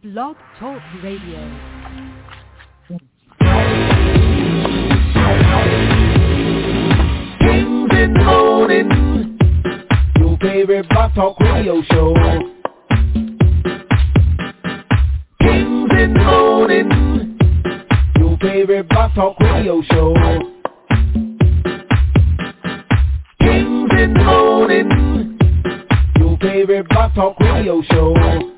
Blog Talk Radio. Your favorite Blog Talk Radio show. Kings in the morning, your favorite Blog Talk Radio show. Kings in the morning, your favorite Blog Talk Radio show.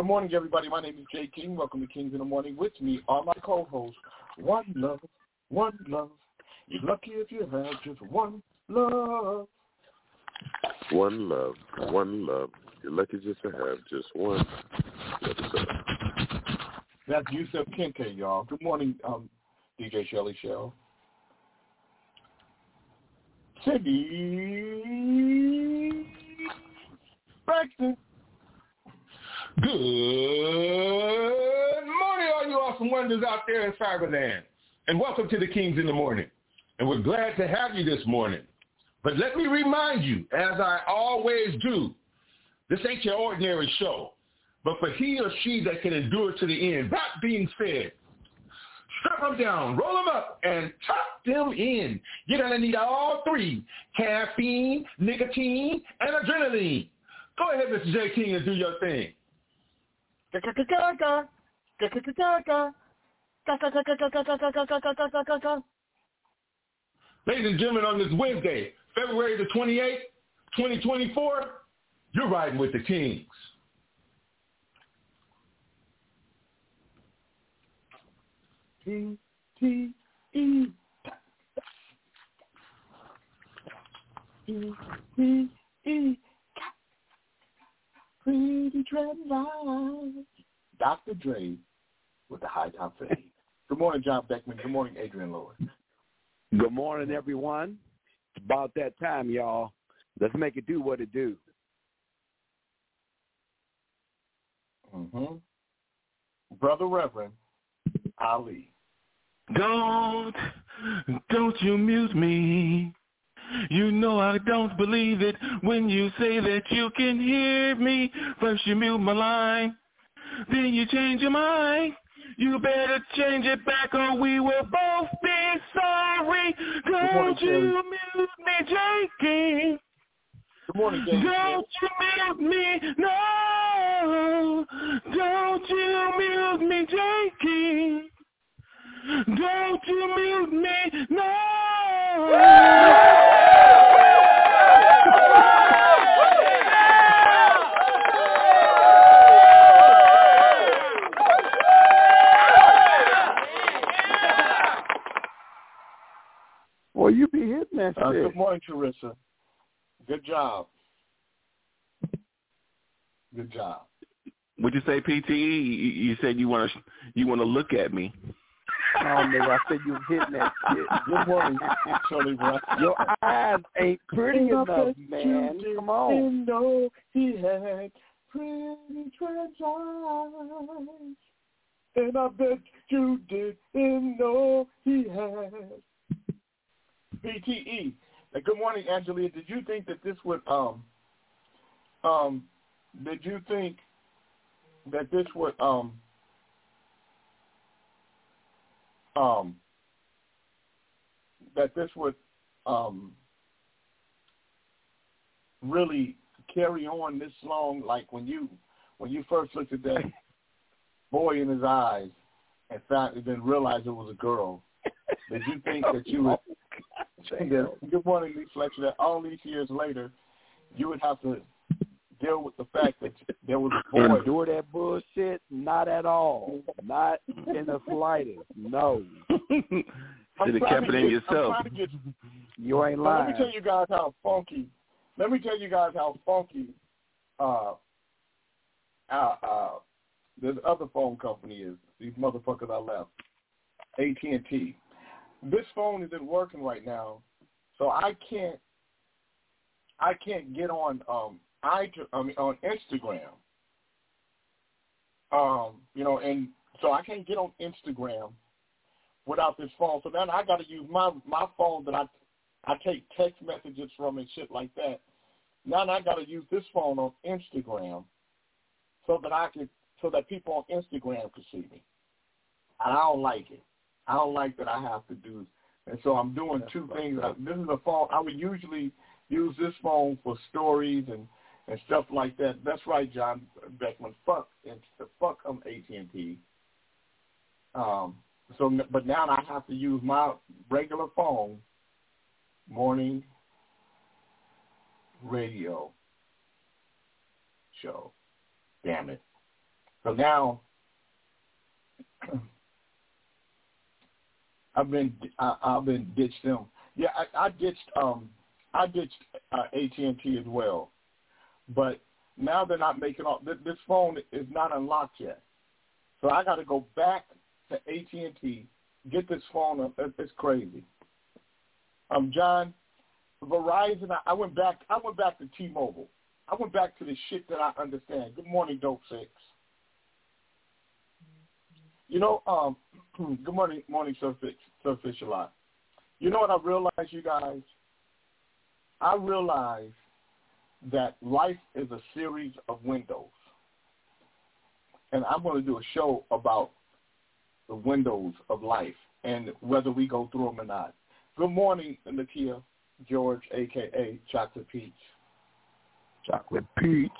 Good morning, everybody. My name is Jay King. Welcome to Kings in the Morning. With me are my co-hosts, One Love, One Love. You're lucky if you have just one love. One love, one love. You're lucky just to have just one. That's Yusuf Kente, y'all. Good morning, um, DJ Shelley Shell. Cindy Braxton. Good morning, all you awesome wonders out there in Cyberland. And welcome to the Kings in the Morning. And we're glad to have you this morning. But let me remind you, as I always do, this ain't your ordinary show. But for he or she that can endure to the end, that being said, strap them down, roll them up, and tuck them in. You're going to need all three, caffeine, nicotine, and adrenaline. Go ahead, Mr. J. King, and do your thing. Ladies and gentlemen, on this Wednesday, February the 28th, 2024, you're riding with the Kings. T T E E E E Pretty dreadlocks. Dr. Dre with the high top fade. Good morning, John Beckman. Good morning, Adrian Lord. Good morning, everyone. It's about that time, y'all. Let's make it do what it do. Mm-hmm. Brother Reverend Ali. Don't, don't you mute me. You know I don't believe it when you say that you can hear me. First you mute my line, then you change your mind. You better change it back or we will both be sorry. morning, Don't you mute me, Jakey. Good morning, James. Don't you mute me, no. Don't you mute me, Jakey. Don't you mute me, no. You be hitting that Uh, shit. good morning, Teresa. Good job. Good job. Would you say PTE? You you said you want to you want to look at me. Oh, nigga, I said you was hitting that shit. Good morning, Shirley Brown. Your eyes ain't pretty And enough, man. you Come on. didn't know he had pretty dreadlocks. And I bet you didn't know he had Now, good morning, Angelia. Did you think that this would um um did you think that this would um um that this would um really carry on this long like when you when you first looked at that boy in his eyes and found and then realized it was a girl did you think that you would think that good morning Lee Fletcher that all these years later you would have to deal with the fact that there was a boy Endure that bullshit? Not at all. Not in the slightest. No. Should have kept it in yourself. I'm trying to get, You ain't lying. let me tell you guys how funky. Let me tell you guys how funky uh, uh, uh, There's other phone company is these motherfuckers I left. AT and T. This phone isn't working right now, so I can't. I can't get on um I I mean on Instagram. Um, you know, and so I can't get on Instagram without this phone. So then I got to use my my phone that I I take text messages from and shit like that. Now I got to use this phone on Instagram so that I can so that people on Instagram can see me. And I don't like it. I don't like that I have to do. And so I'm doing two things. This is a phone. I would usually use this phone for stories and and stuff like that. That's right, John Beckman. Fuck and fuck um AT and T. Um. So, but now I have to use my regular phone. Morning radio show. Damn it. So now I've been I, I've been ditched them. Yeah, I, I ditched um I ditched uh, AT and T as well, but now they're not making all. This, this phone is not unlocked yet, so I got to go back to AT and T get this phone. Up. It's crazy. Um, John, Verizon. I, went back. I went back to T-Mobile. I went back to the shit that I understand. Good morning, Dope Six. You know, um, good morning, morning, Surfish, Surfish a lot. You know what I realized, you guys? I realized that life is a series of windows. And I'm going to do a show about the windows of life and whether we go through them or not. Good morning, Nakia George, a.k.a. Chocolate Peach. Chocolate Peach.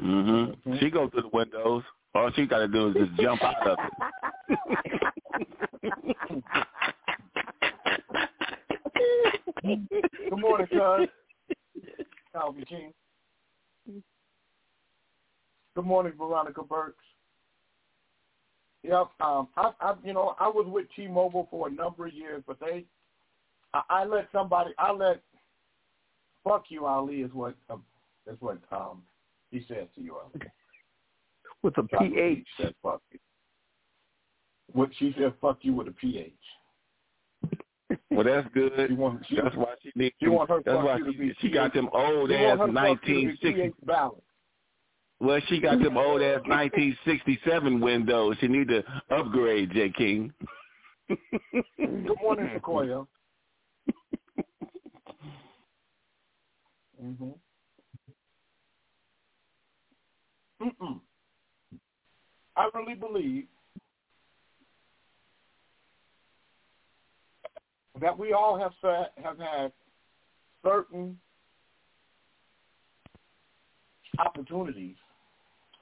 Mhm. Mm-hmm. She goes through the windows. All she got to do is just jump out of it. Good morning, cuz. Calvin King. Good morning, Veronica Burks. Yep. Um, I, I, you know, I was with T-Mobile for a number of years, but they, I, I let somebody, I let, fuck you, Ali, is what, um, is what um, he said to you. Ali. With a PH. Said, fuck you. What she said, fuck you with a PH. Well, that's good. She want, she, that's why she needs. Want her that's why she, be she got them old ass nineteen sixty. Well, she got them old ass 1967 windows. She need to upgrade, J. King. Good morning, Sequoia. mhm. Mm-mm. I really believe that we all have have had certain opportunities,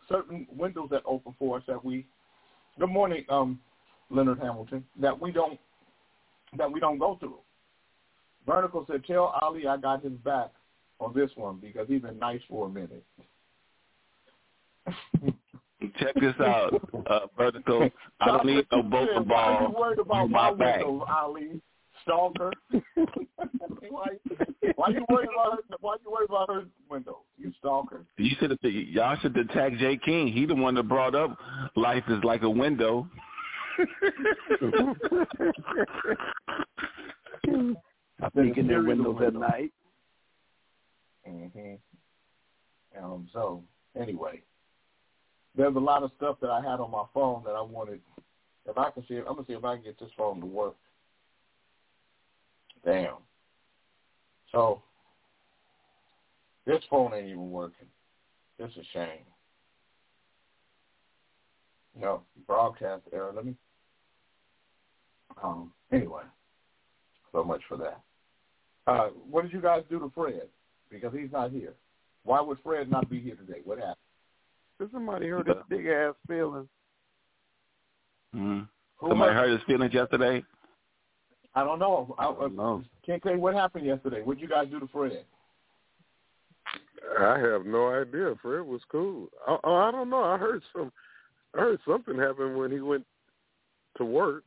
certain windows that open for us that we. Good morning, um, Leonard Hamilton. That we don't that we don't go through. Vertical said, "Tell Ali I got his back on this one because he's been nice for a minute." Check this out, uh, Vertical. I don't need no boca ball. Why are you worried about my, my back. windows, Ali? Stalker. why, why you worried about her? Why you worried about her window? You stalker. You should y'all should attack Jay King. He the one that brought up life is like a window. I think in their windows at night. Mhm. Um. So anyway, there's a lot of stuff that I had on my phone that I wanted. If I can see it, I'm gonna see if I can get this phone to work. Damn. So this phone ain't even working. It's a shame. No, broadcast error. Let me. Um. Anyway, so much for that. Uh, what did you guys do to Fred? Because he's not here. Why would Fred not be here today? What happened? Did somebody hurt his big ass feelings? Mm. Somebody hurt- hurt his feelings yesterday. I don't know. I, I don't know. can't tell you what happened yesterday. What did you guys do to Fred? I have no idea. Fred was cool. I, oh, I don't know. I heard some. I heard something happen when he went to work.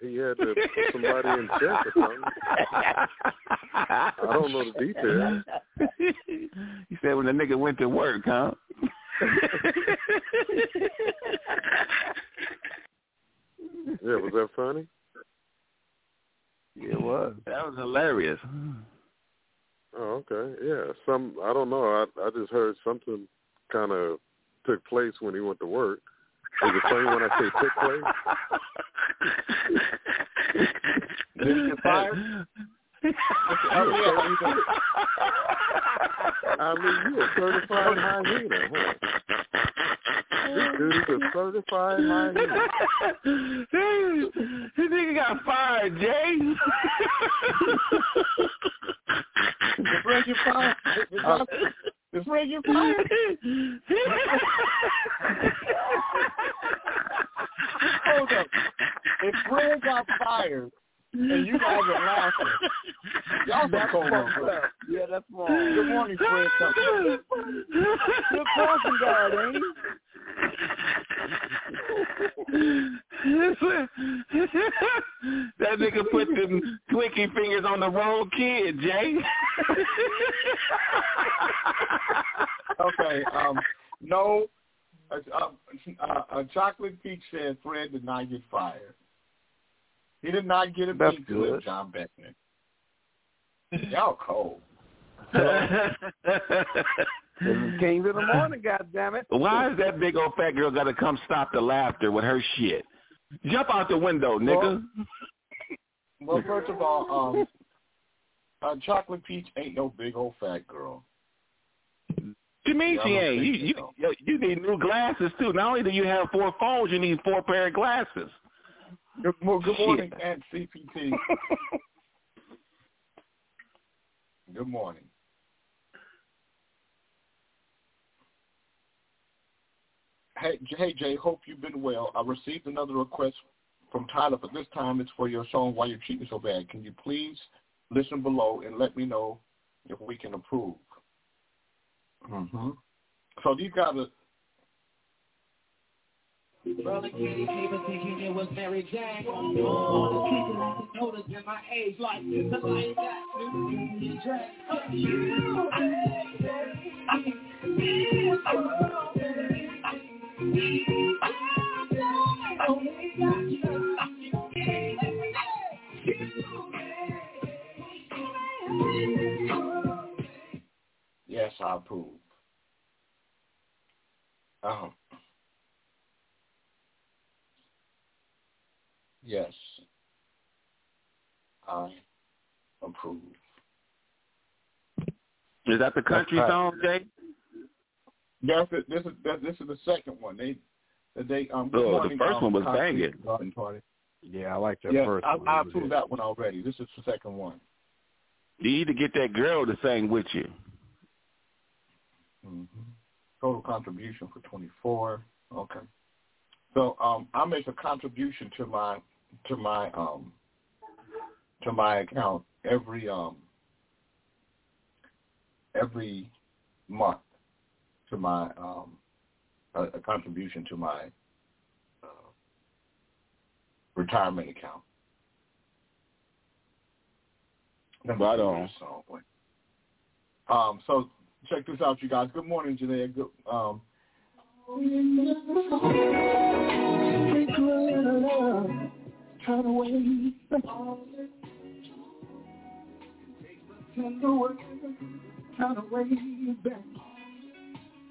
He had to put somebody in check or something. I don't know the details. he said when the nigga went to work, huh? yeah, was that funny? Yeah, it was. That was hilarious. Oh, okay. Yeah. Some I don't know. I I just heard something kind of took place when he went to work. Is it funny when I say took place? Did you get fired? I mean, you a certified hyena, huh? This dude is a certified hyena. this nigga got fired, Jay. Did Fred get fired? Did- Did Fred get? Hold up. If Fred got fired and you guys are laughing, y'all some cold motherfuckers. Yeah, that's wrong. Good morning, Fred. Good crossing guard, ain't he? That nigga put them clicky fingers on the wrong kid, Jay. Okay. Um. No. a, uh, uh, uh, Chocolate Peach said Fred did not get fired. He did not get a That's beat to good. John Beckman. Y'all cold. This is Kings in the morning, God damn it. Why is that big old fat girl got to come stop the laughter with her shit? Jump out the window, nigga. Well, first of all, um, uh, Chocolate Peach ain't no big old fat girl. you mean she ain't? You, think you so. you you need new glasses too. Not only do you have four phones, you need four pair of glasses. Good, well, good morning, Aunt CPT. good morning. Hey, hey, Jay. Hope you've been well. I received another request from Tyler, but this time it's for your song "Why You're Cheating So Bad." Can you please listen below and let me know if we can approve? Mm-hmm. So these guys are Brother Kenny came and thinking it was Mary Jane. All the people I can notice in my age like this. I ain't got new Union Jack. Yes, I approve. Um, yes, I approve. Is that the country song, Jay? Yes, it- this is that- this is the second one. They they um. good Oh, the first um, one was Concrete banging. Garden Party. Yeah, I like that Yes, first I, one. I It was approved that one already. This is the second one. You need to get that girl to sing with you. hmm Total contribution for 24. Okay. So um, I make a contribution to my to my um to my account every um every month to my um a, a contribution to my uh, retirement account. Right on. this song, wait. Um, so check this out, you guys. Good morning, Janae. Good, um, Turn away. Turn away. Turn away back.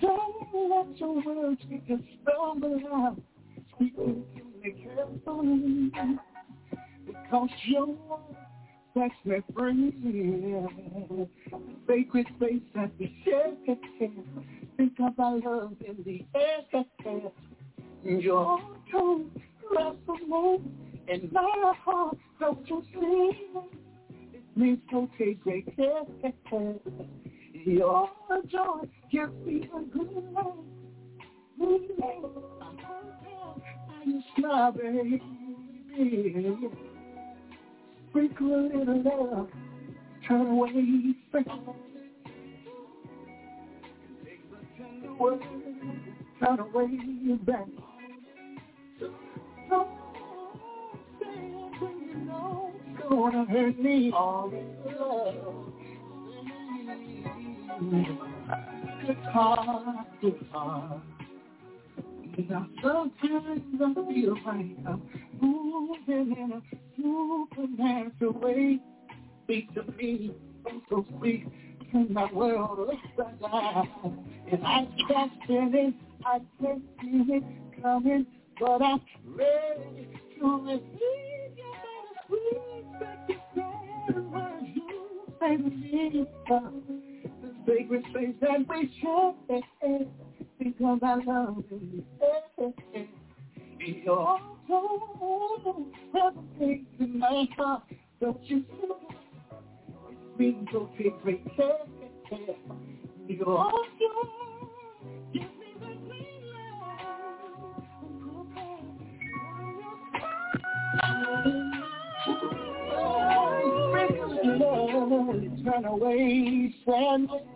Don't let your words get you stumble out. To me carefully because your sets me free. Sacred space that we share. Think of our love in the air. Your tone resonates in my heart. Don't you see? Means to take great care. Your joy gives me a good life. smile, baby. Sprinkle a little love, turn away tender words, turn away back. Don't say it when you know it's gonna hurt me. All this love. Now sometimes I feel like I'm moving in a supernatural way. Speak to me, I'm so my world. And I can't feel it, I can't feel it coming, but I'm ready to receive your sweet, you say to me. Sacred space that we share because I love you. You're all everything in my heart. Don't you see? Me, so take great care. You're all Give me the green light. Turn away, sandwich.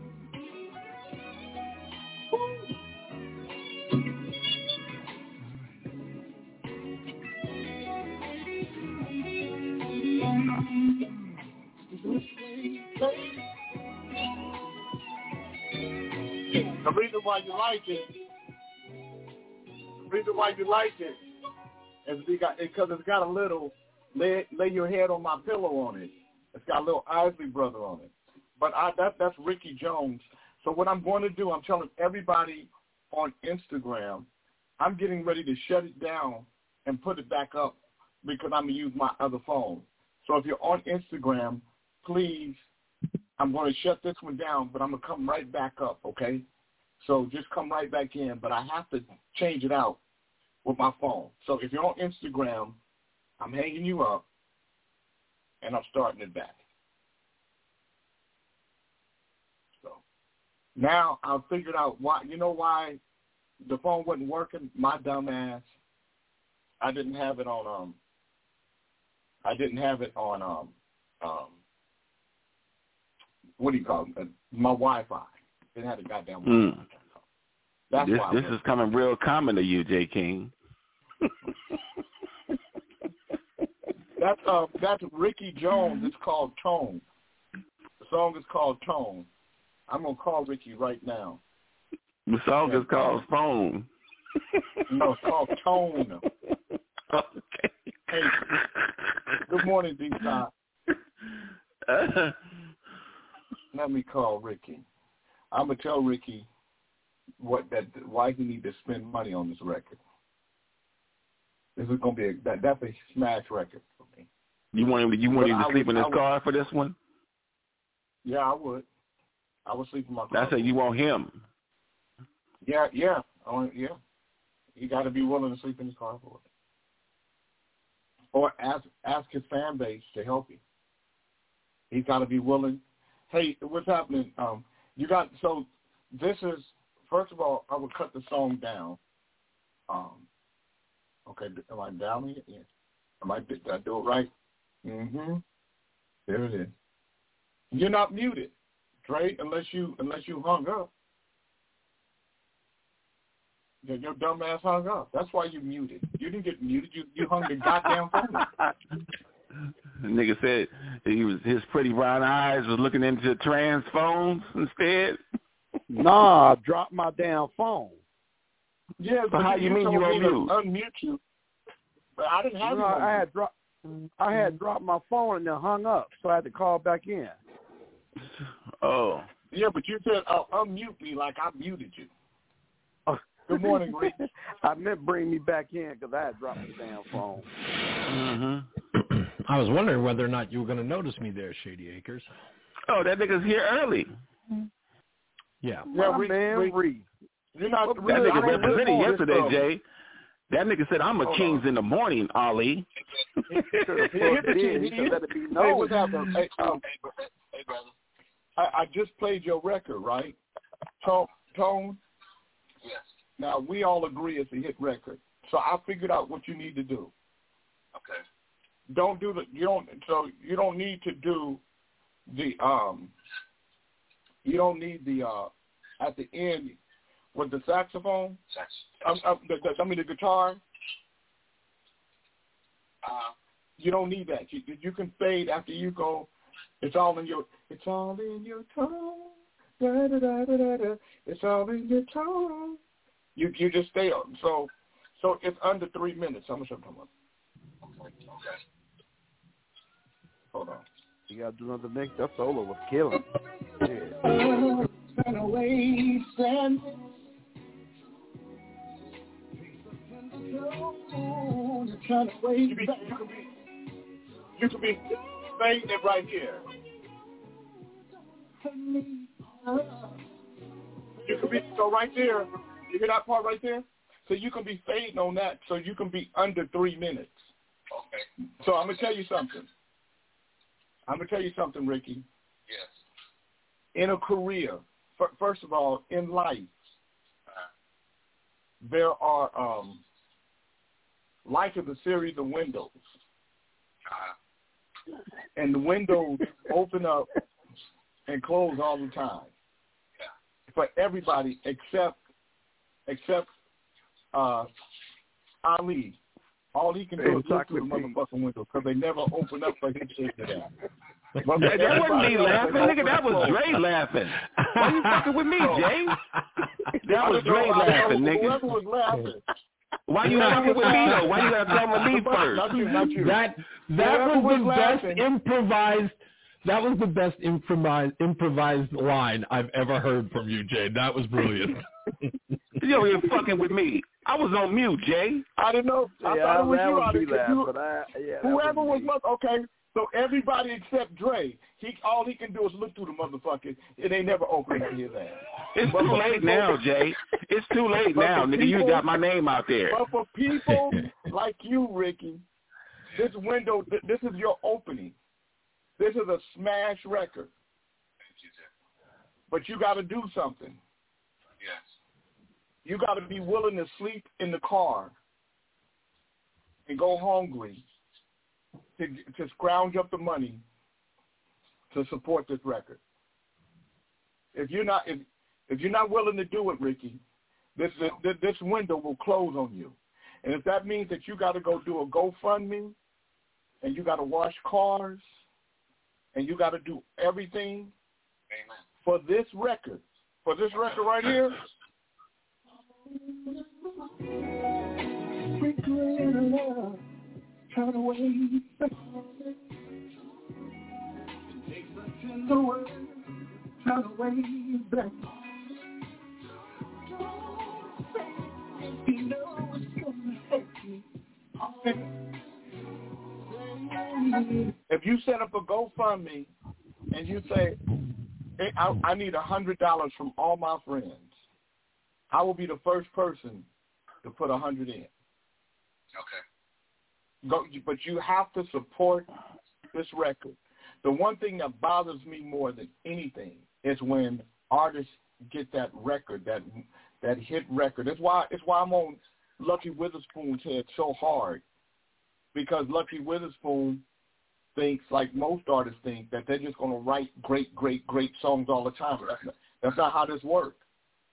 Reason why you like it, the reason why you like it is because it's got a little lay, lay your head on my pillow on it. It's got a little Isley brother on it. But I, that that's Ricky Jones. So what I'm going to do, I'm telling everybody on Instagram, I'm getting ready to shut it down and put it back up because I'm gonna use my other phone. So if you're on Instagram, please, I'm going to shut this one down, but I'm gonna come right back up. Okay? So just come right back in, but I have to change it out with my phone. So if you're on Instagram, I'm hanging you up, and I'm starting it back. So now I've figured out why. You know why the phone wasn't working? My dumb ass. I didn't have it on. Um. I didn't have it on. Um. Um. What do you call it? My Wi-Fi. Didn't have a goddamn. Mm. That's this why. this is coming real common to you, J. King. That's uh that's Ricky Jones. It's called Tone. The song is called Tone. I'm gonna call Ricky right now. The song is called Phone. No, it's called Tone. okay. Hey, good morning, D. Top. Let me call Ricky. I'm gonna tell Ricky what that why he need to spend money on this record. This is gonna be a that, that's a smash record for me. You want him? To, you want him to I sleep would- in his would- car for this one? Yeah, I would. I would sleep in my car. That's it. You want him? Yeah, yeah, oh, yeah. You got to be willing to sleep in his car for it, or ask ask his fan base to help him. He's got to be willing. Hey, what's happening? Um, you got so this is first of all, I would cut the song down. Um, okay, am I down here? Yeah. Am I did I do it right? Mm-hmm. There it is. You're not muted, Dre, unless you unless you hung up. Your, your dumb ass hung up. That's why you muted. You didn't get muted. You you hung the goddamn phone. The nigga said he was his pretty brown eyes was looking into trans phones instead. Nah, I dropped my damn phone. Yeah, So how you mean you me on to mute? Unmute you. But I didn't have you. on I had dropped. I had dropped my phone and then hung up, so I had to call back in. Oh, Yeah, but you said uh, unmute me like I muted you. Oh. Good morning, Reed. I meant bring me back in because I had dropped the damn phone. hmm I was wondering whether or not you were going to notice me there, Shady Acres. oh, that nigga's here early. Yeah. Yeah, My Reed, man, Reed. Reed. You're not that really, I nigga don't represented live on this yesterday. Jay. That nigga said, "I'm a Hold kings in the morning, Ali." He hit the key. He hit- Hey, what's happening? Hey, um, I, I just played your record, right? Tone, Tone. Yes. Now we all agree it's a hit record, so I figured out what you need to do. Okay. Don't do the you don't so you don't need to do the um you don't need the uh at the end with the saxophone. Sax. Um, um, the, the, I mean the guitar. Uh, You don't need that. You you can fade after you go. It's all in your. It's all in your tone. Da, da, da, da, da. It's all in your tone. You you just stay on. So so it's under three minutes. How much about? okay. Okay. Hold on. You gotta do another mix. That solo was killing. Turn away, stand. Turn away, You, be, you can be you can be fading it right here. You can be so right there. You hear that part right there? So you can be fading on that. So you can be under three minutes. Okay. So I'm gonna tell you something. I'm gonna tell you something, Ricky. Yes. In a career, fir- first of all, in life, Uh, there are um, life is a series of windows, uh, and the windows open up and close all the time yeah. for everybody except except uh, Ali. All he can do is look through the motherfucking window because they never open up for his shit to that. But That, that wasn't me everybody else, laughing, they nigga. That was close. Dre laughing. Why you fucking with me, Jay? That was I Dre laughing, nigga. Whoever was laughing. Why you fucking with me though? Why you gotta come with me first? Not you, not you. That that Whoever was the was best improvised. That was the best improvised improvised line I've ever heard from you, Jay. That was brilliant. you're fucking with me. I was on mute, Jay. I didn't know. I yeah, thought it was you. was out me of- you- but I, yeah, that Whoever was me. mother, okay. So everybody except Dre, he all he can do is look through the motherfucker. It ain't never open to his ass. It's too late now, Jay. It's too late now, for nigga. You got my name out there. But for people like you, Ricky, this window, th- this is your opening. This is a smash record. Thank you, sir. But you got to do something. Yes. You got to be willing to sleep in the car and go hungry to to scrounge up the money to support this record. If you're not if if you're not willing to do it, Ricky, this this, this window will close on you. And if that means that you got to go do a GoFundMe and you got to wash cars and you got to do everything Amen. for this record, for this record right here, If you set up a GoFundMe and you say, I, I need a hundred dollars from all my friends, I will be the first person to put a hundred in. Okay. Go, but you have to support this record. The one thing that bothers me more than anything is when artists get that record, that that hit record. That's why it's why I'm on Lucky Witherspoon's head so hard because Lucky Witherspoon thinks, like most artists think, that they're just going to write great, great, great songs all the time. That's not, that's not how this works.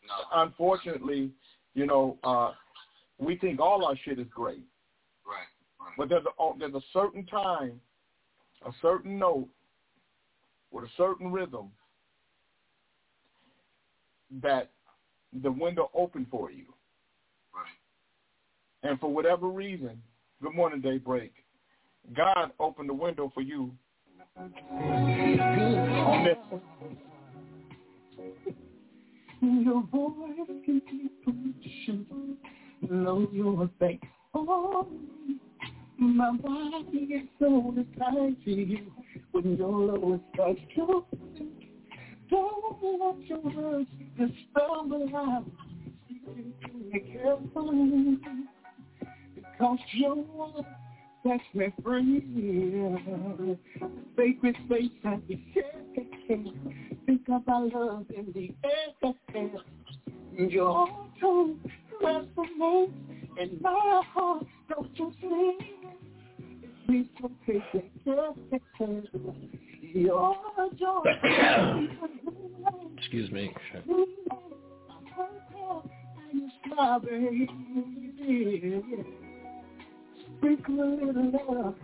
No. Unfortunately, you know, uh, we think all our shit is great, Right. Right. but there's a oh, there's a certain time, a certain note, with a certain rhythm that the window open for you. Right. And for whatever reason, good morning, Daybreak, God opened the window for you on this. Your voice can be pushing below your face. Oh, my body is so tied to you when your love starts to Don't want your words out. listen to me carefully because you're sets me free. Sacred space and the share. Think of our love in the air. Your tone resonates in my heart. Don't you see? Please don't take it. Your joy. Excuse me. Sprinkle a little love.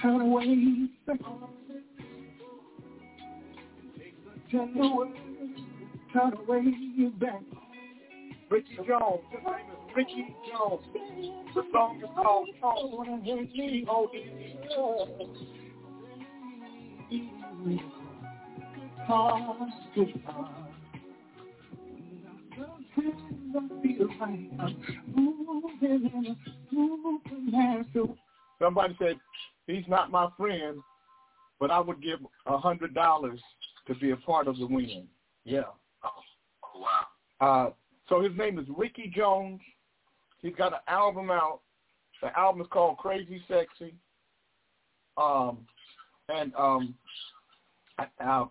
Turn away. Turn away. Turn away your back. Ricky Jones. His name is Ricky Jones. The song is called Tone. T-O-N-E. Somebody said, he's not my friend, but I would give a hundred dollars to be a part of the win. Yeah. Oh, wow. Uh, so his name is Ricky Jones. He's got an album out. The album is called Crazy Sexy. Um, and um, I, I,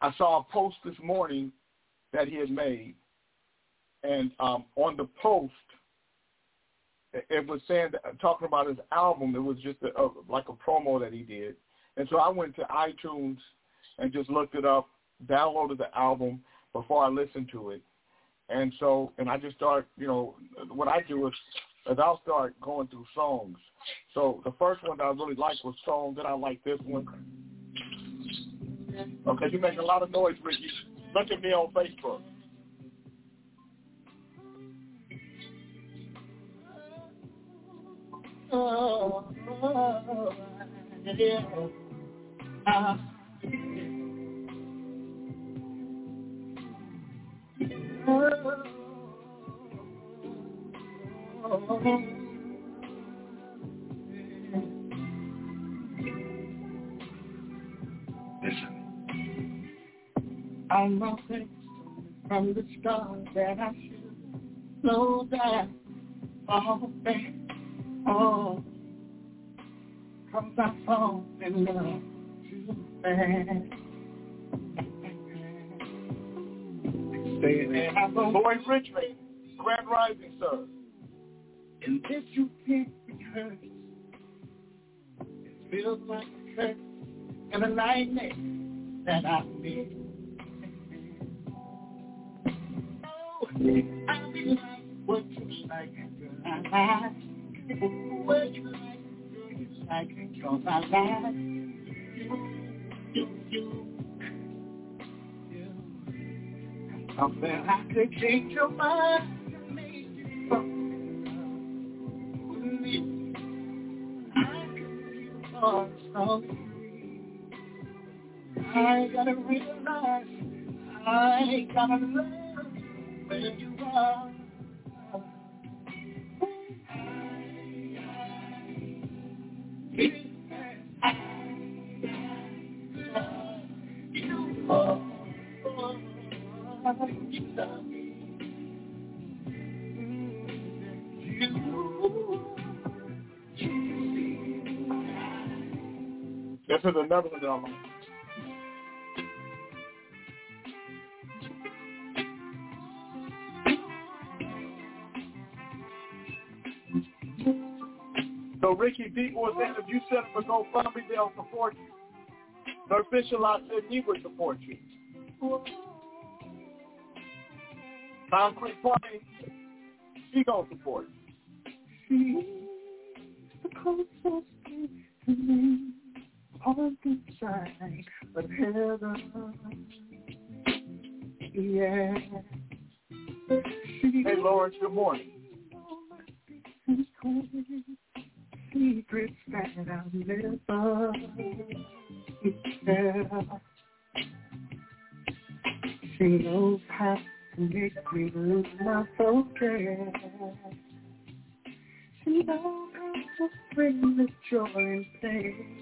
I saw a post this morning that he had made, and um, on the post, it, was saying that, talking about his album. It was just a, a, like a promo that he did, and so I went to iTunes and just looked it up, downloaded the album before I listened to it, and so and I just start, you know, what I do is, is I'll start going through songs. So the first one that I really liked was song. Then I like this one. Okay, you make a lot of noise, Ricky. Look at me on Facebook. Yeah. Listen. I know things from the start that I should slow down, fall back, cause I fall in love too fast. Richmond, Grand Rising, sir. And this you can't rehearse. It feels like a curse and a nightmare that I feel. Oh, I be like what you like, girl, I like. What you like, cause I like. You, you, you. Something I could change your mind. I gotta realize I gotta love where you are. So Ricky, people were saying if you set up a GoFundMe, they'll support you. The official lot said he would support you. Concrete Party, he gonna support you. the closest to me on this side of heaven. Yeah. Hey, Lawrence, good morning. Secrets that I'll never tell. She knows how to make me lose my focus. She knows how to bring me joy and pain.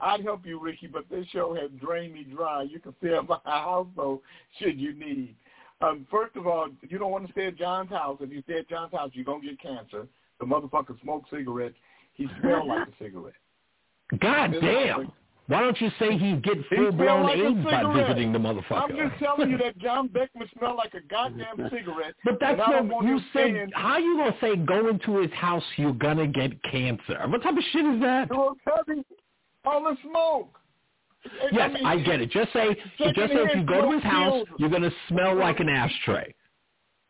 I'd help you, Ricky, but this show has drained me dry. You can stay at my house, though, should you need. Um, first of all, you don't want to stay at John's house. If you stay at John's house, you're going to get cancer. The motherfucker smoked cigarettes. He smelled like a cigarette. God damn. Why don't you say he get full blown like AIDS by visiting the motherfucker? I'm just telling you that John Beckman smelled like a goddamn cigarette. But that's and I don't not want you said. saying, How you gonna say go into his house? You're gonna get cancer. What type of shit is that? "Oh, Tubby, all the smoke. Yes, mean, I get it. Just say, just say if you go to his house, kills. you're gonna smell like an ashtray.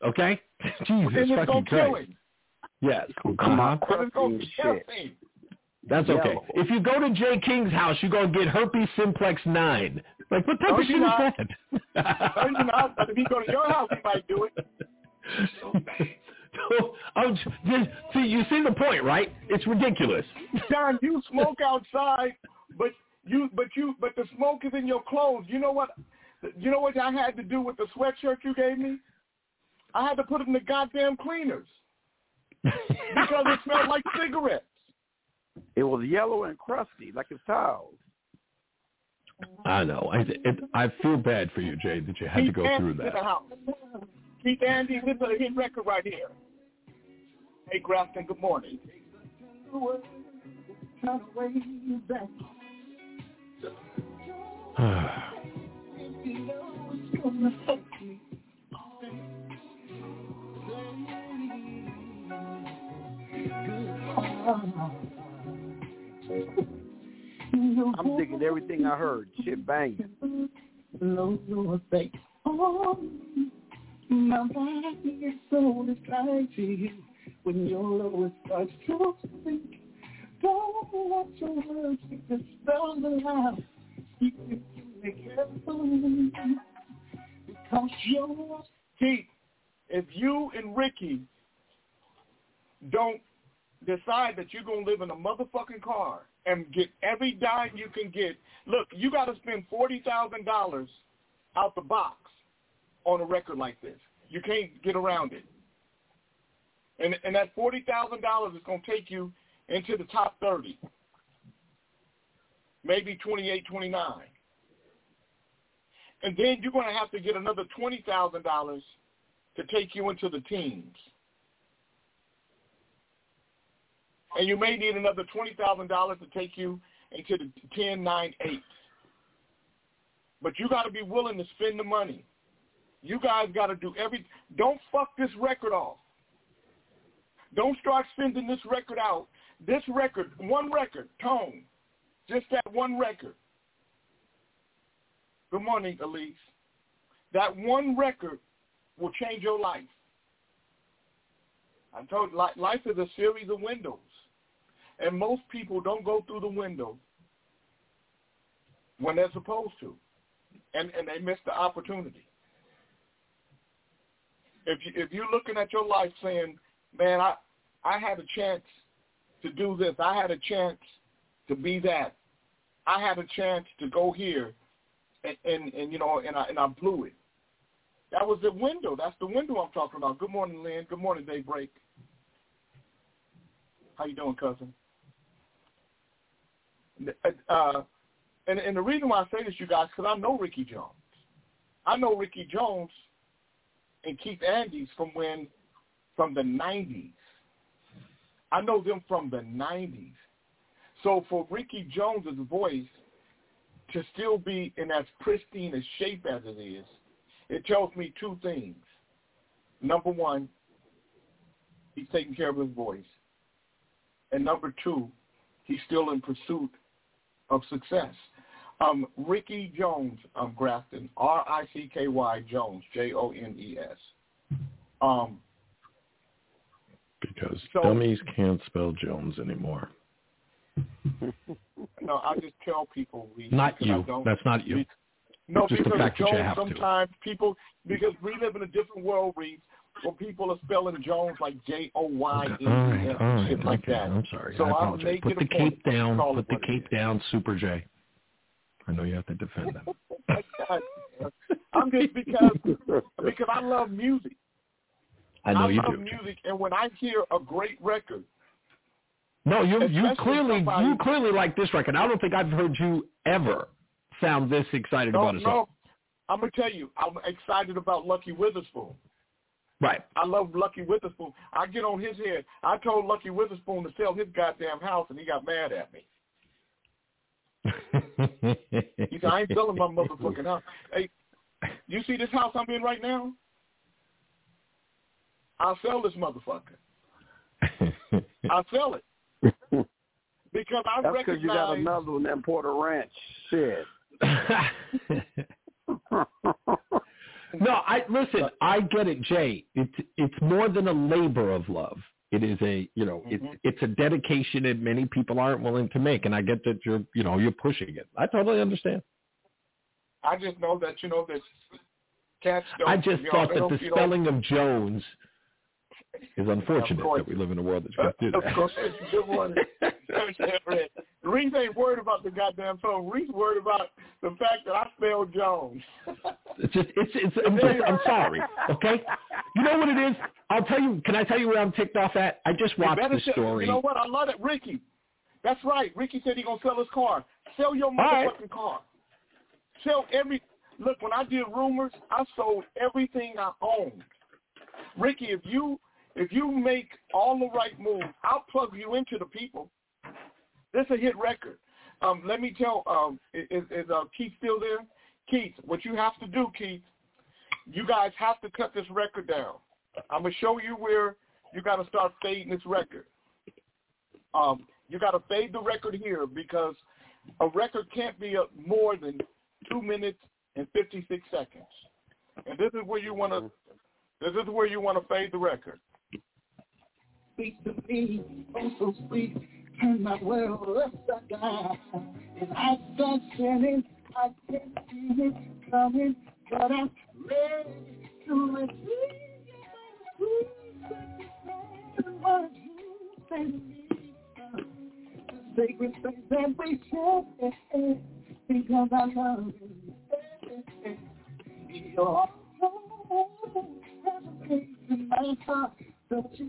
Okay? Jesus fucking Christ. Yes. Come on. And it's gonna crusty kill shit. him. That's okay. Yellow. If you go to Jay King's house, you're gonna get herpes simplex nine. Like what type No, of shit you're is that? No, you're not. But if he go to your house, he might do it. So, I'm just, see, you see the point, right? It's ridiculous. John, you smoke outside, but you, but you, but the smoke is in your clothes. You know what? You know what I had to do with the sweatshirt you gave me? I had to put it in the goddamn cleaners because it smelled like cigarettes. It was yellow and crusty, like his towels. I know. I it, I feel bad for you, Jay, that you had to go Andy's through that. Keith Andes, this is a hit record right here. Hey, Grafton, good morning. I'm digging everything I heard. Shit banging. Low your face. Oh, my body is so to you when your love starts to speak. Don't let your words get spell alive. Keep it carefully because you're Keith, if you and Ricky don't decide that you're going to live in a motherfucking car and get every dime you can get, look, you got to spend $40,000 out the box on a record like this. You can't get around it. And, and that $40,000 is going to take you into the top 30, maybe 28, 29. And then you're going to have to get another $20,000 to take you into the teams. And you may need another $20,000 to take you into the 10, 9, 8. But you got to be willing to spend the money. You guys got to do every. Don't fuck this record off. Don't start sending this record out. This record, one record, tone, just that one record. Good morning, Elise. That one record will change your life. I told you, life is a series of windows, and most people don't go through the window when they're supposed to, and and they miss the opportunity. If you if you're looking at your life saying, "Man, I I had a chance to do this. I had a chance to be that. I had a chance to go here, and and, and you know, and I and I blew it." That was the window. That's the window I'm talking about. Good morning, Lynn. Good morning, Daybreak. How you doing, cousin? Uh, and and the reason why I say this, you guys, because I know Ricky Jones. I know Ricky Jones and Keith Andes from when, from the '90s. I know them from the '90s. So for Ricky Jones's voice to still be in as pristine a shape as it is, it tells me two things. Number one, he's taking care of his voice. And number two, he's still in pursuit of success. Um, Ricky Jones of Grafton, R-I-C-K-Y Jones, J-O-N-E-S. Um, Because So- dummies can't spell Jones anymore. no, I just tell people. Reed, Not you. don't- That's not you. No, Just the because fact that you Jones have to. sometimes people because we live in a different world, Reed. where people are spelling Jones like J O Y N E All right, all right, shit like okay, that. I'm sorry. So I I'll apologize. Put the cape down. Put the what it cape down, Super J. I know you have to defend them. I'm just because because I love music. I know you love do. music, and when I hear a great record, No, you you clearly somebody- you clearly like this record. I don't think I've heard you ever sound this excited no, about a song. no, I'm gonna tell you, I'm excited about Lucky Witherspoon. Right. I love Lucky Witherspoon. I get on his head. I told Lucky Witherspoon to sell his goddamn house, and he got mad at me. He said, "I ain't selling my motherfucking house." Hey, you see this house I'm in right now? I'll sell this motherfucker. I'll sell it because I That's because recognize. you got another one in Porter Ranch. Shit. no, I listen. I get it, Jay. It's it's more than a labor of love. It is a you know Mm-hmm. it's it's a dedication that many people aren't willing to make, and I get that you're you know you're pushing it. I totally understand. I just know that you know that cats don't. I just you know, thought that the spelling of Jones is unfortunate that we live in a world that's got to do Of that. course, good morning. Reese ain't worried about the goddamn phone. Reese worried about the fact that I spelled Jones. It's just, it's, it's, I'm just, I'm sorry. Okay, you know what it is? I'll tell you. Can I tell you where I'm ticked off at? I just watched the story. You know what? I love it, Ricky. That's right. Ricky said he gonna sell his car. Sell your right. motherfucking car. Sell every. Look, when I did rumors, I sold everything I owned. Ricky, if you if you make all the right moves, I'll plug you into the people. This is a hit record. Um, let me tell. Um, is, is uh, Keith still there? Keith, what you have to do, Keith, you guys have to cut this record down. I'm gonna show you where you got to start fading this record. Um, you got to fade the record here because a record can't be more than two minutes and 56 seconds. And this is where you want to. This is where you want to fade the record. Speak to me, oh so sweet, turn my world upside down. And I start sinning, I can see it. Coming, but I'm ready to receive. What you say? To me, the sacred things that we share, because I love you. Your home has a place in my heart, don't you?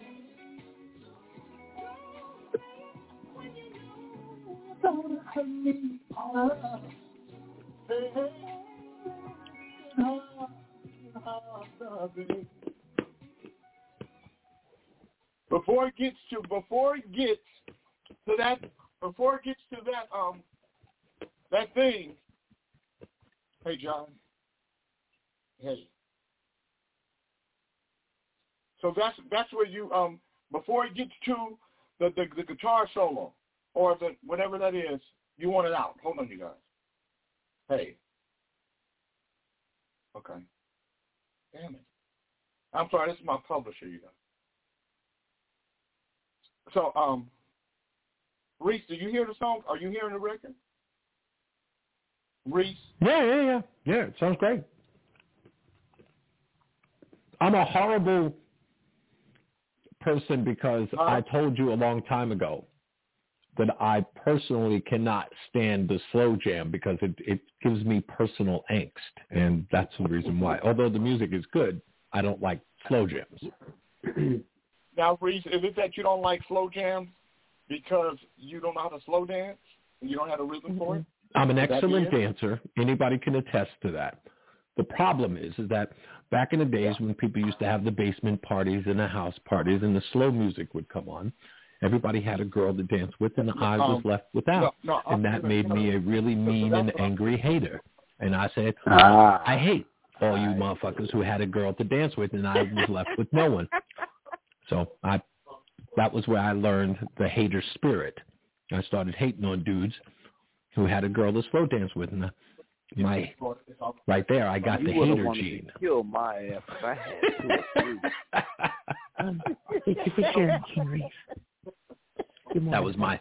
Before it gets to before it gets to that before it gets to that um that thing. Hey John. Hey. So that's that's where you um before it gets to the the, the guitar solo or the whatever that is, you want it out. Hold on, you guys. Hey. Okay. Damn it. I'm sorry, this is my publisher, you guys. So, um, Reese, do you hear the song? Are you hearing the record? Reese? Yeah, yeah, yeah. Yeah, it sounds great. I'm a horrible person because I told you a long time ago that I personally cannot stand the slow jam because it, it gives me personal angst. And that's the reason why. Although the music is good, I don't like slow jams. Now, Reese, is it that you don't like slow jams because you don't know how to slow dance? You don't have a rhythm for it? Mm-hmm. I'm an Would that be excellent dancer. Anybody can attest to that. The problem is, is that back in the days when people used to have the basement parties and the house parties and the slow music would come on, everybody had a girl to dance with and I was Um, left without. no, no, and that made me a really mean and angry hater. And I said, Ah. I hate all you motherfuckers who had a girl to dance with and I was left with no one. So I that was where I learned the hater spirit. I started hating on dudes who had a girl to slow dance with, and uh, my right there, I got you the hater gene. To kill my ass if I had two or three. Thank you for sharing, King Reese. Good morning. That was my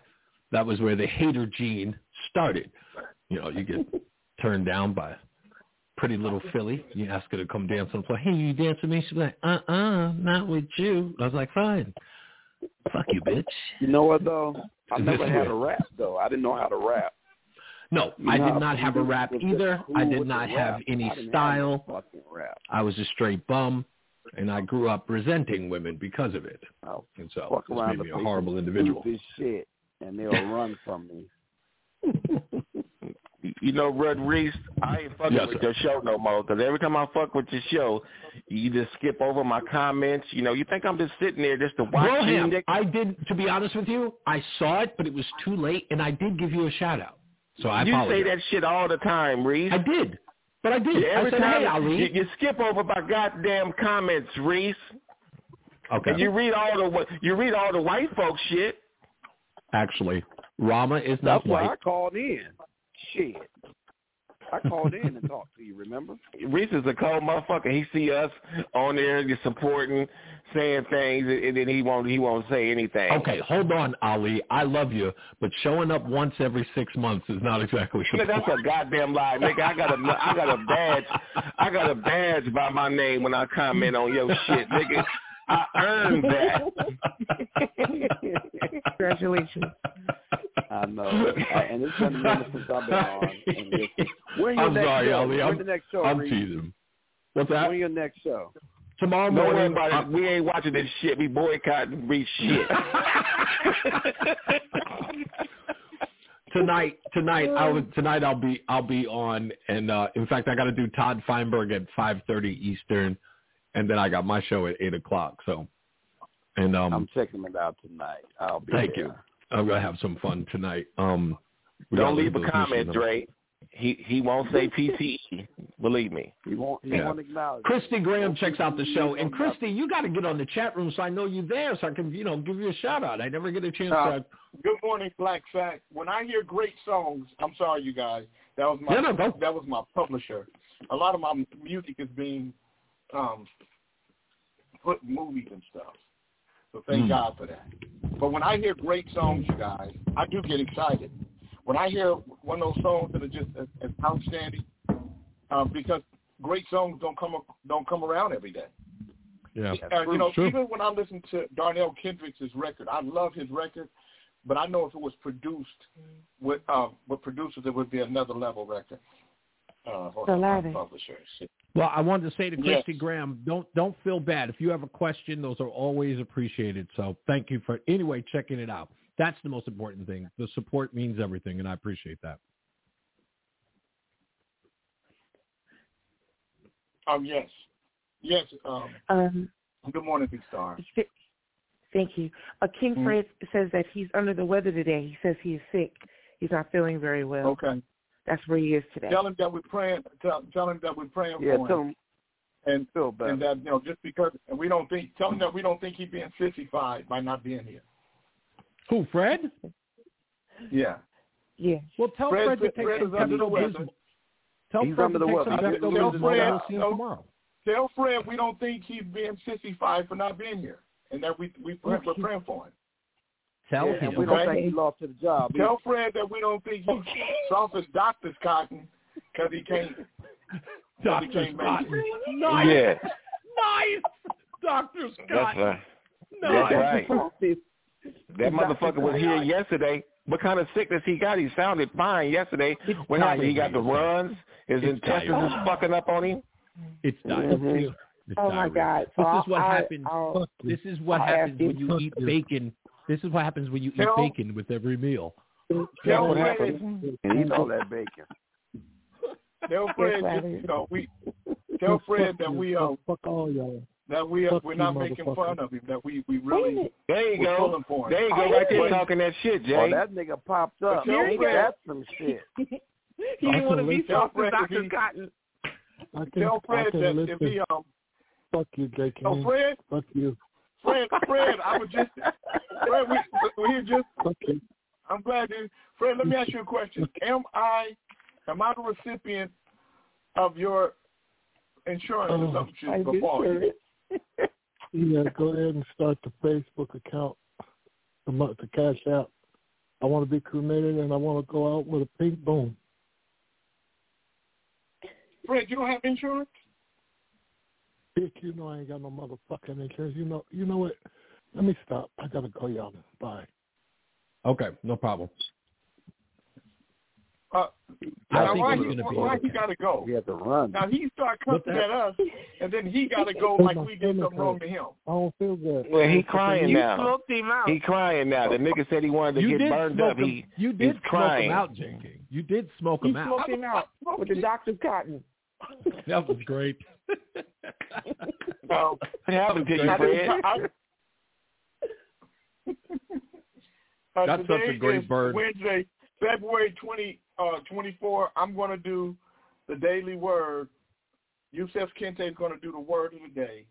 that was where the hater gene started. You know, you get turned down by pretty little Philly. You ask her to come dance on the floor. Hey, you dance with me? She's like, uh uh, not with you. I was like, fine. Fuck you, bitch. You know what though? I Is never this had real? a rap though. I didn't know how to rap. No, You I did not have a rap either. I did not have rap? any I didn't have style. rap. I was a straight bum, and I grew up resenting women because of it. Oh, And so fuck this around made me a horrible individual. do This shit, and they'll run from me. You know, Rud Reese, I ain't fucking Yes, with sir. your show no more. Because every time I fuck with your show, you just skip over my comments. You know, you think I'm just sitting there just to watch you. Broham, Nick? I did. To be honest with you, I saw it, but it was too late, and I did give you a shout out. So I you apologize. say that shit all the time, Reese. I did, but I did. Yeah, every I said, time "Hey, Ali." you, you skip over my goddamn comments, Reese. okay. And you read all the wh- you read all the white folks shit. Actually, Rama is not white. That's why I called in. Shit. I called in and talked to you. Remember? Reese is a cold motherfucker. He see us on there, just supporting, saying things, and then he won't he won't say anything. Okay, hold on, Ali. I love you, but showing up once every six months is not exactly Nigga, that's a goddamn lie, nigga. I got a, I got a badge, I got a badge by my name when I comment on your shit, nigga. I earned that. Congratulations. I know. I- and it's been a minute since I've been on. And listen, when your I'm next sorry, show? Ali. When I'm, the next show? I'm Reese? teasing. What's that? When your next show? Tomorrow Don't morning. about I'm- We ain't watching this shit. We boycotting Reese shit. tonight tonight I would tonight I'll be I'll be on and uh in fact I gotta do Todd Feinberg at five thirty Eastern and then I got my show at eight o'clock so and um I'm checking it out tonight. I'll be thank there. you. I'm gonna have some fun tonight. Um Don't leave a comment, missions. Dre. He he won't say PCE. Believe me. He won't. He Yeah. won't acknowledge. Christy Graham checks out the show and Christy you gotta get on the chat room so I know you're there so I can, you know, give you a shout out. I never get a chance Uh, to Good morning, Black Fact. When I hear great songs, I'm sorry, you guys. That was my Yeah, no, that was my publisher. A lot of my music is being um, put movies and stuff. So thank Mm. God for that. But when I hear great songs, you guys, I do get excited. When I hear one of those songs that are just as, as outstanding, um, because great songs don't come don't come around every day. Yeah. Uh, you know, Sure. even when I listen to Darnell Kendrick's record, I love his record, but I know if it was produced with uh, with producers, it would be another level record. Uh, or So my loud. publisher. Well, I wanted to say to Yes. Christy Graham, don't don't feel bad. If you have a question, those are always appreciated. So thank you for anyway checking it out. That's the most important thing. The support means everything, and I appreciate that. Um, yes, yes. Um, Um, good morning, Big Star. thank you. Uh, King Mhm. Fred says that he's under the weather today. He says he is sick. He's not feeling very well. Okay. That's where he is today. Tell him that we're praying. Tell, tell him that we're praying Yeah, for tell him. him. And feel better. and that you know just because and we don't think tell him that we don't think he's being sissified by not being here. Who, Fred? Yeah. Yeah. Well, tell Fred- Fred, to take Fred some is under the Pepto. Bismol. Tell He's Fred under to the take weather. some Pepto tell Bismol. Fred- and see him tell- tomorrow. Tell Fred we don't think he's being sissified for not being here, and that we we pray, we're praying for him. Tell Yeah, him. we don't Okay. think he lost to the job. Tell Fred that we don't think he's soft as doctor's cotton because he can't. 'cause he Dr. can't make Scott. it. Nice. Yeah. Nice. Dr. That's right. Nice. That's right. That motherfucker was here yesterday. What kind of sickness he got? He sounded fine yesterday. What happened? He got the runs. His It's intestines is diarrhea. fucking up on him. It's mm-hmm. diarrhea. It's Oh my. God! So This is what I'll- happens. I'll- This is what I'll happens ask when you eat bacon. This is what happens when you eat bacon with every meal. Tell what Fred, happened. And he know that bacon. tell Fred, Yes, just, you know, we tell Fred that we um fuck all y'all. that we uh, Fuck we're not making fun of him. That we we really. There you go. for him. There you go. Right there talking that shit, Jay. Oh, that nigga popped up. Tell Fred- That's some shit. He didn't want to be Tell soft as Dr. Cotton. I can, Tell I Fred can that listen. if he um Fuck you, J. tell King. Fred Fuck you. Fred, Fred, I was just, Fred, we, we just, Okay. I'm glad you, Fred, let me ask you a question. Am I, am I the recipient of your insurance Oh, something I should befall you? Yeah, go ahead and start the Facebook account, the, mo- the cash app. I want to be cremated and I want to go out with a pink boom. Fred, you don't have insurance? Dick, you know I ain't got no motherfucking insurance. You know, you know what? Let me stop. I gotta go, y'all. Bye. Okay, no problem. Uh, I now think why he, gonna be why okay. he gotta go? He had to run. Now he start What cussing at us, and then he gotta go like we did something wrong to him. I don't feel good. Well, he crying You now. smoked him out. He crying now. The nigga said he wanted to You get burned smoke up. him. He you he's did smoke crying. him out, J. King. You did smoke You him out. smoked him out with the doctor's cotton. That was great. So, What happened to you, I Fred? Uh, That's such a today great bird. Wednesday, February 20, uh, 24. I'm going to do the daily word. Yusef Kente is going to do the word of the day.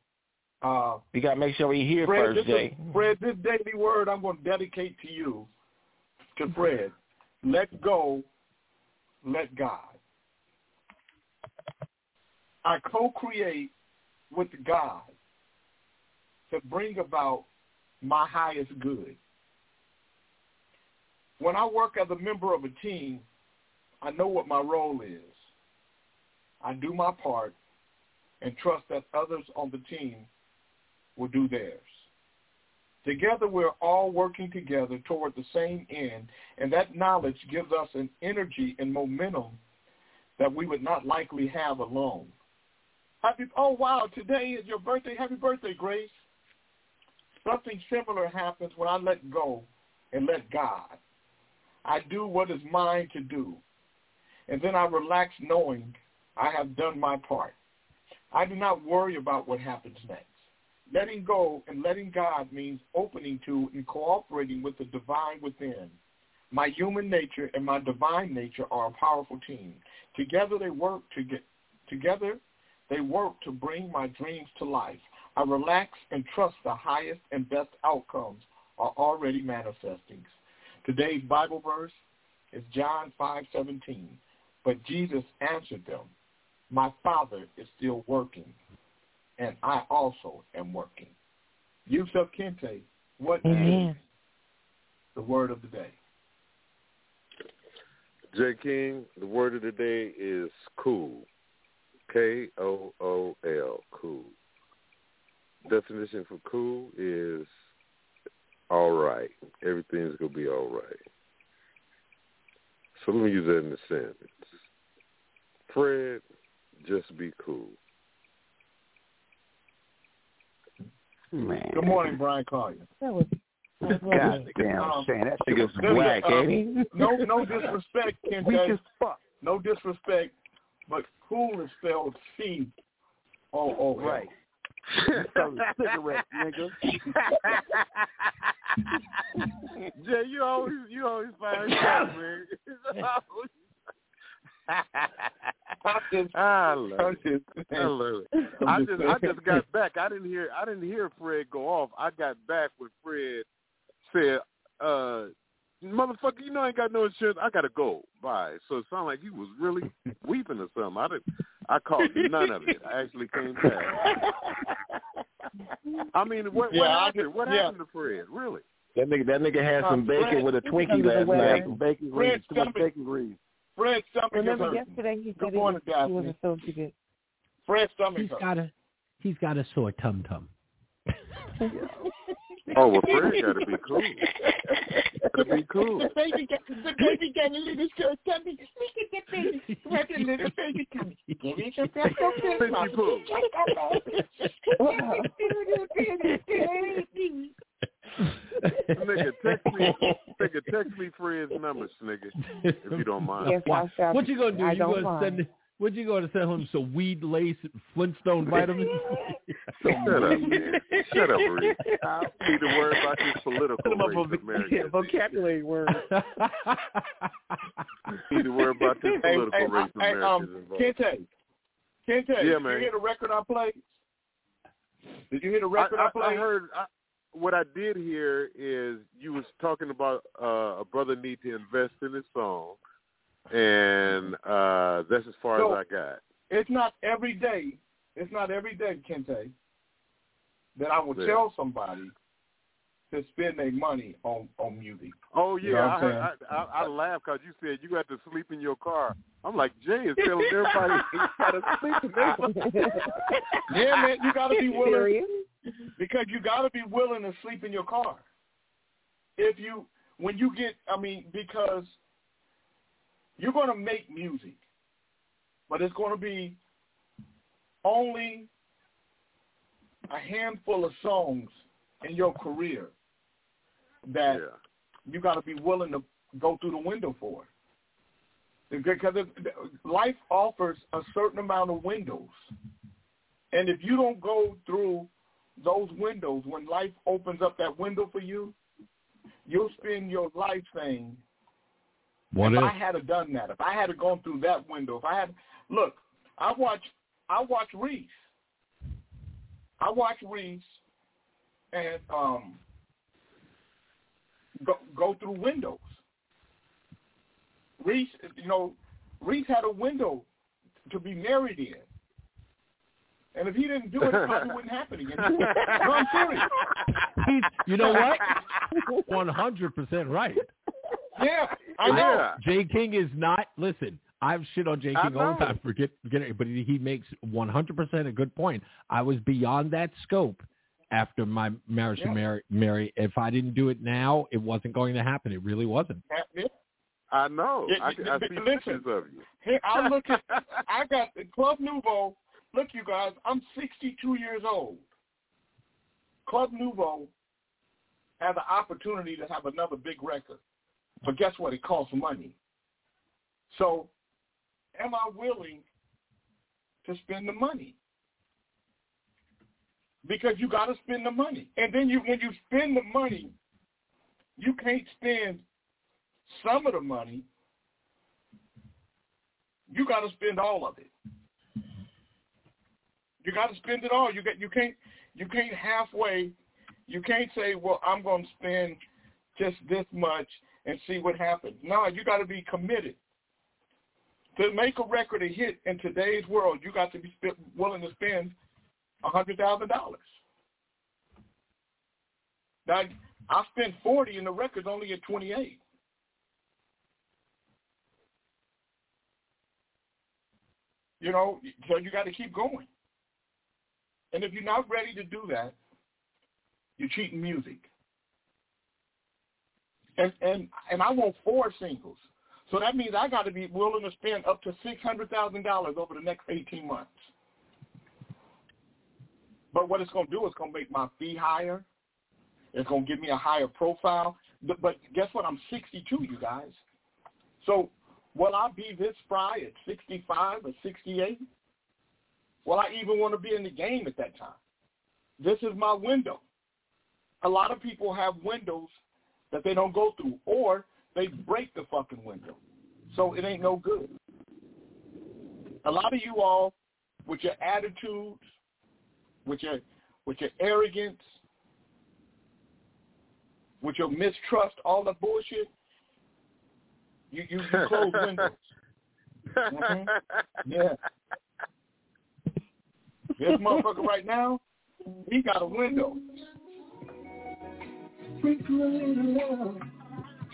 Uh, You got to make sure he here Fred, first, this Jay. is, Fred, this daily word I'm going to dedicate to you, to Fred. Let go, let God. I co-create with God to bring about my highest good. When I work as a member of a team, I know what my role is. I do my part and trust that others on the team will do theirs. Together, we're all working together toward the same end, and that knowledge gives us an energy and momentum that we would not likely have alone. Happy, oh, wow, today is your birthday. Happy birthday, Grace. Something similar happens when I let go and let God. I do what is mine to do, and then I relax knowing I have done my part. I do not worry about what happens next. Letting go and letting God means opening to and cooperating with the divine within. My human nature and my divine nature are a powerful team. Together they work to get together they work to bring my dreams to life. I relax and trust the highest and best outcomes are already manifesting. Today's Bible verse is John 5:17. But Jesus answered them, "My Father is still working, and I also am working." Yusuf Kente, what is Amen. the word of the day? J. King, the word of the day is cool. K O O L, cool. Definition for cool is all right. Everything's gonna be all right. So let me use that in a sentence. Fred, just be cool. Man. Good morning, Brian Collier. That was, that was God damn, Um, Shane, that shit Nigga's was whack, uh, ain't he? No, no disrespect, weak Kente. as fuck. No disrespect, but cool is spelled C O O L. Right. Cigarettes, nigga. Jay, you always you always find stuff, man. Just, I love it. just, I love it. I'm just just. I just got back. I didn't hear I didn't hear Fred go off. I got back when Fred said, uh motherfucker, you know I ain't got no insurance. I gotta go. Bye. So it sounded like he was really weeping or something. I didn't I caught none of it. I actually came back. I mean what, Yeah, what I happened? just- what yeah. happened to Fred? Really? That nigga, that nigga had some Uh, bacon Fred, with a Twinkie last weather. night. Bacon grease, too much bacon grease. Fred's stomach is Remember hurting. yesterday he Good said he morning, was, he Daphne. wasn't feeling too good. Fred's stomach He's hurts. got a he's got a sore tum tum. Oh well Fred gotta be cool. Gotta be cool. The baby got the baby got a little short tummy. Look at the baby. What a little baby tummy. Give me some breast Fifty poo. Nigga, text me nigga, text me Fred's numbers, nigga, if you don't mind. Yes, Why- I shall. what you gonna do? I you gonna mind. send what you gonna send him some weed lace Flintstone vitamins? Shut up, man. Shut up, Reed. Need to worry about this political Put him up race America. vocabulary word. Need to worry about this political hey, race hey, America's um, involved. Kente, Kente, Yeah, did man. you hear the record I played? Did you hear the I, record I, I, played? I heard I, what I did hear is you was talking about uh, a brother need to invest in his song, and uh, that's as far So- as I got. It's not every day. It's not every day, Kente, that I will Yeah. tell somebody to spend their money on on music. Oh You yeah, know I, I'm heard, I, I I laughed because you said you got to sleep in your car. I'm like Jay is telling everybody he got to sleep in their car. Yeah, man, you got to be willing Serious? because you got to be willing to sleep in your car. If you when you get, I mean, because you're going to make music, but it's going to be only a handful of songs in your career that you got to be willing to go through the window for. Because life offers a certain amount of windows. And if you don't go through those windows, when life opens up that window for you, you'll spend your life saying, What if if? I had have done that, if I had have gone through that window, if I had, look, I watch, I watch Reese. I watch Reese and um go go through windows. Reese, you know, Reese had a window to be married in. And if he didn't do it, it probably wouldn't happen again. no, I'm serious. He's, you know what? One hundred percent right. Yeah, I know. Jay King is not. Listen, I've shit on Jay I King all the time. Forget, forget it. But he makes one hundred percent a good point. I was beyond that scope after my marriage to Mary. Mary, if I didn't do it now, it wasn't going to happen. It really wasn't. I know. Yeah, I, yeah, I but see pictures of you. Here, I look at, I got the Club Nouveau. Look, you guys, I'm 62 years old. Club Nouveau had the opportunity to have another big record, but guess what? It costs money. So, am I willing to spend the money? Because you got to spend the money, and then you, when you spend the money, you can't spend some of the money you got to spend all of it. You got to spend it all. You get you can't you can't halfway. You can't say, well, I'm going to spend just this much and see what happens. No, you got to be committed. To make a record a hit in today's world, you got to be willing to spend a hundred thousand dollars. Now, I spent forty, and the record's only at twenty-eight. You know, so you got to keep going. And if you're not ready to do that, you're cheating music. And and and I want four singles, so that means I got to be willing to spend up to six hundred thousand dollars over the next eighteen months. But what it's going to do is going to make my fee higher. It's going to give me a higher profile. But, guess what? I'm 62, you guys. So will I be this spry at 65 or 68? Will I even want to be in the game at that time? This is my window. A lot of people have windows that they don't go through, or they break the fucking window. So it ain't no good. A lot of you all, with your attitudes, with your with your arrogance, with your mistrust, all the bullshit, you you, you close windows. Mhm. Yeah. This motherfucker right now, he got a window.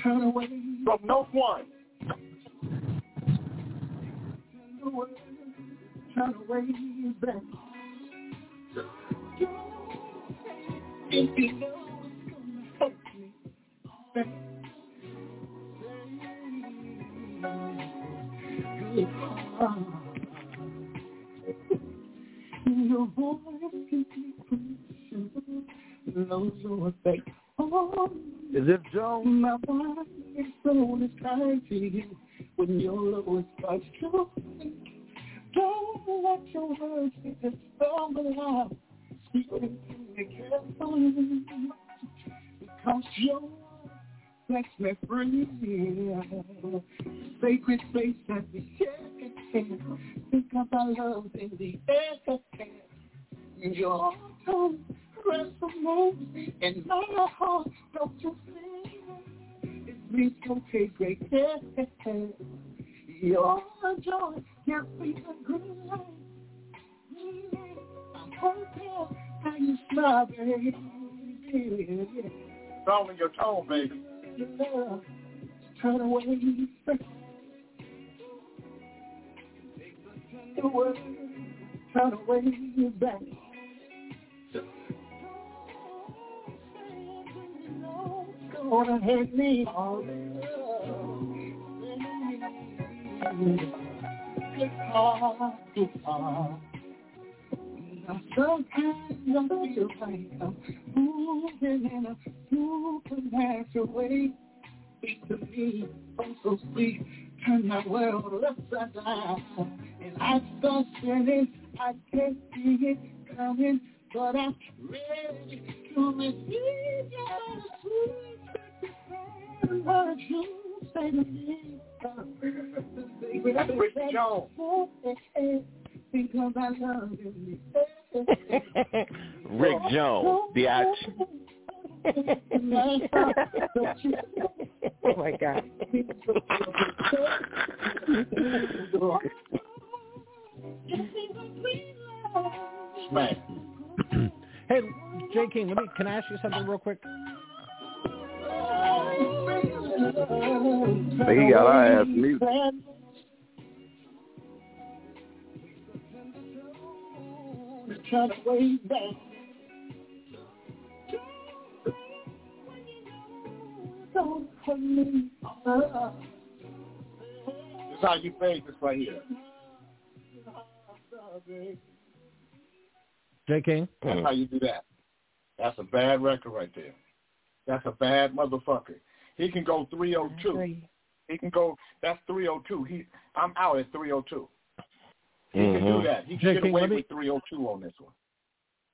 Turn away. From no one. Turn away you hurt me, back. Your voice can effect. Is it Joe? my body and soul is tied to you when your love starts to. Don't let your words get to stumble out. Speak to me carefully. Because your sets me free. Sacred space that we share. Think of our love in the air. Your tongue aggressive moves in my heart. Don't you see? It means you take great. Your joy can't be a green light. I'm hoping how you smile, baby. Throwing your tone, baby. Love, turn away. The word, turn away back. Gonna hurt me It's hard, it's hard. Sometimes I feel like I'm moving in a supernatural way. Speak to me, oh so sweet, turn my world upside down. And I start spinning, I can't see it coming, but I'm ready to receive your sweet what you say to me. That's Rick Jones. Because I love you. Rick Jones, Biatch. oh my God. Smack. hey, J. King, let me. Can I ask you something real quick? He got our ass mute. Try to way back. Don't put me up. This is how you fade this right here. J. King? That's how you do that. That's a bad record right there. That's a bad motherfucker. He can go 302. He can go. That's 302. He. I'm out at 302. He can do that. He can J. get away me- with 302 on this one.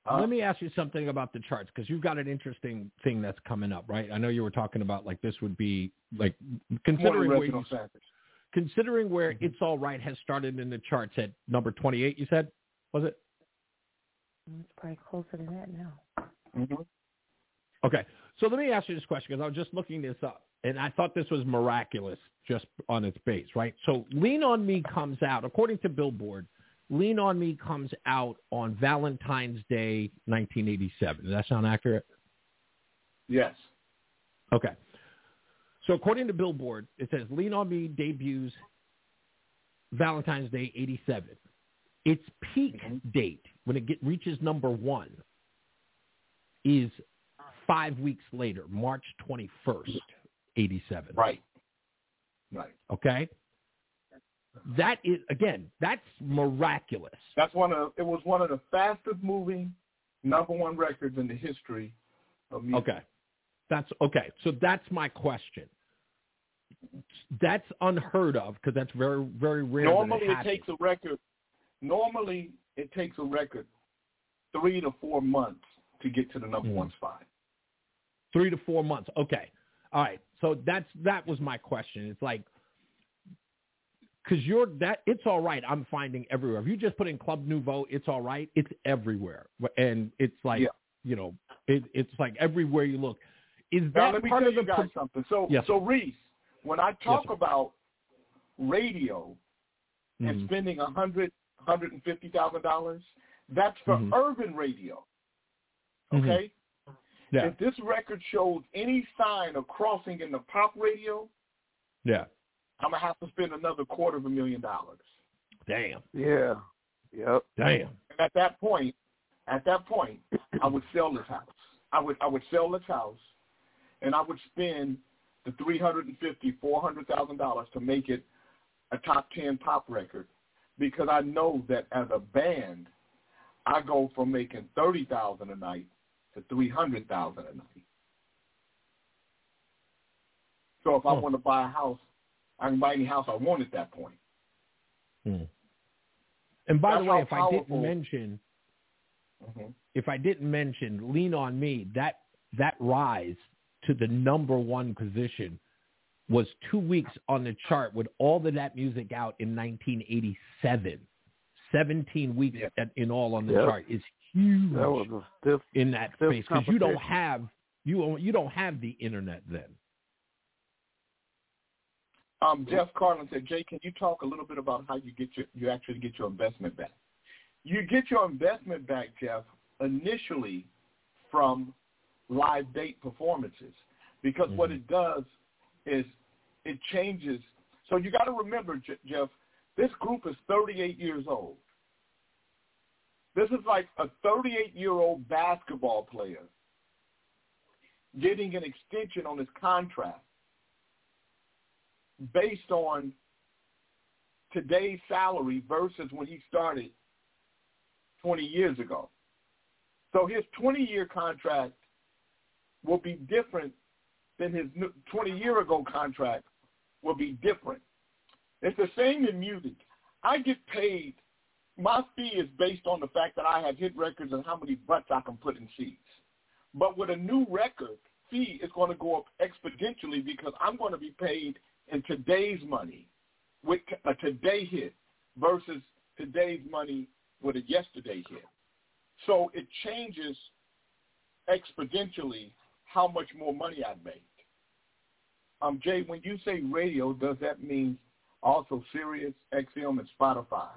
Huh? Let me ask you something about the charts because you've got an interesting thing that's coming up, right? I know you were talking about like this would be like considering where you, considering where it's all right has started in the charts at number twenty eight. You said was it? It's probably closer to that now. Mm-hmm. Okay, so let me ask you this question because I was just looking this up and I thought this was miraculous just on its base, right? So Lean on Me comes out according to Billboard. Lean on Me comes out on Valentine's Day, 1987. Does that sound accurate? Yes. Okay. So according to Billboard, it says Lean on Me debuts Valentine's Day 87. Its peak mm-hmm. date when it get, reaches number one is five weeks later, March 21st, 87. Right. Right. Okay? That is, again, that's miraculous. That's one of. It was one of the fastest moving number one records in the history of music. Okay. That's okay. So that's my question. That's unheard of because that's very, very rare. Normally, it, it takes a record. Normally, it takes a record three to four months to get to the number Mm. one spot. Three to four months. Okay. All right. So that's that was my question. It's like because you're that it's all right. I'm finding everywhere. If you just put in Club Nouveau, it's all right. It's everywhere, and it's like Yeah. you know, it, it's like everywhere you look. Is Now, that let me part tell of the you guys pro- something. So, Yes, so Reese, when I talk sir. about radio and Mhm. spending a hundred, hundred and fifty thousand dollars, that's for Mhm. urban radio. Mhm. Okay. Yeah. If this record shows any sign of crossing in the pop radio, Yeah. I'm gonna have to spend another quarter of a million dollars. Damn. Yeah. Yep. Damn. And at that point, at that point, I would sell this house. I would I would sell this house, and I would spend the three hundred and fifty, four hundred thousand dollars to make it a top ten pop record, because I know that as a band, I go from making thirty thousand a night to three hundred thousand a night. So if I Hmm. want to buy a house, I can buy any house I want at that point. Hmm. And by That's the way, how if I didn't mention, Mm-hmm. if I didn't mention Lean on Me, that that rise to the number one position was two weeks on the chart with all of that music out in 1987. 17 weeks at, in all on the Yep. chart is huge That was a stiff, in that stiff space because you don't have you don't- you don't have the internet then. Um, Jeff Carlin said, Jay, can you talk a little bit about how you get your you actually get your investment back? You get your investment back, Jeff, initially from live date performances. Because what it does is it changes. So you got to remember, J- Jeff, this group is 38 years old. This is like a 38-year-old basketball player getting an extension on his contract based on today's salary versus when he started 20 years ago. So his 20-year contract will be different than his 20-year ago contract will be different. It's the same in music. I get paid. My fee is based on the fact that I have hit records and how many butts I can put in seats. But with a new record, fee is going to go up exponentially because I'm going to be paid in today's money with a today hit versus today's money with a yesterday hit. So it changes exponentially how much more money I make. Um, Jay, when you say radio, does that mean also Sirius, XM, and Spotify?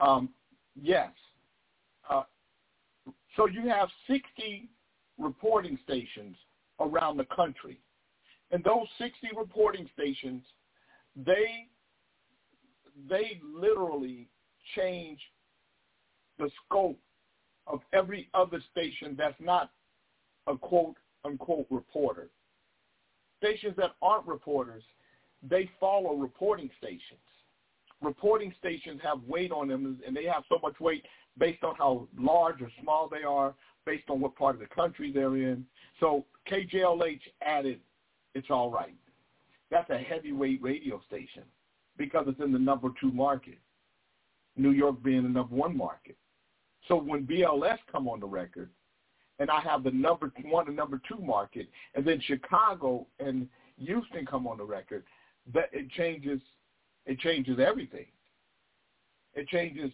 Um, yes. Uh, so you have 60 reporting stations around the country. And those 60 reporting stations, they they literally change the scope of every other station that's not a quote unquote reporter. Stations that aren't reporters, they follow reporting stations. Reporting stations have weight on them, and they have so much weight based on how large or small they are, based on what part of the country they're in. So KJLH added, it's all right. That's a heavyweight radio station because it's in the number two market, New York being the number one market. So when BLS come on the record, and I have the number one and number two market, and then Chicago and Houston come on the record, that it changes it changes everything. It changes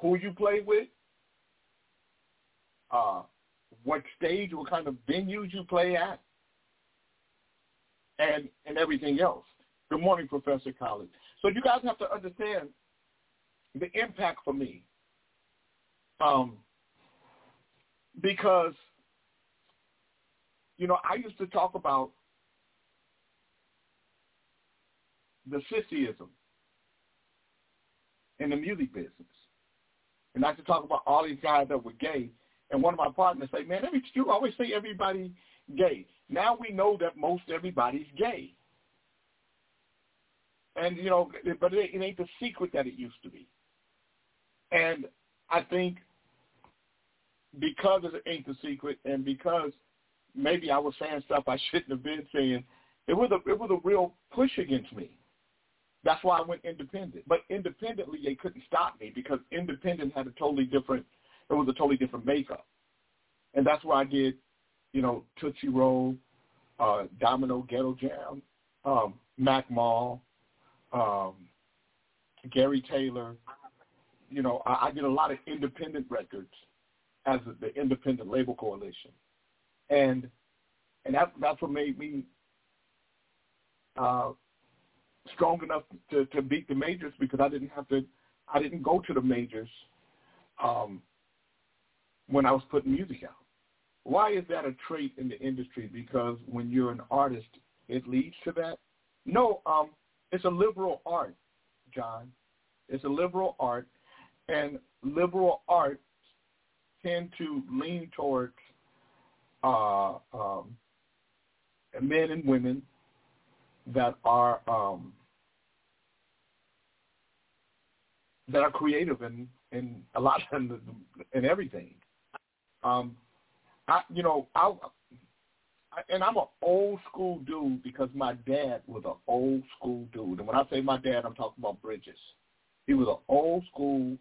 who you play with, uh, what stage, what kind of venues you play at, and and everything else. Good morning, Professor Collins. So you guys have to understand the impact for me. Um, because, you know, I used to talk about the sissyism in the music business. And I to talk about all these guys that were gay. And one of my partners say, man, every, you always say everybody gay. Now we know that most everybody's gay. And, you know, but it, it ain't the secret that it used to be. And I think because it ain't the secret and because maybe I was saying stuff I shouldn't have been saying, it was a it was a real push against me. That's why I went independent. But independently they couldn't stop me because independent had a totally different it was a totally different makeup. And that's why I did, you know, Tootsie Roll, uh, Domino Ghetto Jam, um, Mac Mall, um, Gary Taylor. You know, I, I did a lot of independent records as the Independent Label Coalition, and and that that's what made me uh, strong enough to, to beat the majors because I didn't have to I didn't go to the majors um, when I was putting music out. Why is that a trait in the industry? Because when you're an artist, it leads to that. No, um, it's a liberal art, John. It's a liberal art, and liberal art tend to lean towards uh, um, men and women that are um, that are creative in in a lot in, in everything. Um, I, you know, I, I and I'm an old school dude because my dad was an old school dude. And when I say my dad, I'm talking about Bridges. He was an old school,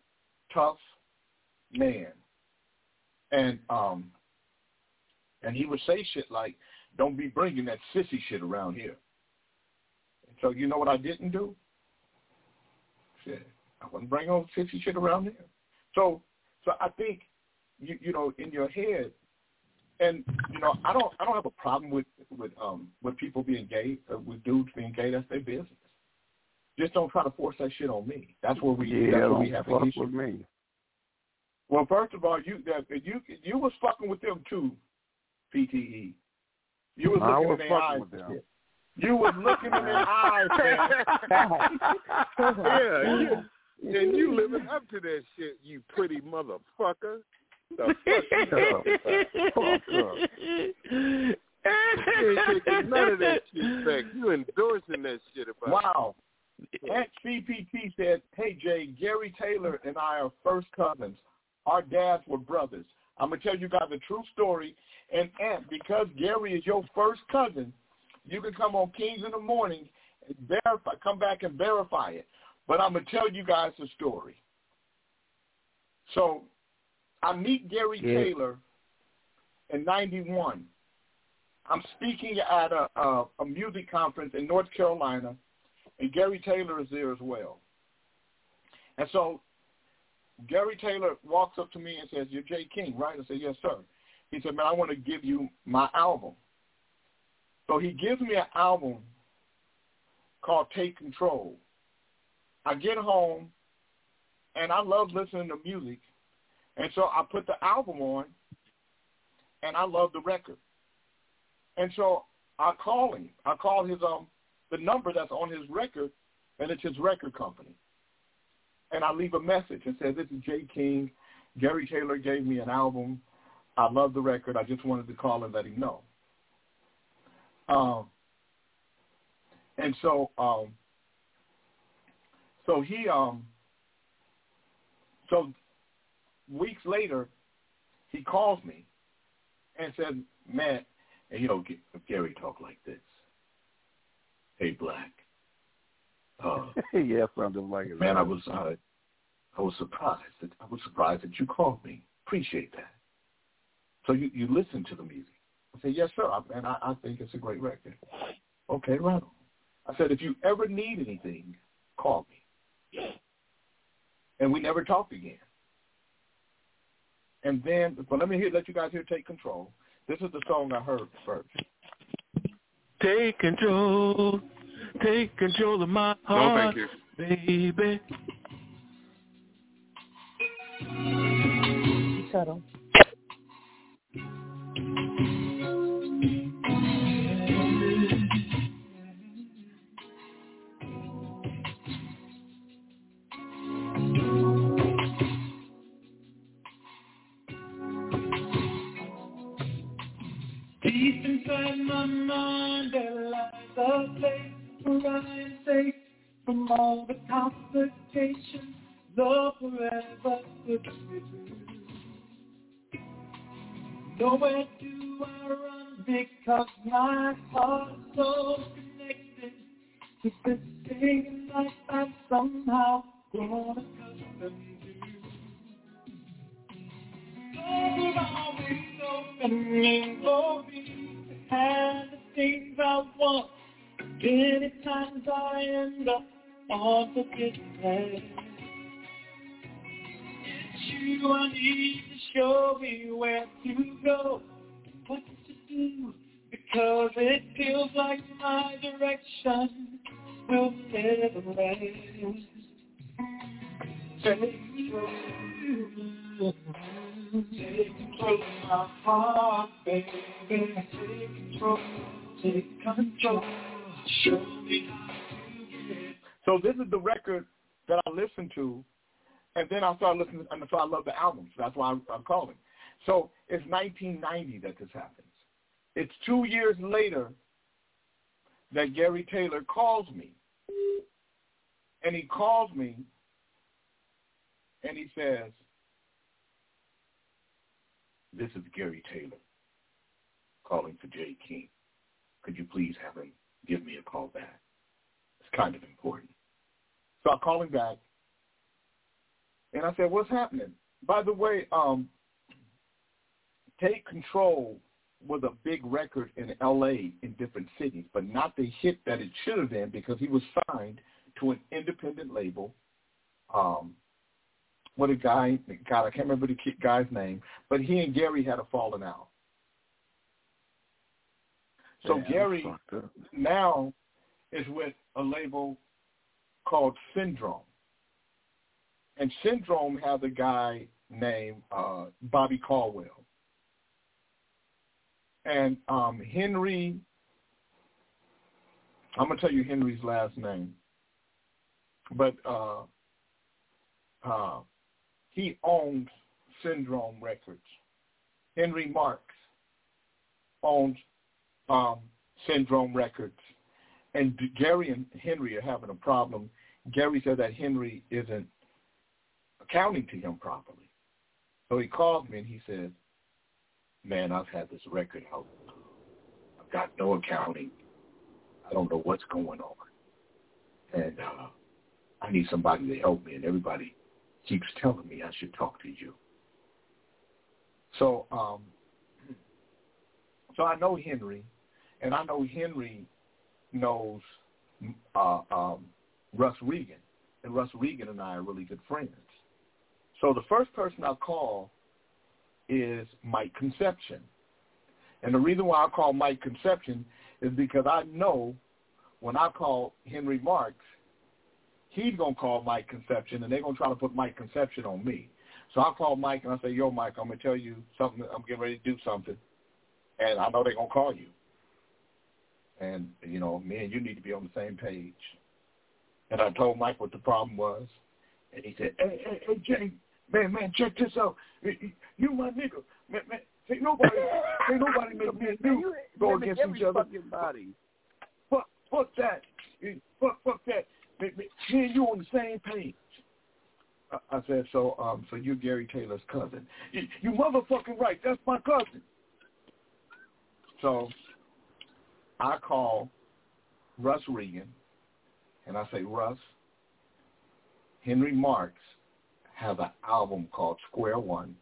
tough man, and um, and he would say shit like, "Don't be bringing that sissy shit around here." So you know what I didn't do? Shit, I wouldn't bring all sissy shit around here. So, so I think you you know in your head, and you know I don't I don't have a problem with with um with people being gay, uh, with dudes being gay. That's their business. Just don't try to force that shit on me. That's where we Yeah, that's where we have fuck an issue. with me. Well, first of all, you that you you was fucking with them too, PTE. You was I looking was in their eyes. With them. You was looking in their eyes, man. yeah, you, and you living up to that shit, you pretty motherfucker. The fuck you talking about? You ain't taking none of that shit back. You endorsing that shit about Wow. At CPT said, "Hey Jay, Gary Taylor and I are first cousins. Our dads were brothers. I'm gonna tell you guys a true story. And Aunt, because Gary is your first cousin, you can come on Kings in the morning and verify. Come back and verify it. But I'm gonna tell you guys a story. So, I meet Gary Yeah. Taylor in '91. I'm speaking at a, a a music conference in North Carolina and Gary Taylor is there as well. And so Gary Taylor walks up to me and says, "You're Jay King, right?" I said, "Yes, sir." He said, "Man, I want to give you my album." So he gives me an album called Take Control. I get home, and I love listening to music, and so I put the album on, and I love the record. And so I call him. I call his um the number that's on his record, and it's his record company. And I leave a message and say, "This is Jay King. Gary Taylor gave me an album. I love the record. I just wanted to call and let him know." Um, and so, um, so he, um, so weeks later, he calls me and says, "Man, and you know, Gary talk like this. Hey, Black. Uh, yeah, something like it. man, I was uh, I was surprised. That, I was surprised that you called me. Appreciate that. So you you listen to the music. I said, yes, sir. And I, I think it's a great record. Okay, right on. I said, if you ever need anything, call me. And we never talked again. And then, but let me hear, let you guys hear "Take Control." This is the song I heard first. Take control, take control of my heart, you. baby. Subtle. Deep mind there lies a place where I am safe from all the complications. Love forever you. Nowhere do I run because my heart's so connected to this thing in life I've somehow grown accustomed to. Love will always for me to have the things I want. Many times I end up on forgiveness. It's you I need to show me where to go, what to do, because it feels like my direction will never rest. Take control. Take control of my heart, baby. Take control. So this is the record that I listened to, and then I started listening, and so I love the albums. That's why I'm, I'm calling. So it's 1990 that this happens. It's two years later that Gary Taylor calls me, and he calls me, and he says, "This is Gary Taylor calling for Jay King. Could you please have him give me a call back? It's kind of important." So I call him back, and I said, "What's happening?" By the way, um, "Take Control" was a big record in L.A. in different cities, but not the hit that it should have been because he was signed to an independent label, um, what a guy, God, I can't remember the guy's name, but he and Gary had a falling out. So Damn, Gary now is with a label called Sin-Drome. And Sin-Drome has a guy named uh, Bobby Caldwell. And um, Henry, I'm going to tell you Henry's last name. But uh, uh, he owns Sin-Drome Records. Henry Marx owns um, Sin-Drome Records. And Gary and Henry are having a problem. Gary said that Henry isn't accounting to him properly. So he called me and he said, man, I've had this record out. I've got no accounting. I don't know what's going on. And uh, I need somebody to help me. And everybody keeps telling me I should talk to you. So, um, so I know Henry, and I know Henry knows uh, um, Russ Regan, and Russ Regan and I are really good friends. So the first person I call is Mike Concepcion, and the reason why I call Mike Concepcion is because I know when I call Henry Marx, he's gonna call Mike Concepcion, and they're gonna try to put Mike Concepcion on me. So I call Mike and I say, "Yo, Mike, I'm gonna tell you something. I'm getting ready to do something, and I know they're gonna call you. And you know, me and you need to be on the same page." And I told Mike what the problem was, and he said, "Hey, hey, hey, Jay, man, man, check this out. You my nigga, man, man. Ain't nobody, ain't nobody make me and you go against each other. Body. Fuck, fuck that. Fuck, fuck that. Me, me, and you on the same page." I- I said, so um, so you're Gary Taylor's cousin. You, you motherfucking right. That's my cousin. So I call Russ Regan, and I say, Russ, Henry Marx has an album called Square One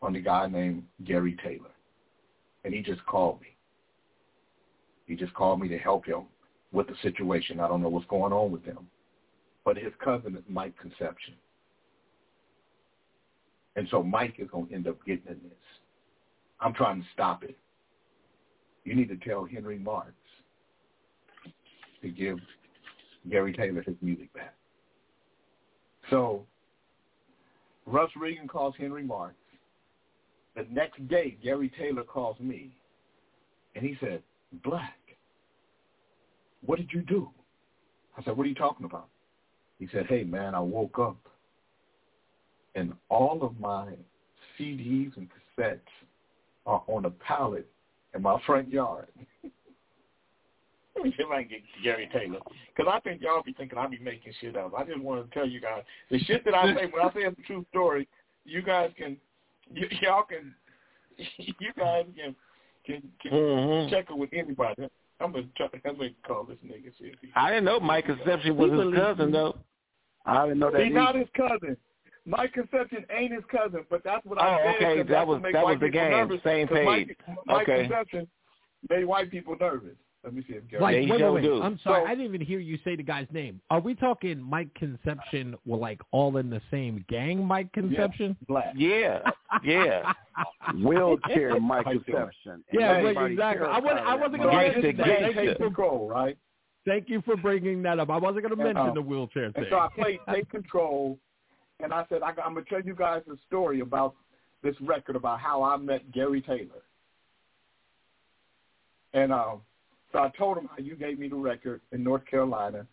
on the guy named Gary Taylor. And he just called me. He just called me to help him with the situation. I don't know what's going on with him. But his cousin is Mike Concepcion. And so Mike is going to end up getting in this. I'm trying to stop it. You need to tell Henry Marx to give Gary Taylor his music back. So Russ Regan calls Henry Marx. The next day, Gary Taylor calls me, and he said, Black, what did you do? I said, what are you talking about? He said, hey, man, I woke up, and all of my CDs and cassettes are on a pallet in my front yard. Let me see if I can get Gary Taylor. Because I think y'all be thinking I be making shit up. I just want to tell you guys, the shit that I say, when I say it's a true story, you guys can, y- y'all can, you guys can, can, can Mhm. check it with anybody. I'm going to try, I'm going to call this nigga, see if he I didn't know Mike Concepcion was his cousin though. I didn't know that. He's not his cousin. Mike Concepcion ain't his cousin, but that's what Oh, I said. okay, 'cause that that's was- that was the people game. nervous, Same 'cause Mike, page. Mike Okay. Concepcion made white people nervous. Let me see if Gary. Like, wait, wait, wait. do. I'm sorry, So- I didn't even hear you say the guy's name. Are we talking Mike Concepcion? Were like all in the same gang, Mike Concepcion? Black. Yeah, yeah. Wheelchair Mike How you doing? Concepcion. Yeah, right, exactly. I wasn't- about I that wasn't So gonna I mention that. Thank you Take for Control, right? thank you for bringing that up. I wasn't going to And, mention um, the wheelchair And thing. so I played Take Control, and I said, I, I'm going to tell you guys a story about this record, about how I met Gary Taylor. And um, so I told him how you gave me the record in North Carolina,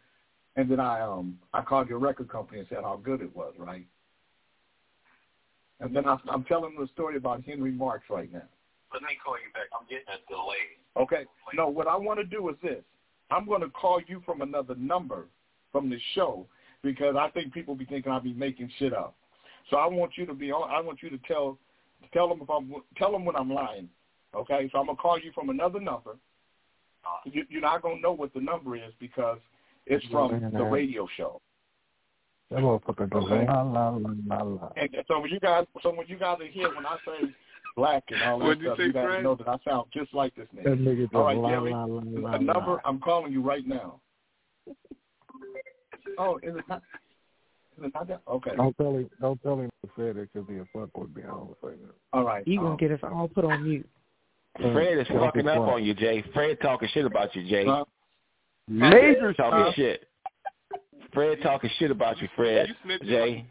and then I um I called your record company and said how good it was, right? And then I, I'm telling the story about Henry Marx right now. Let me call you back. I'm getting a delay. Okay. No, what I want to do is this. I'm going to call you from another number from the show because I think people be thinking I'll be making shit up. So I want you to be on. I want you to tell tell them if I'm tell them when I'm lying. Okay. So I'm gonna call you from another number. Uh, you, you're not gonna know what the number is because it's from the radio show. That motherfucker goes Okay. And so when you guys, so when you guys are here, when I say black and all that What'd you stuff, you guys Fred? know that I sound just like this That nigga. nigga goes All right, la Gary. la la la number. I'm calling you right now. Oh, is it not? Is it not that? Okay. Don't tell him. Don't tell him to say that because he'll fuck with me. I don't say that. All right. You gonna um, get us all put on mute. Fred is fucking up on you, Jay. Fred talking shit about you, Jay. Huh? Major talking Huh? shit. Fred talking shit about you, Fred. You snitching. Jay.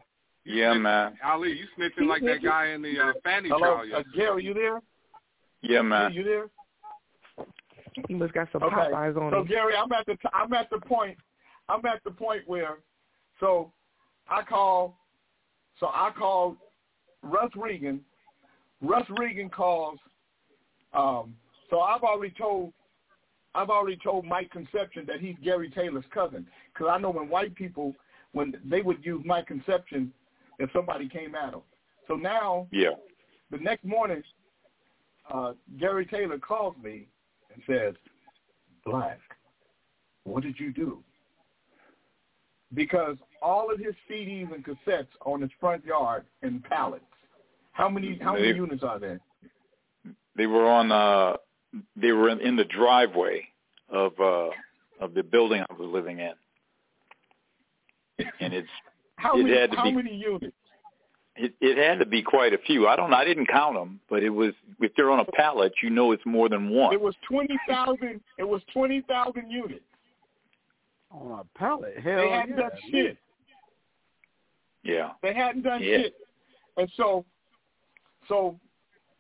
You Yeah, snitching. man. Ali, you snitching like that guy in the uh, Fanny Hello, trial uh. Gary, you there? Yeah, man. You there? He must got some Okay. Popeyes on So him. Gary, I'm at the t- I'm at the point I'm at the point where so I call so I call Russ Regan. Russ Regan calls um so I've already told I've already told Mike Concepcion that he's Gary Taylor's cousin because I know when white people when they would use Mike Concepcion if somebody came at him. So now Yeah. the next morning, uh, Gary Taylor calls me and says, Black, what did you do? Because all of his CDs and cassettes on his front yard in pallets. How many how many They- units are there? They were on. uh They were in, in the driveway of uh of the building I was living in, and it's How It many had to how be- many units? it, it had to be quite a few. I don't. I didn't count them, but it was. If they're on a pallet, you know it's more than one. It was twenty thousand it was twenty thousand units. On a pallet. Hell they hadn't yeah. done shit. Yeah. They hadn't done Yeah. shit. And so, so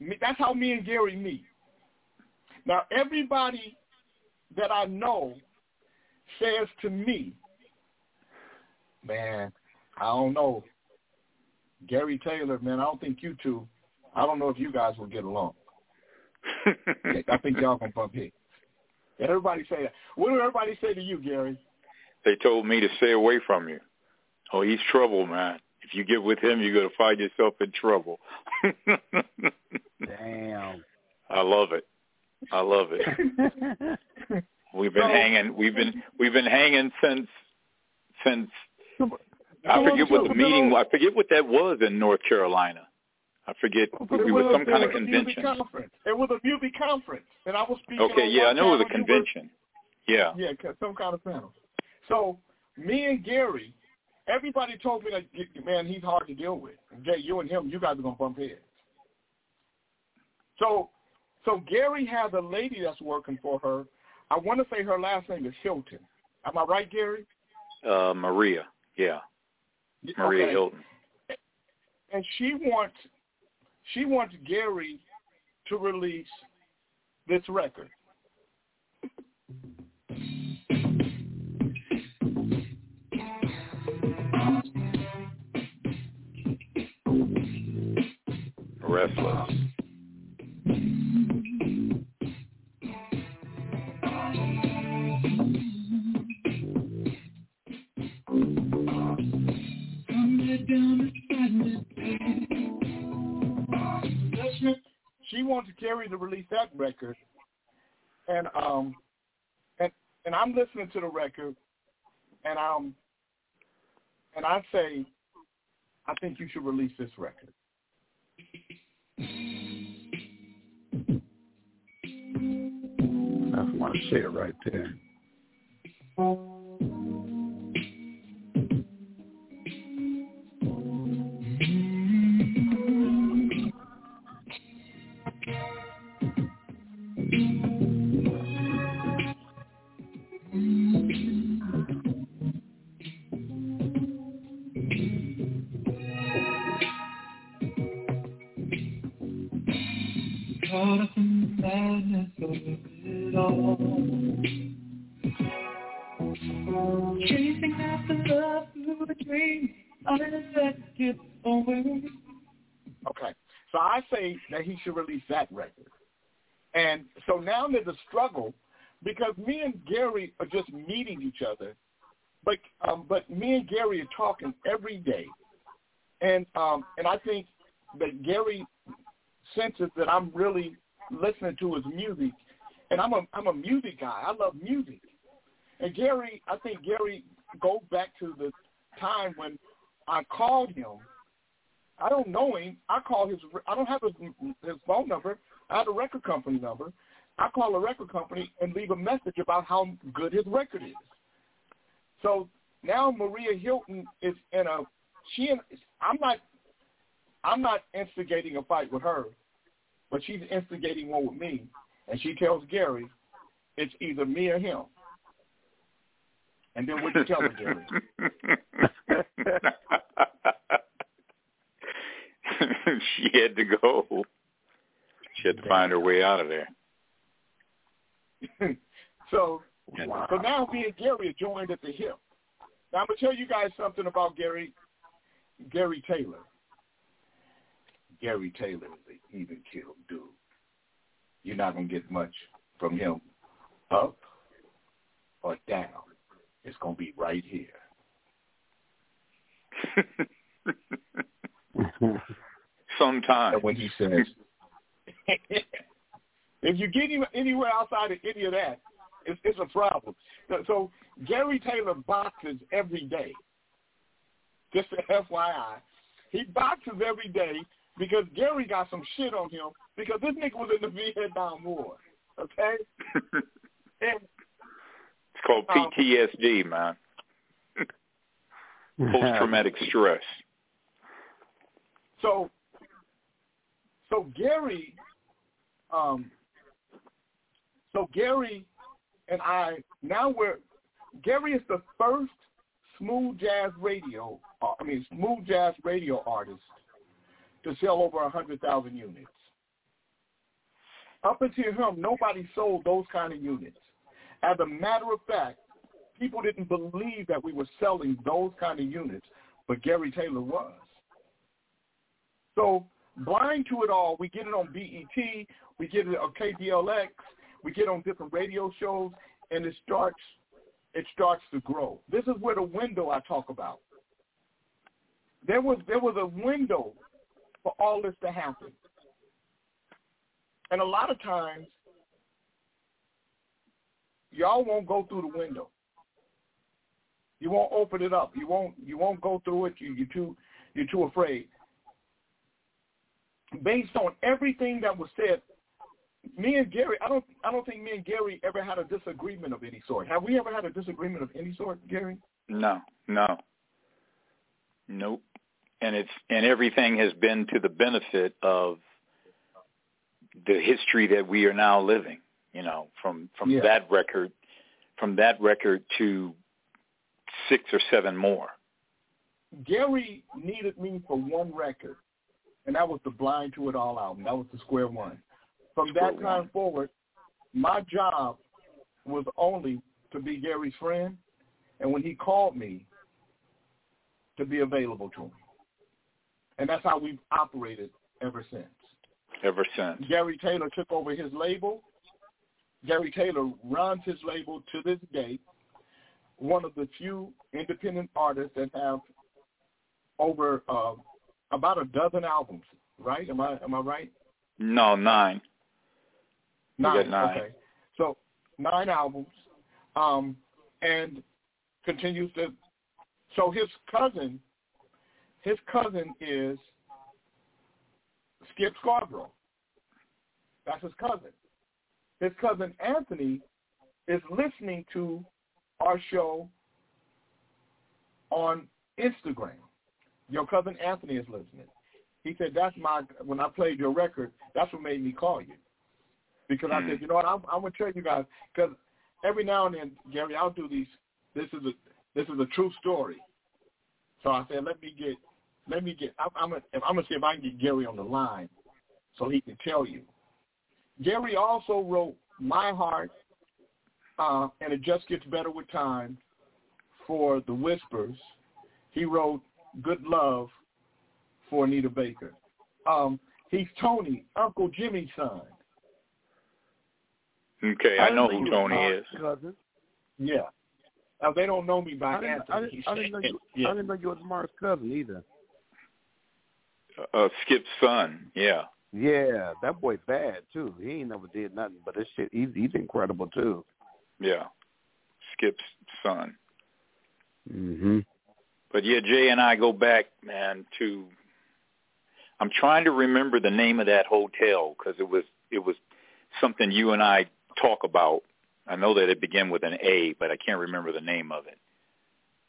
me, that's how me and Gary meet. Now, everybody that I know says to me, man, I don't know. Gary Taylor, man, I don't think you two, I don't know if you guys will get along. I think y'all gonna bump heads. Everybody say that. What do everybody say to you, Gary? They told me to stay away from you. Oh, he's trouble, man. If you get with him, you're gonna find yourself in trouble. Damn. I love it. I love it. We've been So- hanging. We've been we've been hanging since since I forget what so- the meeting. I forget what that was in North Carolina. I forget. It was some kind of it was a music convention. conference. It was a music conference, and I was speaking. Okay, yeah, I know it was a you were- convention. Yeah. Yeah, some kind of panel. So me and Gary, everybody told me that man, he's hard to deal with. Jay, you and him, you guys are gonna bump heads. So, so Gary has a lady that's working for her. I want to say her last name is Hilton. Am I right, Gary? Uh, Maria. Yeah. Maria Okay. Hilton. And she wants, she wants Gary to release this record. Restless. She wants Gary to release that record, and um, and and I'm listening to the record, and um, and I say, I think you should release this record. That's my shit right there. Should release that record, and so now there's a struggle because me and Gary are just meeting each other, but um, but me and Gary are talking every day, and um, and I think that Gary senses that I'm really listening to his music, and I'm a I'm a music guy. I love music, and Gary, I think Gary goes back to the time when I called him. I don't know him. I call his. I don't have his his phone number. I have a record company number. I call a record company and leave a message about how good his record is. So now Maria Hilton is in a she and I'm not I'm not instigating a fight with her, but she's instigating one with me, and she tells Gary it's either me or him. And then what you tell her, Gary? she had to go. She had to find her way out of there. so, so now me and Gary are joined at the hip. Now I'm gonna tell you guys something about Gary, Gary Taylor. Gary Taylor is an even killed dude. You're not gonna get much from him up or down. It's gonna be right here. Sometimes. And when he says, if you get him anywhere outside of any of that, it's, it's a problem. So, so Gary Taylor boxes every day. Just a FYI, he boxes every day because Gary got some shit on him because this nigga was in the Vietnam War. Okay. and, it's called um, PTSD, man. Post traumatic stress. So, so Gary, um, so Gary and I now we're Gary is the first smooth jazz radio, uh, I mean smooth jazz radio artist to sell over a hundred thousand units. Up until him, nobody sold those kind of units. As a matter of fact, people didn't believe that we were selling those kind of units, but Gary Taylor was. So blind to it all, we get it on BET, we get it on KDLX, we get on different radio shows, and it starts it starts to grow. This is where the window I talk about. There was there was a window for all this to happen. And a lot of times y'all won't go through the window. You won't open it up. You won't you won't go through it. You you too you're too afraid. Based on everything that was said, me and Gary, I don't I don't think me and Gary ever had a disagreement of any sort. Have we ever had a disagreement of any sort, Gary? No, no. Nope. And it's and everything has been to the benefit of the history that we are now living, you know, from from Yeah. that record from that record to six or seven more. Gary needed me for one record, and that was the Blind to It All album. That was the Square One. From that time One. forward, my job was only to be Gary's friend, and when he called me, to be available to him. And that's how we've operated ever since. Ever since. Gary Taylor took over his label. Gary Taylor runs his label to this day. One of the few independent artists that have over uh, about a dozen albums. Right? Am I am I right? No, nine. Nine. nine. Okay. So nine albums, um, and continues to. So his cousin, his cousin is Skip Scarborough. That's his cousin. His cousin Anthony is listening to our show on Instagram. Your cousin Anthony is listening. He said, "That's my when I played your record. That's what made me call you." Because I said, you know what, I'm, I'm gonna tell you guys because every now and then, Gary, I'll do these. This is a this is a true story. So I said, let me get let me get. I'm, I'm gonna I'm gonna see if I can get Gary on the line so he can tell you. Gary also wrote My Heart, uh, and it just gets better with time for the Whispers. He wrote Good Love for Anita Baker. Um, he's Tony, Uncle Jimmy's son. Okay, I know who Tony is. Cousin. Yeah. Now they don't know me by I didn't, I, didn't, I, didn't know you, yeah. I didn't know you was Mark's cousin either. Uh, Skip's son. Yeah. Yeah, that boy bad too. He ain't never did nothing, but this shit, he's he's incredible too. Yeah. Skip's son. Mm-hmm. But yeah, Jay and I go back, man, to. I'm trying to remember the name of that hotel because it was it was something you and I talk about. I know that it began with an A, but I can't remember the name of it.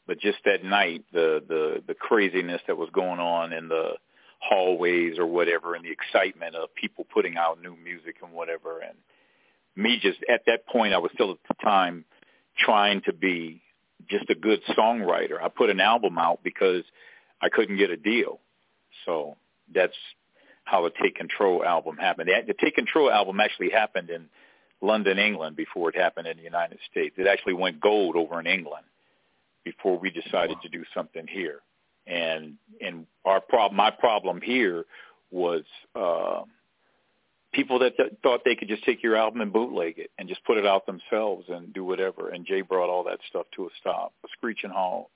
but just that night, the the the craziness that was going on in the hallways or whatever, and the excitement of people putting out new music and whatever, and me just at that point, I was still at the time trying to be just a good songwriter. I put an album out because I couldn't get a deal, so that's how the Take Control album happened. The, Take Control album actually happened in London, England, before it happened in the United States. It actually went gold over in England before we decided to do something here. And and our problem, my problem here was uh, people that th- thought they could just take your album and bootleg it and just put it out themselves and do whatever. And Jay brought all that stuff to a stop, a screeching halt,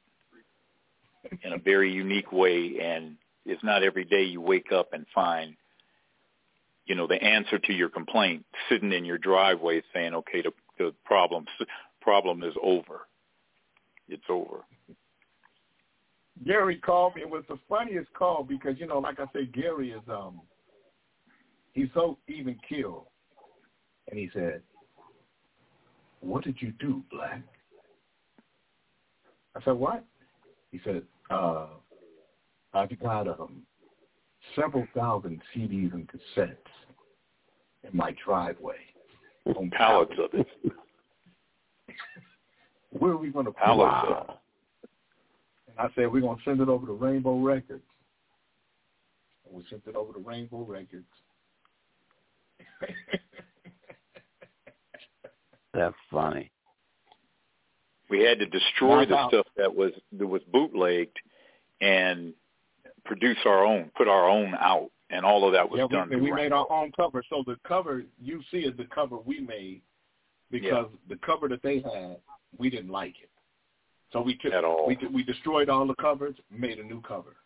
in a very unique way. And it's not every day you wake up and find, you know, the answer to your complaint sitting in your driveway saying, okay, the, the problem problem is over. It's over. Gary called me. It was the funniest call because you know, like I said, Gary is um he's so even killed. And he said, What did you do, Black? I said, What? He said, uh, I've got um several thousand CDs and cassettes in my driveway. On pallets of it. Where are we going to Pallets it? And I said, we're going to send it over to Rainbow Records. And we sent it over to Rainbow Records. That's funny. We had to destroy the stuff that was that was bootlegged and produce our own, put our own out, and all of that was yeah, done. we, and we made our own cover. So the cover you see is the cover we made because the cover that they had, we didn't like it. So we took At all. we we destroyed all the covers, made a new cover.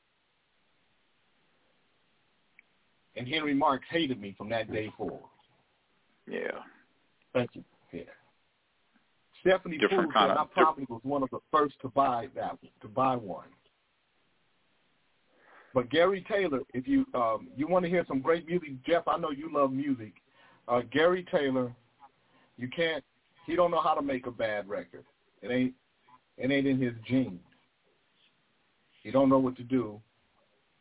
And Henry Marx hated me from that day forward. Yeah. Thank you. Yeah. Stephanie Different Pooh kind said of- I probably was one of the first to buy that to buy one. But Gary Taylor, if you um, you want to hear some great music, Jeff, I know you love music. Uh, Gary Taylor, you can't. He don't know how to make a bad record. It ain't. It ain't in his genes. He don't know what to do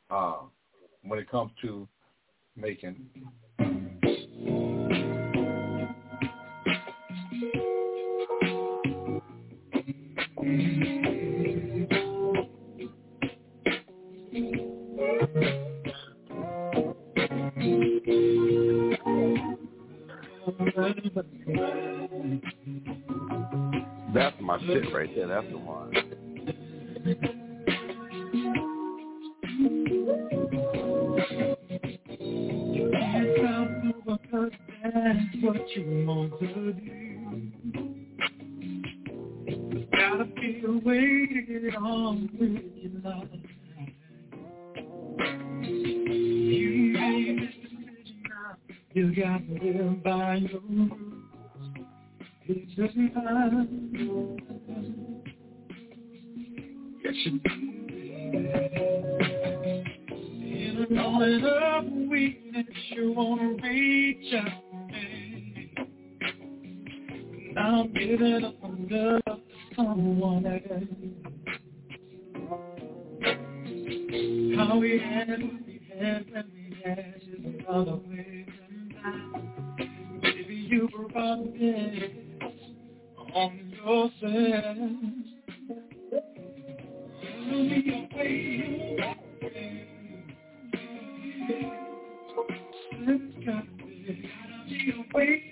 uh, when it comes to making. That's my shit right there. That's the one. What you want to do. Gotta feel weighted on with your love. You made this decision now. You got to live by your rules. It's just mine. Yes, you do. In a moment of weakness, you wanna reach out. Now I'm giving up on love to someone else. How we had what we had when we had just another way than that. Maybe you brought this on yourself. Be away. It's gotta be, be away.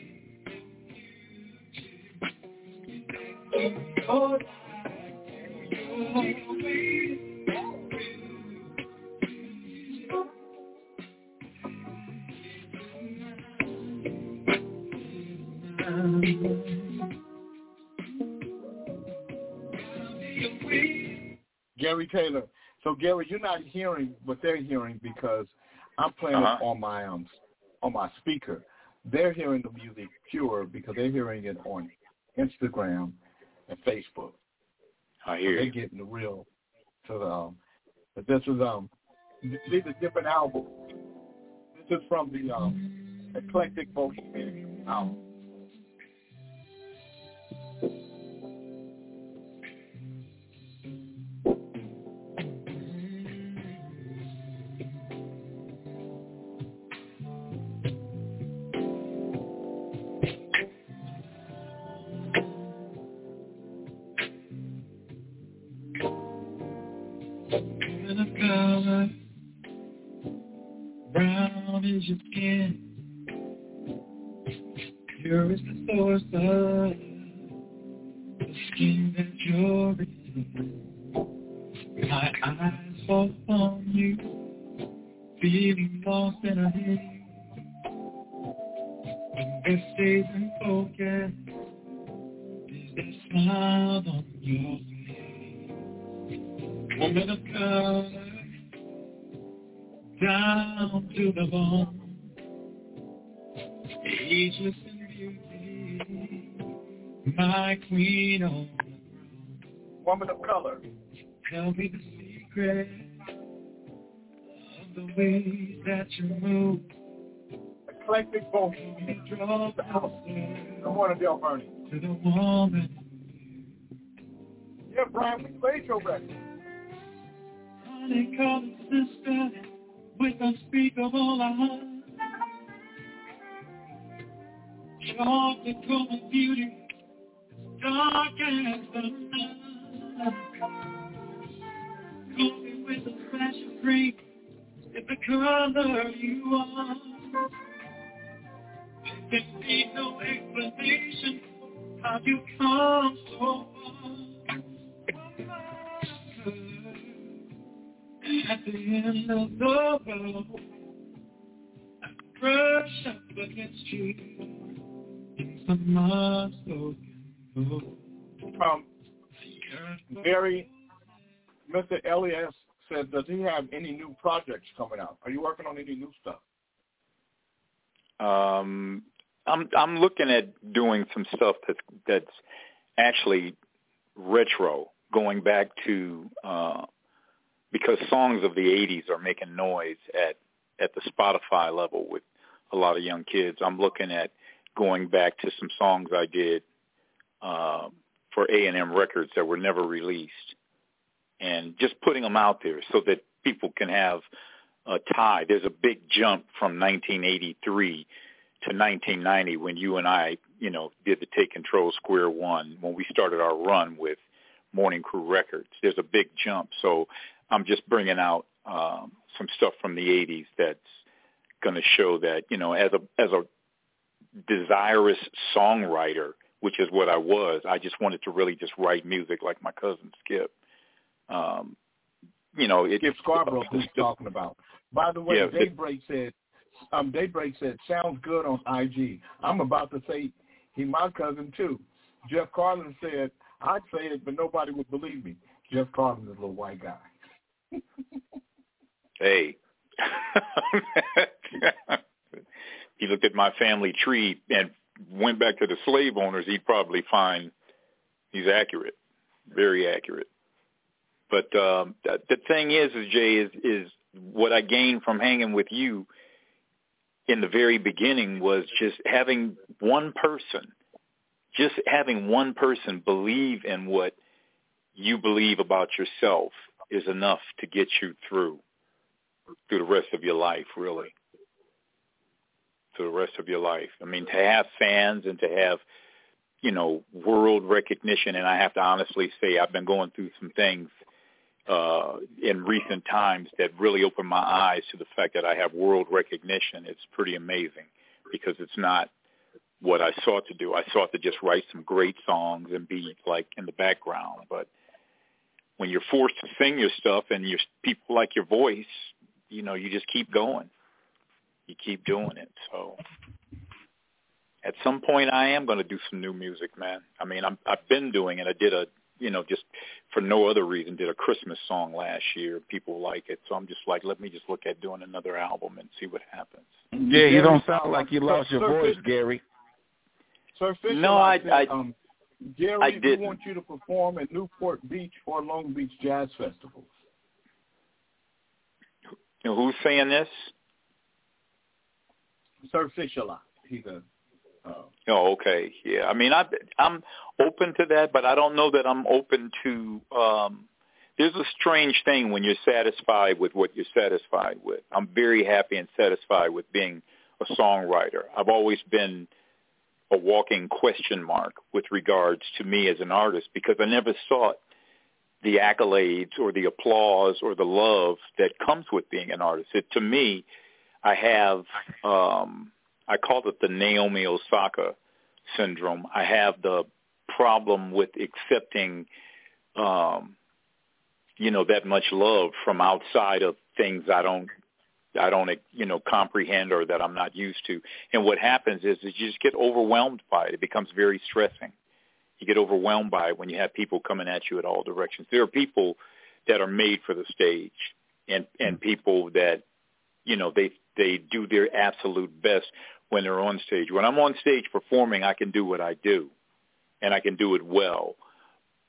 Gary Taylor. So Gary, you're not hearing what they're hearing because I'm playing Uh-huh. it on my um on my speaker. They're hearing the music pure because they're hearing it on Instagram and Facebook. I So hear they're you. getting the real to the um but this is um these are different albums. This is from the um Eclectic Bohemian album. Is the skin that you're in. My eyes fall on you, feeling lost in a haze. When this stays unfocused, is that smile on your face? Woman of color, down to the bone, my queen on the throne. Woman of color. Tell me the secret of the ways that you move. Eclectic vocal. Draw closer Come on, Adele Bernie. to the woman. Yeah, Brian, we played your record. Honey, call sister with unspeakable love. Chocolate golden beauty, dark as the night. Me with a of green, it's the color you are. There be no explanation how you come so far. At the end of the road, I brush up against you in some unspoken Um, Barry, Mr. Elias said, does he have any new projects coming out? Are you working on any new stuff? Um, I'm I'm looking at doing some stuff that's that's actually retro, going back to uh, because songs of the '80s are making noise at at the Spotify level with a lot of young kids. I'm looking at going back to some songs I did uh, for A&M Records that were never released, and just putting them out there so that people can have a tie. There's a big jump from 1983 to 1990 when you and I, you know, did the Take Control Square One when we started our run with Morning Crew Records. There's a big jump, so I'm just bringing out um, some stuff from the 80s that's going to show that, you know, as a as a desirous songwriter, which is what I was. I just wanted to really just write music like my cousin Skip. Um, you know, it, Skip Scarborough who's talking about. By the way, Yeah, it- Daybreak said, um, Daybreak said, sounds good on IG. I'm about to say he my cousin too. Jeff Carlin said, I'd say it, but nobody would believe me. Jeff Carlin is a little white guy. Hey. he looked at my family tree and went back to the slave owners, he'd probably find he's accurate, very accurate. But um, the, thing is, is Jay, is is what I gained from hanging with you in the very beginning was just having one person, just having one person believe in what you believe about yourself is enough to get you through through the rest of your life, really. Through the rest of your life. I mean, to have fans and to have, you know, world recognition, and I have to honestly say I've been going through some things uh, in recent times that really opened my eyes to the fact that I have world recognition. It's pretty amazing because it's not what I sought to do. I sought to just write some great songs and be like in the background, but when you're forced to sing your stuff and your people like your voice, you know, you just keep going. You keep doing it. So at some point I am going to do some new music, man. I mean, I'm I've been doing it. I did a, you know, just for no other reason did a Christmas song last year. People like it. So I'm just like, let me just look at doing another album and see what happens. Yeah, you don't sound like you lost your voice, Gary. Sir Fisher No, I- I- um, Gary, I we didn't. want you to perform at Newport Beach or Long Beach Jazz Festivals. You know, who's saying this? Lot. He's a uh, Oh, okay. Yeah. I mean, I I'm open to that, but I don't know that I'm open to um there's a strange thing when you're satisfied with what you're satisfied with. I'm very happy and satisfied with being a songwriter. I've always been a walking question mark with regards to me as an artist because I never sought the accolades or the applause or the love that comes with being an artist. It, to me, I have um I call it the Naomi Osaka syndrome. I have the problem with accepting um you know that much love from outside of things I don't I don't you know comprehend or that I'm not used to. And what happens is, is you just get overwhelmed by it. It becomes very stressing. You get overwhelmed by it when you have people coming at you at all directions. There are people that are made for the stage, and and people that you know they they do their absolute best when they're on stage. When I'm on stage performing, I can do what I do, and I can do it well.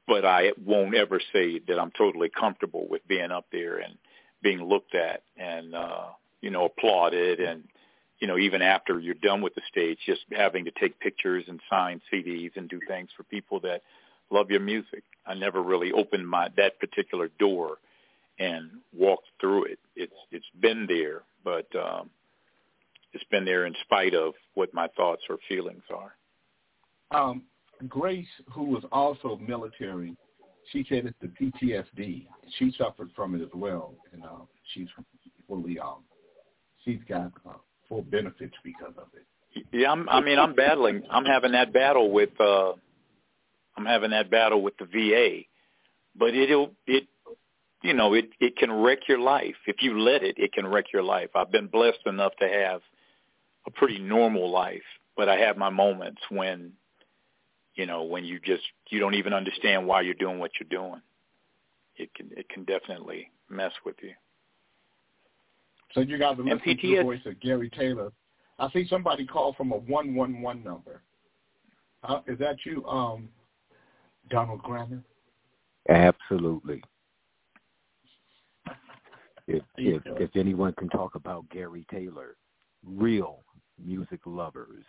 But I won't ever say that I'm totally comfortable with being up there and being looked at and uh, you know applauded and you know even after you're done with the stage, just having to take pictures and sign CDs and do things for people that love your music. I never really opened my that particular door and walked through it. It's it's been there, but um, it's been there in spite of what my thoughts or feelings are. Um, Grace, who was also military, she said it's the PTSD. She suffered from it as well, and uh, she's fully um, she's got uh, full benefits because of it. Yeah, I'm, I mean, I'm battling. I'm having that battle with. uh I'm having that battle with the VA, but it'll it you know it it can wreck your life if you let it. It can wreck your life. I've been blessed enough to have a pretty normal life, but I have my moments when you know when you just you don't even understand why you're doing what you're doing. It can it can definitely mess with you. So you guys are And listening to the voice of Gary Taylor. I see somebody call from a one one one number. Uh, is that you, um, Donald Grammer? Absolutely. If if if anyone can talk about Gary Taylor, real music lovers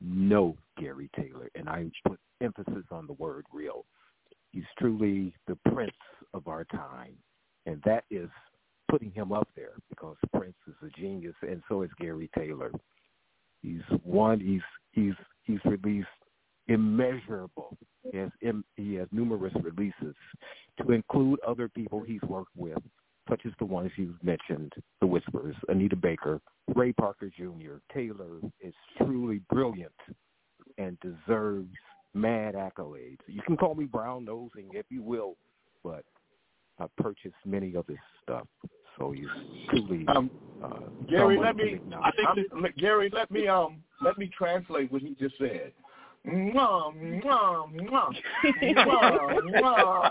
know Gary Taylor, and I put emphasis on the word real. He's truly the prince of our time, and that is putting him up there because Prince is a genius, and so is Gary Taylor. He's one. He's he's he's released immeasurable. He has he has numerous releases to include other people he's worked with, such as the ones you've mentioned, The Whispers, Anita Baker, Ray Parker Jr. Taylor is truly brilliant and deserves mad accolades. You can call me brown nosing if you will, but I've purchased many of his stuff. So he's truly Um, uh, Gary, let me. I'm, let- Gary, let me um let me translate what he just said. Mwah, mwah, mwah, mwah,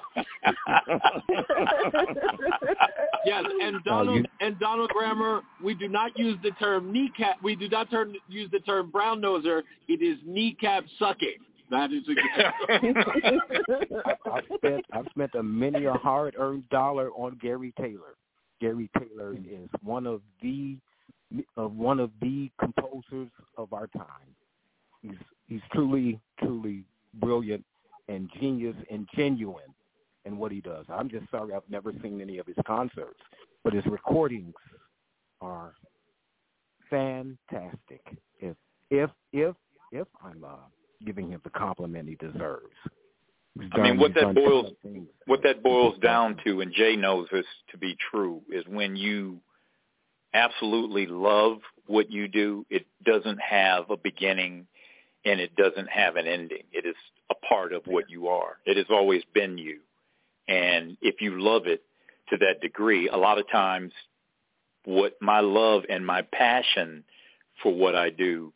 yes, and Donald and Donald Grammer, we do not use the term kneecap. We do not term, use the term brown noser. It is kneecap sucking. That is I've, I've spent I've spent a many a hard earned dollar on Gary Taylor. Gary Taylor is one of the uh, one of the composers of our time. He's he's truly truly brilliant and genius and genuine in what he does. I'm just sorry I've never seen any of his concerts, but his recordings are fantastic. If if if if I'm uh, giving him the compliment he deserves. I mean, what that boils what that boils down to, and Jay knows this to be true, is when you absolutely love what you do, it doesn't have a beginning and it doesn't have an ending. It is a part of what you are. It has always been you. And if you love it to that degree, a lot of times what my love and my passion for what I do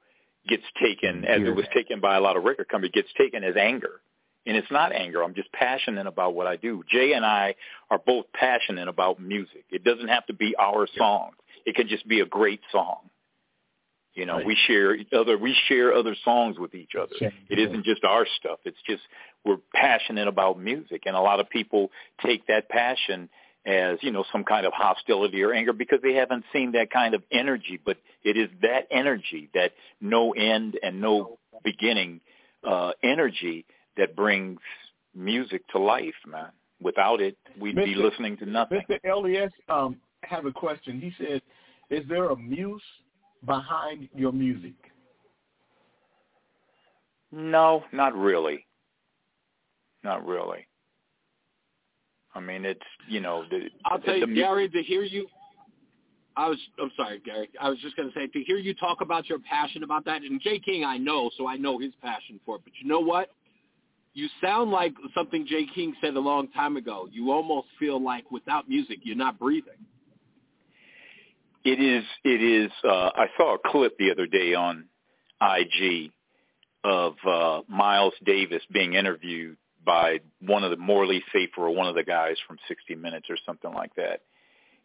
gets taken as it was taken by a lot of record companies, gets taken as anger. And it's not anger. I'm just passionate about what I do. Jay and I are both passionate about music. It doesn't have to be our song. It can just be a great song. You know, we share other we share other songs with each other. It isn't just our stuff. It's just we're passionate about music and a lot of people take that passion as, you know, some kind of hostility or anger because they haven't seen that kind of energy, but it is that energy, that no end and no beginning uh energy that brings music to life, man. Without it, we'd be listening to nothing. Mr. Elias um, have a question. He said, "Is there a muse behind your music?" No, not really. Not really. I mean, it's you know the. I'll tell the, you, the, Gary, to hear you, I was I'm sorry, Gary. I was just going to say to hear you talk about your passion about that, and Jay King, I know, so I know his passion for it. But you know what? You sound like something Jay King said a long time ago. You almost feel like without music, you're not breathing. It is. It is. Uh, I saw a clip the other day on IG of uh, Miles Davis being interviewed by one of the Morley Safer or one of the guys from 60 Minutes or something like that.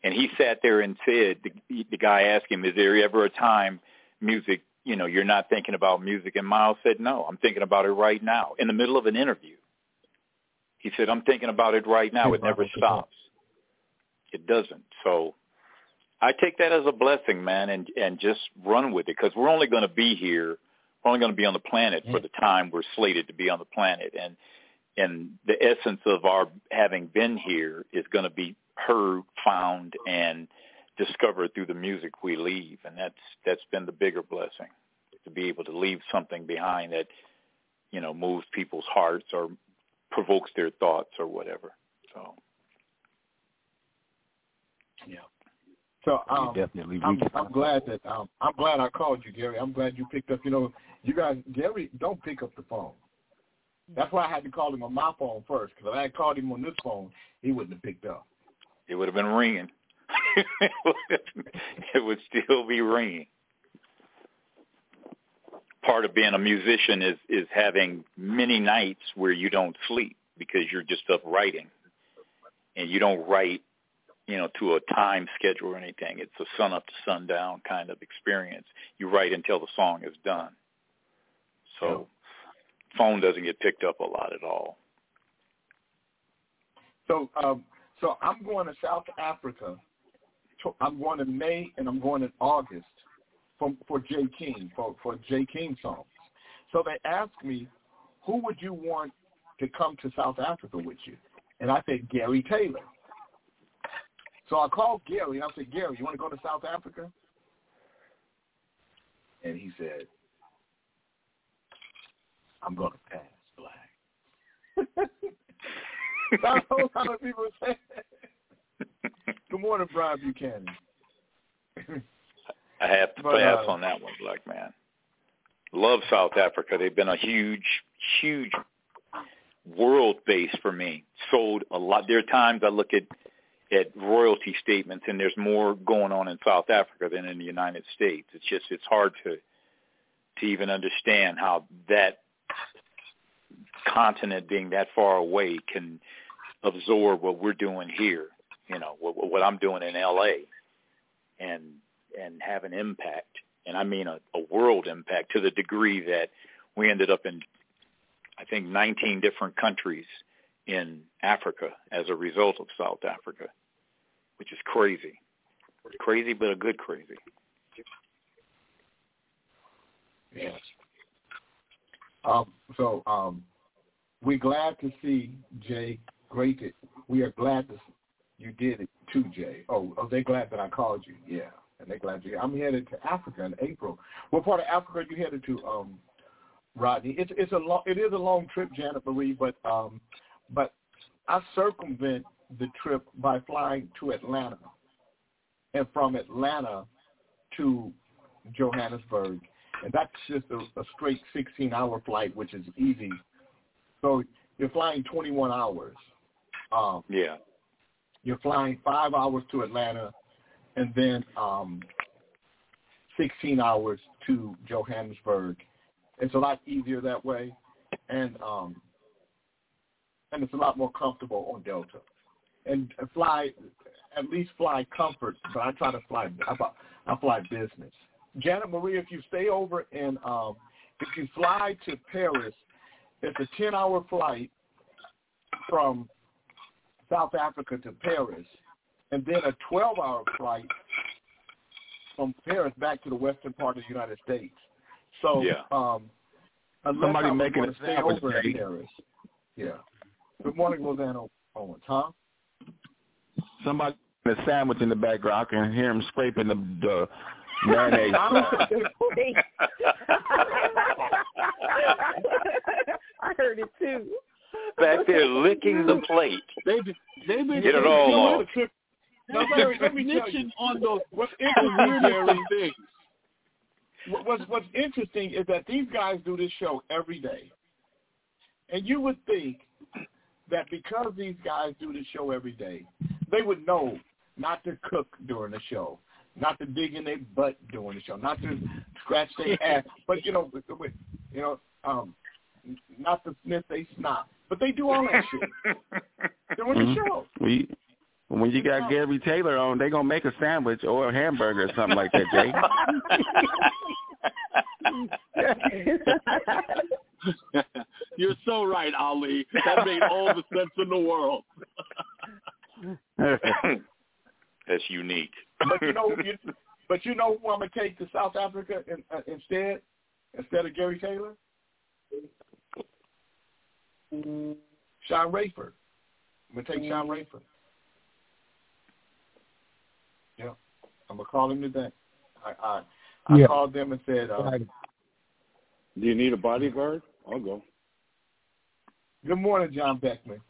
And he sat there and said, the, the guy asked him, is there ever a time music, you know, you're not thinking about music? And Miles said, no, I'm thinking about it right now in the middle of an interview. He said, I'm thinking about it right now. It never stops. It doesn't. So I take that as a blessing, man, and, and just run with it because we're only going to be here. We're only going to be on the planet for the time we're slated to be on the planet. And and the essence of our having been here is going to be heard, found, and discovered through the music we leave, and that's that's been the bigger blessing to be able to leave something behind that you know moves people's hearts or provokes their thoughts or whatever. So yeah. So um, definitely I'm, I'm glad that um, I'm glad I called you, Gary. I'm glad you picked up. You know, you guys, Gary, don't pick up the phone. That's why I had to call him on my phone first, because if I had called him on this phone, he wouldn't have picked up. it would have been ringing. it would still be ringing. Part of being a musician is is having many nights where you don't sleep because you're just up writing, and you don't write, you know, to a time schedule or anything. It's a sun up to sundown kind of experience. You write until the song is done. So, phone doesn't get picked up a lot at all. So, um, so I'm going to South Africa. I'm going in May and I'm going in August for for Jay King for for Jay King songs. So they asked me, who would you want to come to South Africa with you? And I said Gary Taylor. So I called Gary and I said, Gary, you want to go to South Africa? And he said, I'm going to pass black. That's a whole lot of people say that. Good morning, Brian Buchanan. I have to But, pass uh, on that one, black man. Love South Africa. They've been a huge, huge world base for me. Sold a lot. There are times I look at at royalty statements, and there's more going on in South Africa than in the United States. It's just it's hard to to even understand how that continent being that far away can absorb what we're doing here. You know what, what I'm doing in L.A. and and have an impact, and I mean a, a world impact to the degree that we ended up in, I think, 19 different countries in Africa as a result of South Africa, which is crazy. Crazy, but a good crazy. Yes. Um, so um, we're glad to see Jay. Great. That we are glad that you did it too, Jay. Oh, oh, they're glad that I called you. Yeah, and they're glad you. I'm headed to Africa in April. What part of Africa are you headed to, um, Rodney? It's it's a long it is a long trip, Janet Marie, but um, but I circumvent the trip by flying to Atlanta, and from Atlanta to Johannesburg, and that's just a, a straight 16-hour flight, which is easy. So you're flying 21 hours. Um, Yeah. you're flying five hours to Atlanta, and then um, 16 hours to Johannesburg. It's a lot easier that way, and um, and it's a lot more comfortable on Delta. And fly, at least fly comfort, but I try to fly. I, fly- business. Janet Marie, if you stay over in, um, if you fly to Paris, it's a 10-hour flight from South Africa to Paris, and then a 12-hour flight from Paris back to the western part of the United States. So, Yeah. um, Somebody making a stay over in Paris. Yeah. Good morning, Rosanna Owens. Huh? Somebody a sandwich in the background. I can hear him scraping the, the mayonnaise. I heard it too. Back there licking the plate. They've been, they've been Get it all You know, off. the Now, Larry, let me tell you. On those What's interesting, weirdest Larry, of things. what's what's interesting is that these guys do this show every day, and you would think that because these guys do this show every day, they would know not to cook during the show, not to dig in their butt during the show, not to scratch their ass, but you know, with- with- you know, um, not to sniff their snot, but they do all that shit during the Mhm. show. When you, when you got Gary Taylor on, they gonna make a sandwich or a hamburger or something like that, Jay. You're so right, Ali. That made all the sense in the world. That's unique. But you know, you, but you know who I'm gonna take to South Africa in, uh, instead, instead of Gary Taylor, Sean Rayford. I'm gonna take Sean Rayford. Yeah, I'm gonna call him today. I I, I Yeah. called them and said, uh, Do you need a bodyguard? I'll go. "Good morning, John Beckman."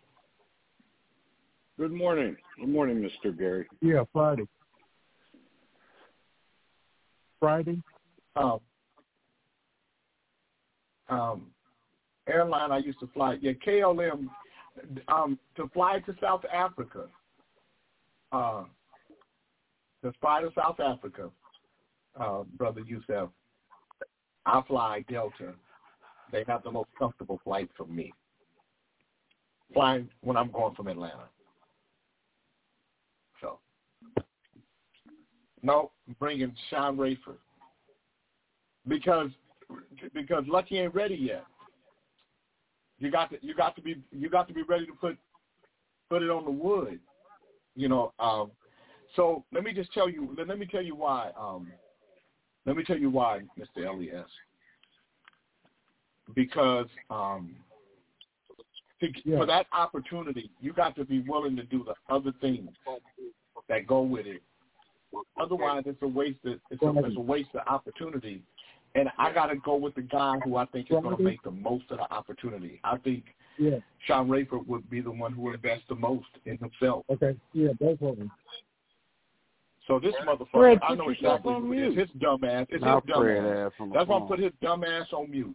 Good morning. Good morning, Mr. Gary. Yeah, Friday. Friday. Um, um, airline I used to fly. Yeah, KLM. Um, to fly to South Africa. Uh, to fly to South Africa, uh, brother Youssef. I fly Delta. They have the most comfortable flight for me. Flying when I'm going from Atlanta. So, no, bringing Sean Rayford because because Lucky ain't ready yet. You got to you got to be you got to be ready to put put it on the wood. You know, um so let me just tell you let, let me tell you why um let me tell you why, Mr. Elias. Because um to, for that opportunity, you got to be willing to do the other things that go with it. Otherwise, it's a waste. Of, it's, a, it's a waste of opportunity. And I got to go with the guy who I think is going to make the most of the opportunity. I think Yeah. Sean Rayford would be the one who invests the most in himself. Okay. Yeah, both of them. So this motherfucker, Fred, I know yourself exactly on who it is. His dumb ass. It's Now his dumb ass. ass on That's why I put his dumb ass on mute.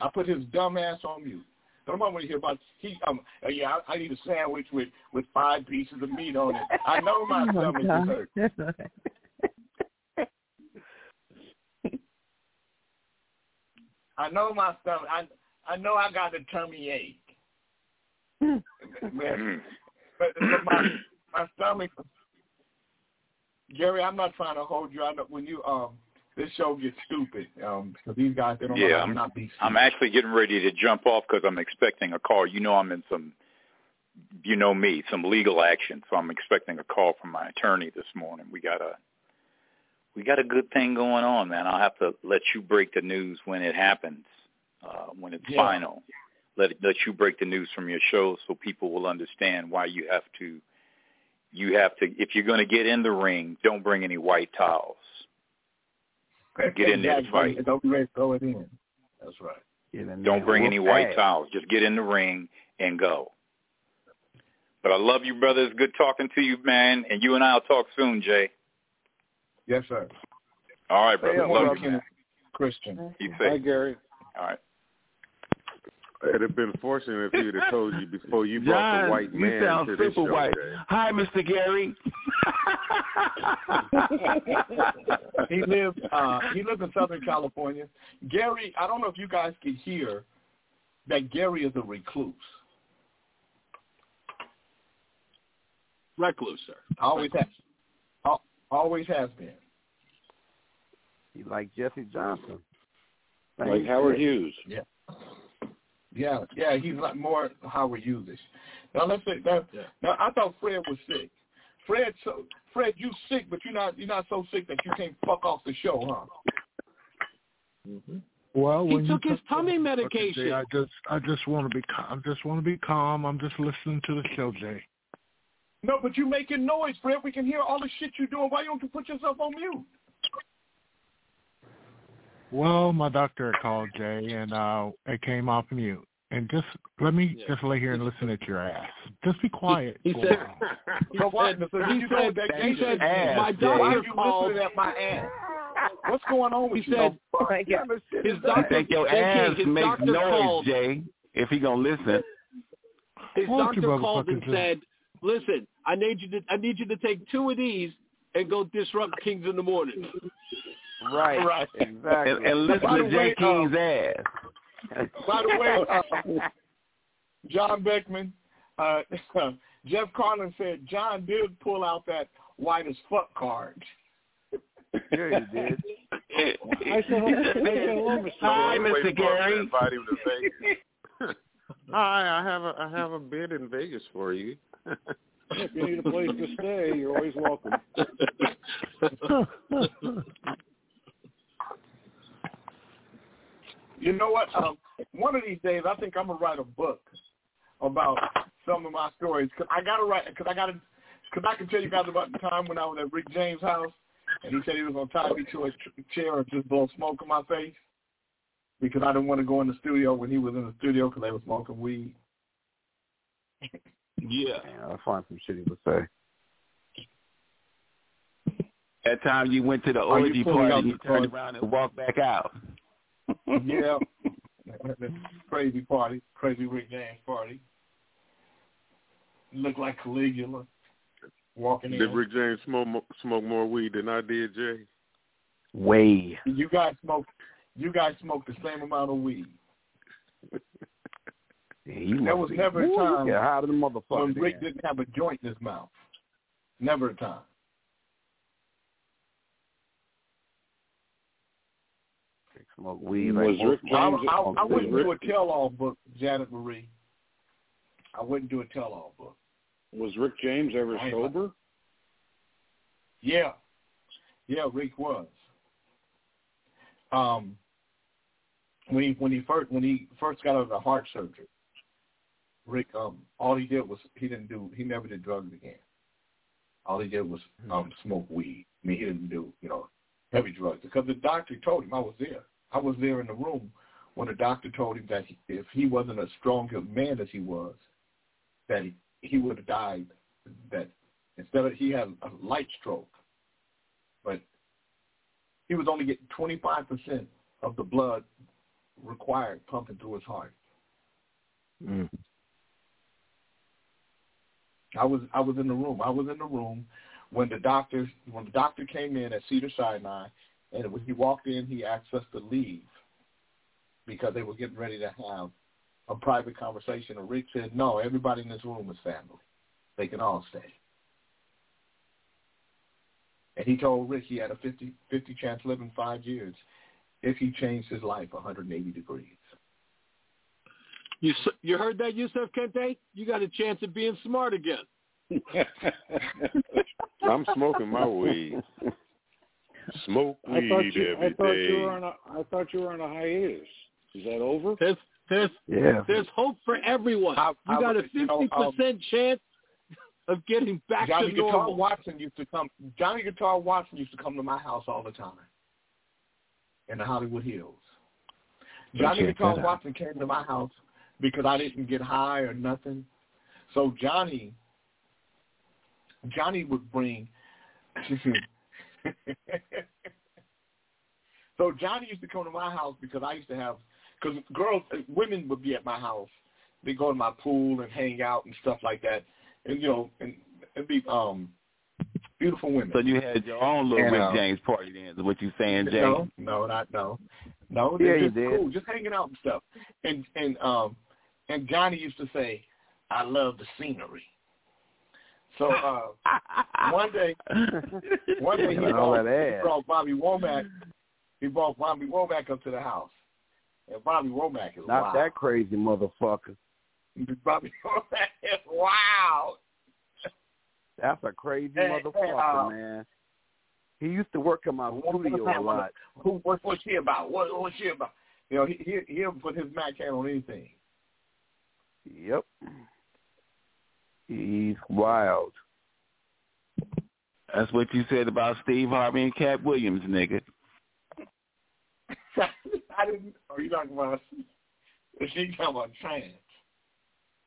I put his dumb ass on mute. Don't want to hear about he. Um, uh, yeah, I, I need a sandwich with with five pieces of meat on it. I know my Oh, stomach is hurt. I know my stomach. I I know I got a tummy ache. Man, but, but my my stomach. Gary, I'm not trying to hold you. I know when you um this show gets stupid. Um, so these guys they don't know how to I'm, not be. I'm actually getting ready to jump off because I'm expecting a call. You know, I'm in some, you know me, some legal action. So I'm expecting a call from my attorney this morning. We got a, we got a good thing going on, man. I'll have to let you break the news when it happens, uh, when it's Yeah. final. Let let you break the news from your show so people will understand why you have to. You have to, if you're going to get in the ring, don't bring any white towels. Get in there to fight. Don't be ready to throw it in. That's right. Don't bring any white towels. Just get in the ring and go. But I love you, brother. It's good talking to you, man. And you and I will talk soon, Jay. Yes, sir. All right, brother. Hey, love you, man. Christian. You Hi, safe. Gary. All right. It'd have been fortunate if you'd have told you before you brought John, the white you man sound to this super show. white. Jay. Hi, Mr. Gary. he lives uh he lives in Southern California. Gary, I don't know if you guys can hear that Gary is a recluse. Recluse, sir. Always has. Always has been. He like Jesse Johnson. Like Howard Hughes. Yeah. Yeah, yeah, he's like more Howard Hughes. Now let's say that. Now I thought Fred was sick. Fred, so Fred, you sick, but you're not. You're not so sick that you can't fuck off the show, huh? Well, He when you took his come- tummy Okay, medication. Jay, I just, I just want to be, cal- I just want to be calm. I'm just listening to the show, Jay. No, but you're making noise, Fred. We can hear all the shit you're doing. Why don't you put yourself on mute? Well, my doctor called Jay, and uh, it came off mute. And just let me just lay here and listen at your ass. Just be quiet. He for a said, he So what? said, So he said, that he said, ass, my Jay. Why are doctor you called. at my ass? What's going on with He you? said, though? What kind of shit his is that? I doctor, think your Jay ass his makes doctor noise, called. Jay. If he gonna listen, His Won't doctor called and said, "Listen, I need you to I need you to take two of these and go disrupt Kings in the morning." Right. Right. Exactly. and, and listen By to Jay way, King's um, ass. By the way, uh, John Beckman, uh, Jeff Carlin said John did pull out that white as fuck card. Yeah, he did. I said, hello, I said, hello, Mr. Hi, Gary. Mr. Gary. Invite him to Vegas. Hi, I have a I have a bid in Vegas for you. If you need a place to stay, you're always welcome. You know what? Um, one of these days, I think I'm gonna write a book about some of my stories. Cause I gotta write. Cause I gotta. Cause I can tell you guys about the time when I was at Rick James' house, and he said he was gonna tie me to a chair and just blow smoke in my face because I didn't want to go in the studio when he was in the studio because they were smoking weed. Yeah. Yeah, I'll find some shit he would say. That time you went to the orgy party, out you turned around and walked back out. Yeah. crazy party, crazy Rick James party. Look like Caligula walking Did in. Rick James smoke mo- smoke more weed than I did, Jay? Way. You guys smoked. You guys smoked the same amount of weed. Yeah, he There was be- never a Ooh, time Yeah, high the when Rick then. didn't have a joint in his mouth. Never a time. Smoke weed. Was Rick most I, James- I, I wouldn't Rick- do a tell-all book, Janet Marie. I wouldn't do a tell-all book. Was Rick James ever I ain't- sober? Yeah, yeah, Rick was. Um, when he when he first when he first got out of the heart surgery, Rick um all he did was he didn't do he never did drugs again. All he did was um smoke weed. I mean he didn't do you know heavy drugs because the doctor told him I was there. I was there in the room when the doctor told him that he, if he wasn't as strong a man as he was, that he, he would have died. That instead of he had a light stroke, but he was only getting 25% of the blood required pumping through his heart. Mm. I was I was in the room. I was in the room when the doctor when the doctor came in at Cedar Sinai, and when he walked in, he asked us to leave because they were getting ready to have a private conversation. And Rick said, "No, everybody in this room is family. They can all stay." And he told Rick he had a 50, 50 chance living five years if he changed his life 180 degrees. You you heard that, Yusuf Kente? You got a chance of being smart again. I'm smoking my weed. Smoke I weed thought you, I every thought day. you were on a, I thought you were on a hiatus. Is that over? There's there's Yeah. there's hope for everyone. I- you I got a was- you know, fifty percent chance of getting back Johnny to Guitar normal. Watson used to come. Johnny Guitar Watson used to come to my house all the time in the Hollywood Hills. Johnny Guitar. Watson came to my house because I didn't get high or nothing. So Johnny, Johnny would bring. So Johnny used to come to my house because I used to have because girls, women would be at my house. They go to my pool and hang out and stuff like that, and you know, and it'd be um beautiful women. So you had your own little And, Rick uh, James party then, is what you saying, James? No, no, not no. No, Yeah, they're you just did. cool, just hanging out and stuff. And and um and Johnny used to say, I love the scenery. So uh one day one day he And brought, he brought Bobby Womack he brought Bobby Womack up to the house. And Bobby Womack is Not wild. that crazy motherfucker. Bobby Womack is wild. That's a crazy hey, motherfucker, uh, man. He used to work in my studio a lot. Who what what's he about? What what's she about? You know, he he he'll put his Mac can on anything. Yep. He's wild. That's what you said about Steve Harvey and Katt Williams, nigga. I didn't. Are you talking about? Machine Gun on trans.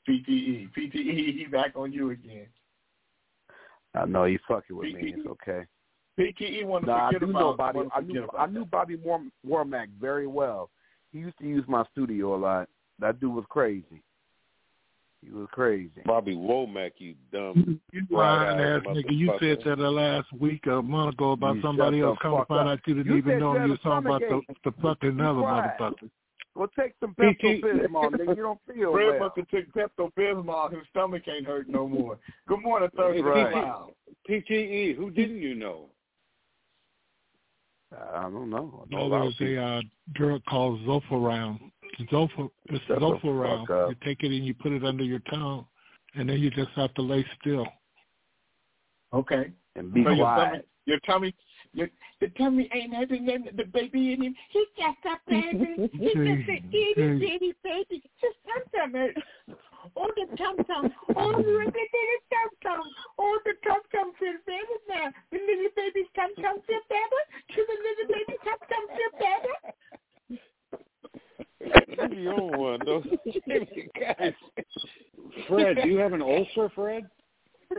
PTE. PTE, he back on you again. I know you fucking with me. It's okay. PTE want to Nah, I forget do about know Bobby. I knew about I knew Bobby War, Warmack very well. He used to use my studio a lot. That dude was crazy. He was crazy. Bobby Womack, you dumb. You lying ass nigga. You said that the last week or a month ago about You somebody else. the Come to fuck find out you didn't You even said know you you had was talking about the, the fucking Be other quiet. motherfucker. Well, take some Pepto-Bismol, nigga. You don't feel Fred well. must have took Pepto Bismol. His stomach ain't hurt no more. Good morning, Thursday. Right. Wow. PTE, who didn't you know? I don't know. I know Oh, a lot there's of a uh, drug called Zofloran. Zofo, it's Shut the Zofloran. fuck up. You take it and you put it under your tongue, and then you just have to lay still. Okay. And be so your tummy, your tummy, your the tummy ain't having the, the baby in him. He just a baby. He just a itty bitty baby. Just tum tum hurt. Oh the tum tum. Oh the little tum tum. Oh the tum tum feel better now. The little baby's tum tum feel better. Do the little baby tum tum feel better? You don't want those. Guys. Fred, do you have an ulcer, Fred?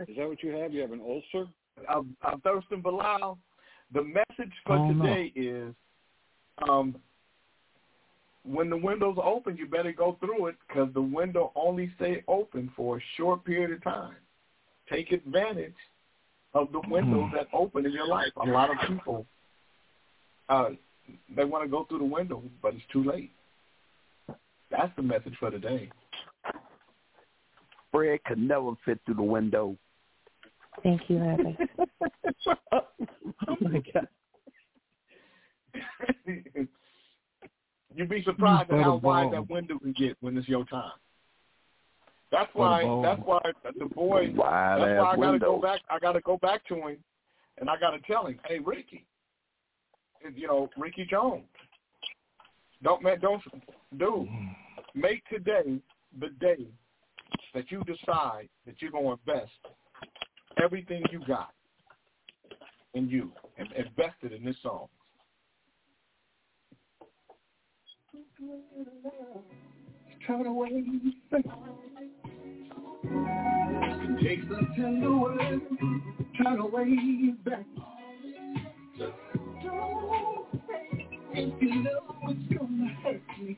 Is that what you have? You have an ulcer? I'm, I'm Thurston Bilal. The message for Oh, no. today is, um, when the window's open, you better go through it because the window only stay open for a short period of time. Take advantage of the windows that open in your life. A lot of people, uh, they want to go through the window, but it's too late. That's the message for today. Fred could never fit through the window. Thank you, Heather. Oh my god. You'd be surprised at Butterball. how wide that window can get when it's your time. That's why. That's why the boy. Wide That's why I gotta window. go back. I gotta go back to him, and I gotta tell him, hey, Ricky, you know, Ricky Jones, don't man, don't do. Make today the day that you decide that you're gonna invest everything you got in you and invest it in this song. Turn away. Take the tender word, turn away back. Don't say if you know it's gonna hurt me.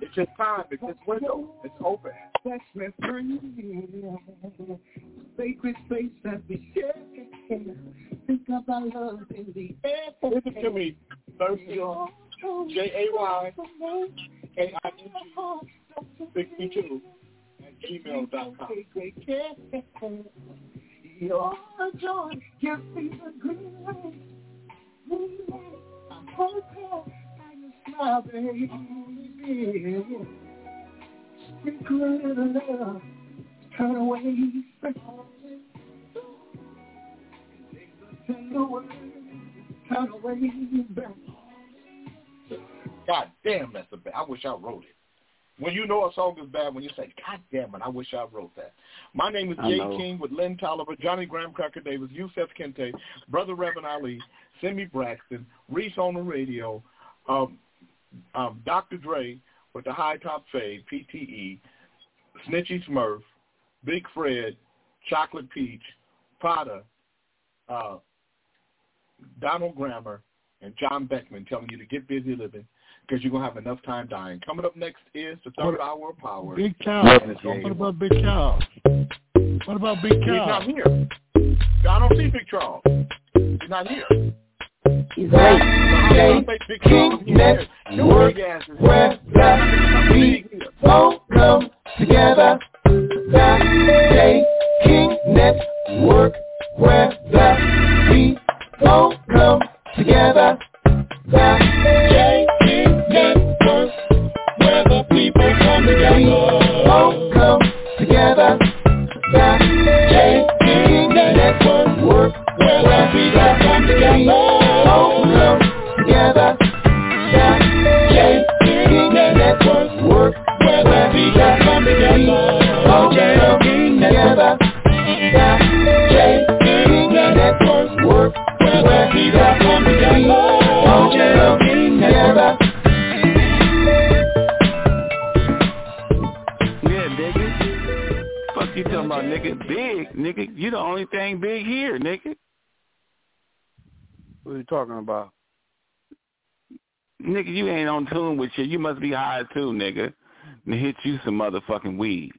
It's your time. It's this window. It's open. That's me free. Sacred space that we share. Think love in the air. Listen to me. Thursday on J A Y A I N G sixty two at gmail dot com. Your joy gives me the green light. Green light. I'm hoping and you smile, baby. Secret love, turn away. Tender word, turn away back. God damn, that's a bad. I wish I wrote it. When you know a song is bad, when you say, God damn it, I wish I wrote that. My name is Jay. King with Lynn Tolliver, Johnny Graham, Cracker Davis, Yusef Kente, Brother Reverend Ali, Simi Braxton, Reese on the radio, um, um, Dr. Dre with the High Top Fade, PTE, Snitchy Smurf, Big Fred, Chocolate Peach, Potter, uh, Donald Grammer, and John Beckman telling you to get busy living because you're going to have enough time dying. Coming up next is the third hour of power. Big Cow. What about Big Cow? What about Big He's Cow? not here. I don't see Big Charles. He's not here. He's late. King, king, next, work, where, that, we, all come together. That, day, king, next, work, where, that, we, all come together. That, day, king, next, work, where the people come together. We, all come together. That, day, king, next, work, where the people come together. All come big, nigga. You the only thing big here, nigga. What are you talking about? Nigga, you ain't on tune with shit. You must be high too, nigga. And hit you some motherfucking weed.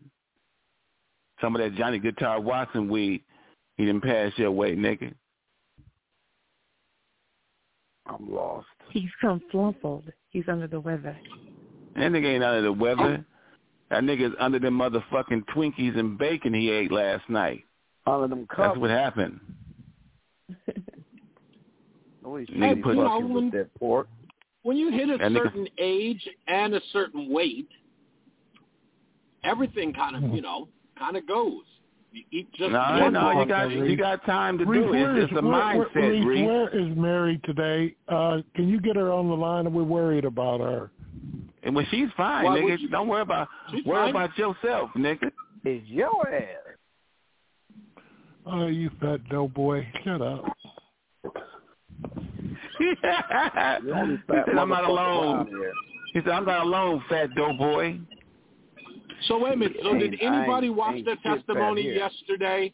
Some of that Johnny Guitar Watson weed. He didn't pass your way, nigga. I'm lost. He's come confluffled. He's under the weather. That nigga ain't under the weather. That nigga's under them motherfucking Twinkies and bacon he ate last night. Under them cups. That's what happened. Nobody's Nigga pretty put- fucking with that pork. When you hit a That nigga- certain age and a certain weight, everything kind of, you know, kind of goes. You eat just No, one no, you pork. got you got time to Reese, do it. where It's is- just a where- where- mindset, Reese, Reese. where is Mary today? Uh, can you get her on the line? We're worried about her. And when she's fine, Why nigga, you- don't worry about worry fine. about yourself, nigga. It's your ass. Oh, you fat doughboy. Shut up. he said, "I'm not alone." He said, "I'm not alone, fat doughboy." So wait a minute. So did anybody watch the shit back testimony here. yesterday?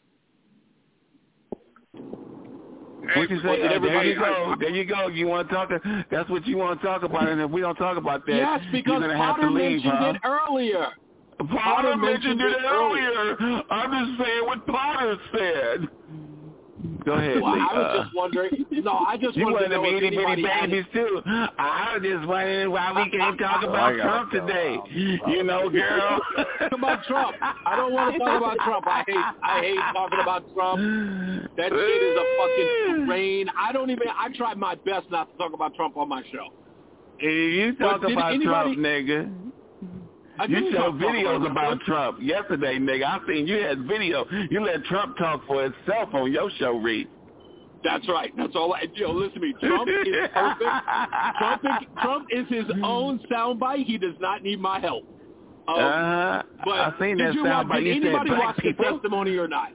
What you say? there you go. There you go. You want to talk? That's what you want to talk about. And if we don't talk about that, yes, you're because gonna have Potter to leave, mentioned huh? it earlier. Potter mentioned it earlier. I'm just saying what Potter said. Go ahead. Well, Lee. I was Uh, just wondering. No, I just you wanted one to of know them if itty bitty anybody had babies too. I was just wondering why we can't talk about gotta Trump go. today. You know, girl. Talk about Trump. I don't want to talk about Trump. I hate I hate talking about Trump. That shit is a fucking rain. I don't even I tried my best not to talk about Trump on my show. You talk about anybody- Trump, nigga. I You showed videos about Trump yesterday, nigga. I seen you had video. You let Trump talk for itself on your show, Reed. That's right. That's all. I, yo, listen to me. Trump is perfect. Trump is, Trump is his own soundbite. He does not need my help. Um, Uh-huh. but I seen that soundbite. Did said anybody black watch people? the testimony or not?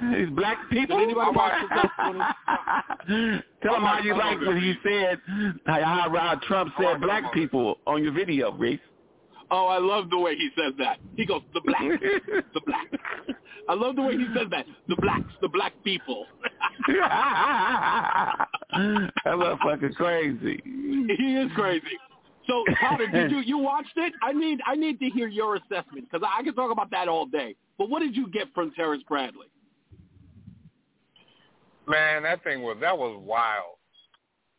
These black people. Did anybody watch the testimony? Tell him how you like what he said how, how Trump said black people on your video, Reese. Oh, I love the way he says that. He goes, the black, the black. I love the way he says that. The blacks, the black people. that motherfucker crazy. he is crazy. So, Potter, did you you watched it? I need I need to hear your assessment because I, I can talk about that all day. But what did you get from Terrence Bradley? Man, that thing was that was wild.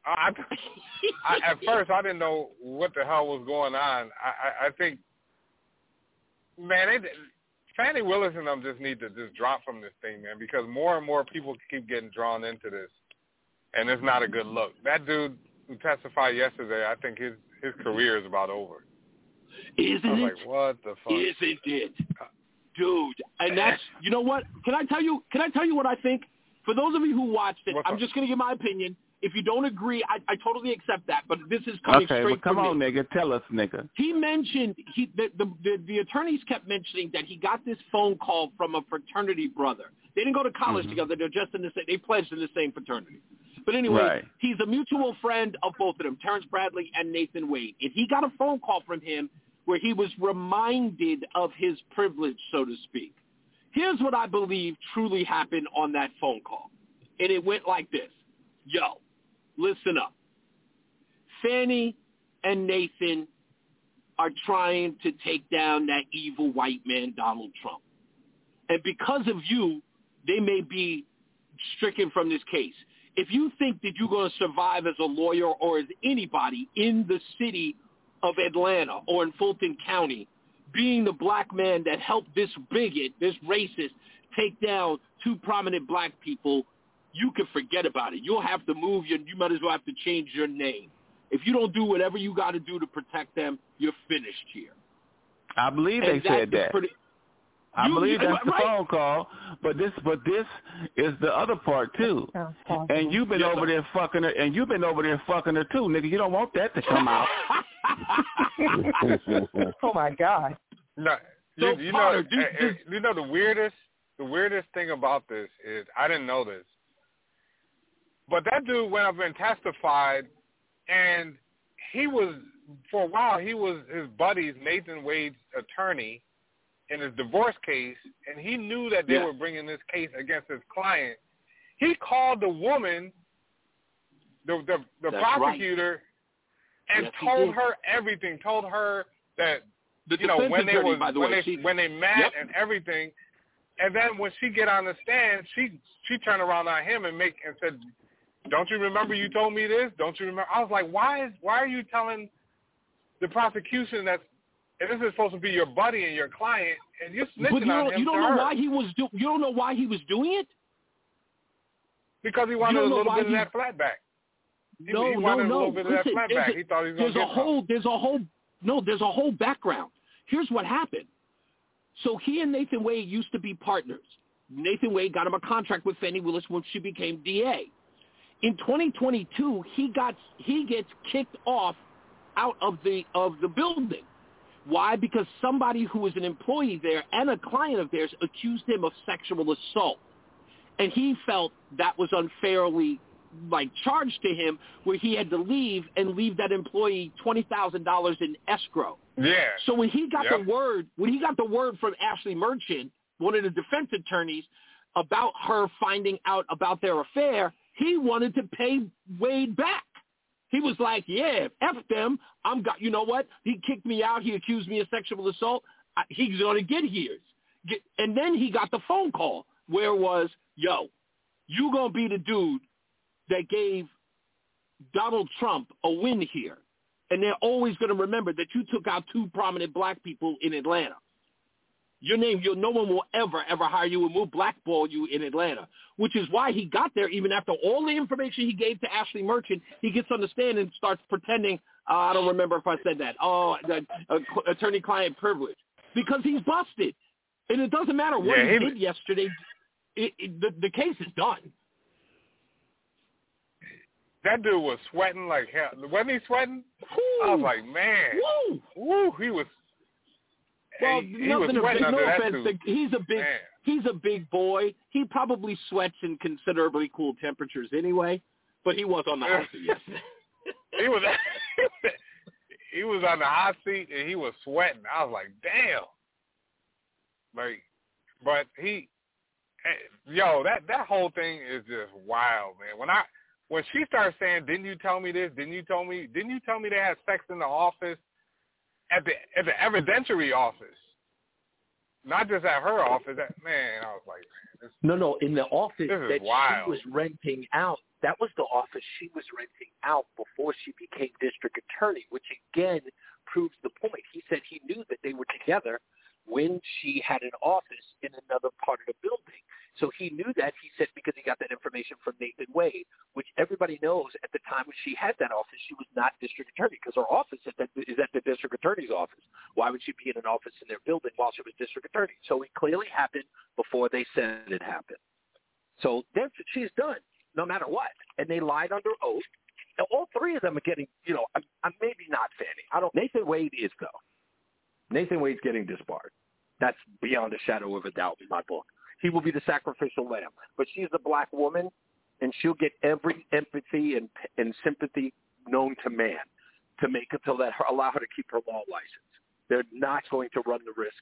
I, I, at first I didn't know what the hell was going on. I, I, I think, man, they, Fani Willis and them just need to just drop from this thing, man, because more and more people keep getting drawn into this, and it's not a good look. That dude who testified yesterday, I think his his career is about over. Isn't I was it? like, what the fuck? Isn't it, dude? And that's you know what? Can I tell you? Can I tell you what I think? For those of you who watched it, I'm just going to give my opinion. If you don't agree, I, I totally accept that. But this is coming Okay, straight well, come on, me. nigga. Tell us, nigga. He mentioned he the, the the the attorneys kept mentioning that he got this phone call from a fraternity brother. They didn't go to college Mhm. together. They're just in the same. They pledged in the same fraternity. But anyway, Right. he's a mutual friend of both of them, Terrence Bradley and Nathan Wade. And he got a phone call from him where he was reminded of his privilege, so to speak. Here's what I believe truly happened on that phone call. And it went like this. Yo, listen up. Fani and Nathan are trying to take down that evil white man, Donald Trump. And because of you, they may be stricken from this case. If you think that you're going to survive as a lawyer or as anybody in the city of Atlanta or in Fulton County, being the black man that helped this bigot, this racist, take down two prominent black people, you can forget about it. You'll have to move your, you might as well have to change your name. If you don't do whatever you got to do to protect them, you're finished here. I believe And they said that. pretty- I You- believe you- that's the right. phone call, but this, but this is the other part too. And you've been over there fucking her, and you've been over there fucking her too, nigga. You don't want that to come out. oh my God. No, So, you, you Potter, know, do- eh, eh, you know the weirdest, the weirdest thing about this is I didn't know this, but that dude went up and testified, and he was for a while he was his buddy's Nathan Wade's attorney, in his divorce case, and he knew that they Yeah. were bringing this case against his client. He called the woman, the the, the That's right. prosecutor, and Yes, told her everything. Told her that The you know when they attorney, was the when way, they she- when they met Yep. and everything. And then when she get on the stand, she she turned around on him and make and said, "Don't you remember you told me this? Don't you remember?" I was like, "Why is why are you telling the prosecution that and this is supposed to be your buddy and your client, and you're snitching But you on don't, him you don't know her why he was do, you don't know why he was doing it? because he wanted a little bit of that flatback. He, No, he no, no. Listen, that there's flatback. a- he thought he was there's a whole there's a whole no there's a whole background here's what happened so he and nathan wade used to be partners nathan wade got him a contract with fani willis when she became da in 2022 he got he gets kicked off out of the of the building why because somebody who was an employee there and a client of theirs accused him of sexual assault and he felt that was unfairly like charged to him where he had to leave and leave that employee twenty thousand dollars in escrow. Yeah. So when he got Yep. the word when he got the word from Ashley Merchant, one of the defense attorneys, about her finding out about their affair, he wanted to pay Wade back. He was like, "Yeah, f them. I'm got. You know what? He kicked me out. He accused me of sexual assault. I, he's gonna get his." Get, and then he got the phone call where was, "Yo, you gonna be the dude that gave Donald Trump a win here. And they're always going to remember that you took out two prominent black people in Atlanta. Your name, you no one will ever, ever hire you and will blackball you in Atlanta, which is why he got there even after all the information he gave to Ashley Merchant. He gets on the stand and starts pretending, uh, I don't remember if I said that, oh, that, uh, attorney-client privilege, because he's busted. And it doesn't matter what Yeah, he, did yesterday. It, it, the, the case is done. That dude was sweating like hell. Wasn't he sweating? I was like, man, Woo! woo, he was. Well, he, he nothing to sweating no offense. the- He's a big, Man. he's a big boy. He probably sweats in considerably cool temperatures anyway. But he was on the hot seat yesterday. He was he was on the hot seat and he was sweating. I was like, damn. Like, but he, eh, yo, that that whole thing is just wild, man. When I when she starts saying, "Didn't you tell me this? Didn't you tell me? Didn't you tell me they had sex in the office at the at the evidentiary office, not just at her office?" That, man, I was like, man, this, No, no, in the office that wild. she was renting out. That was the office she was renting out before she became district attorney, which again proves the point. He said he knew that they were together when she had an office in another part of the building. So he knew that, he said, because he got that information from Nathan Wade, which everybody knows at the time when she had that office, she was not district attorney because her office is at, the, at the district attorney's office. Why would she be in an office in their building while she was district attorney? So it clearly happened before they said it happened. So that's what she's done, no matter what. And they lied under oath. And all three of them are getting, you know, I'm, I'm maybe not Fani. I don't. Nathan Wade is though. Nathan Wade's getting disbarred. That's beyond a shadow of a doubt in my book. He will be the sacrificial lamb. But she's a black woman, and she'll get every empathy and and sympathy known to man to make to let her allow her to keep her law license. They're not going to run the risk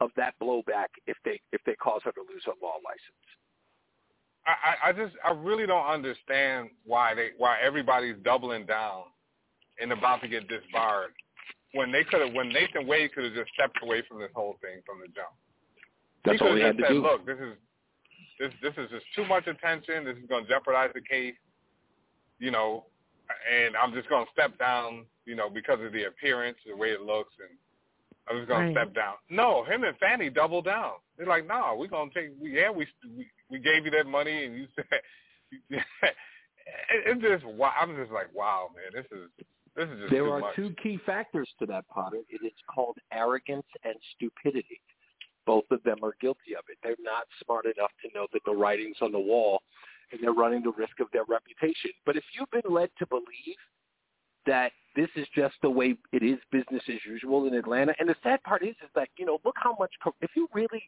of that blowback if they if they cause her to lose her law license. I I just I really don't understand why they why everybody's doubling down and about to get disbarred when they could have when Nathan Wade could have just stepped away from this whole thing from the jump. That's he all could he have had just to said, do. "Look, this is this this is just too much attention. This is going to jeopardize the case, you know, and I'm just going to step down, you know, because of the appearance, the way it looks, and I'm just going Right. to step down." No, him and Fani double down. They're like, "No, we're going to take. Yeah, we we we gave you that money, and you said." it, it's just wow. I'm just like, wow, man. This is this is just There are much. two key factors to that, Potter. It is called arrogance and stupidity. Both of them are guilty of it. They're not smart enough to know that the writing's on the wall, and they're running the risk of their reputation. But if you've been led to believe that this is just the way it is business as usual in Atlanta, and the sad part is, is that you know, look how much. co- If you really,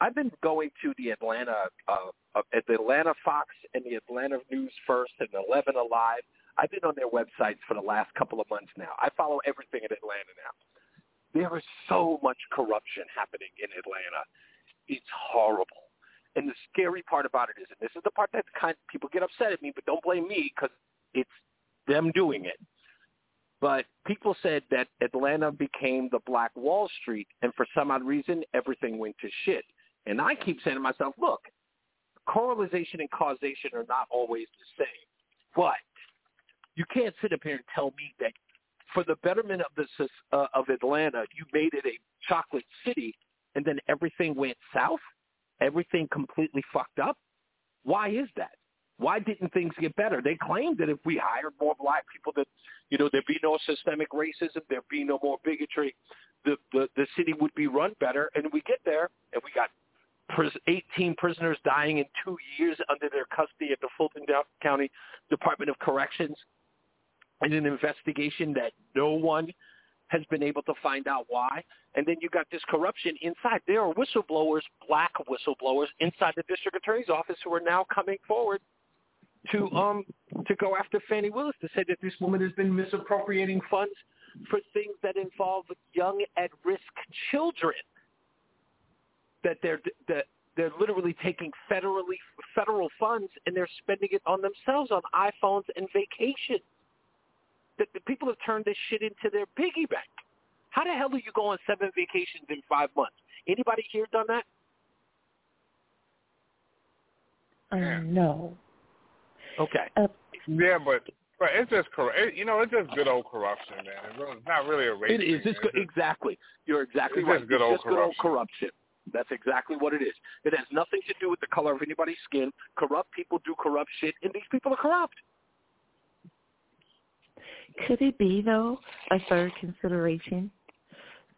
I've been going to the Atlanta, uh, uh, at the Atlanta Fox and the Atlanta News First and Eleven Alive. I've been on their websites for the last couple of months now. I follow everything in Atlanta now. There is so much corruption happening in Atlanta. It's horrible. And the scary part about it is, and this is the part that kind of people get upset at me, but don't blame me because it's them doing it. But people said that Atlanta became the Black Wall Street, and for some odd reason, everything went to shit. And I keep saying to myself, look, correlation and causation are not always the same. But you can't sit up here and tell me that for the betterment of the uh, of Atlanta, you made it a chocolate city, and then everything went south, everything completely fucked up. Why is that? Why didn't things get better? They claimed that if we hired more black people, that you know there'd be no systemic racism, there'd be no more bigotry, the the, the city would be run better. And we get there, and we got pris- 18 prisoners dying in two years under their custody at the Fulton County Department of Corrections, in an investigation that no one has been able to find out why. And then you got this corruption inside. There are whistleblowers, black whistleblowers inside the district attorney's office who are now coming forward to um to go after Fani Willis to say that this woman has been misappropriating funds for things that involve young at risk children. That they're that they're literally taking federally federal funds and they're spending it on themselves on iPhones and vacations. That the people have turned this shit into their piggy bank. How the hell do you go on seven vacations in five months? Anybody here done that? Uh, no. Okay. Yeah, but but it's just corrupt. You know, it's just good old corruption, man. It's not really a race. It is. thing. It's good. Exactly. You're exactly it's right. just good it's old just good old corruption. That's exactly what it is. It has nothing to do with the color of anybody's skin. Corrupt people do corrupt shit, and these people are corrupt. Could it be though a third consideration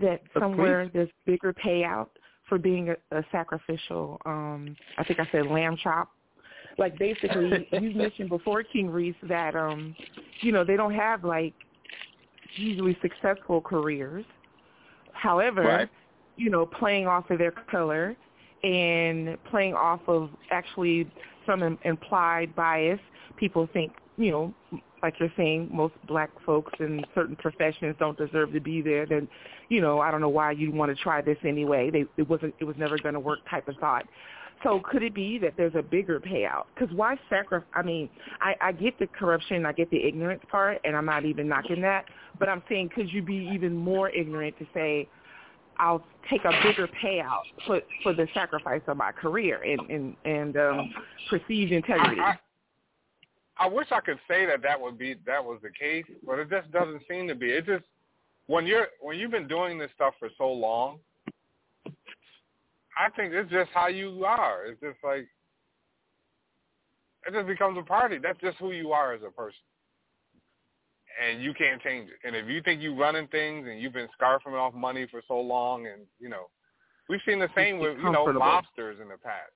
that somewhere there's bigger payout for being a, a sacrificial? um I think I said lamb chop. Like basically, you mentioned before King Reese that um you know they don't have like usually successful careers. However, Right. you know, playing off of their color and playing off of actually some implied bias, people think, you know, like you're saying, most black folks in certain professions don't deserve to be there. Then, you know, I don't know why you'd want to try this anyway. They, it wasn't, it was never going to work type of thought. So could it be that there's a bigger payout? Because why sacrifice? I mean, I, I get the corruption, I get the ignorance part, and I'm not even knocking that. But I'm saying, could you be even more ignorant to say, I'll take a bigger payout for for the sacrifice of my career and and and um, perceived integrity? I, I wish I could say that that would be that was the case, but it just doesn't seem to be. It just when you're when you've been doing this stuff for so long, I think it's just how you are. It's just like it just becomes a party. That's just who you are as a person, and you can't change it. And if you think you're running things and you've been scarfing off money for so long, and you know, we've seen the same with you know mobsters in the past.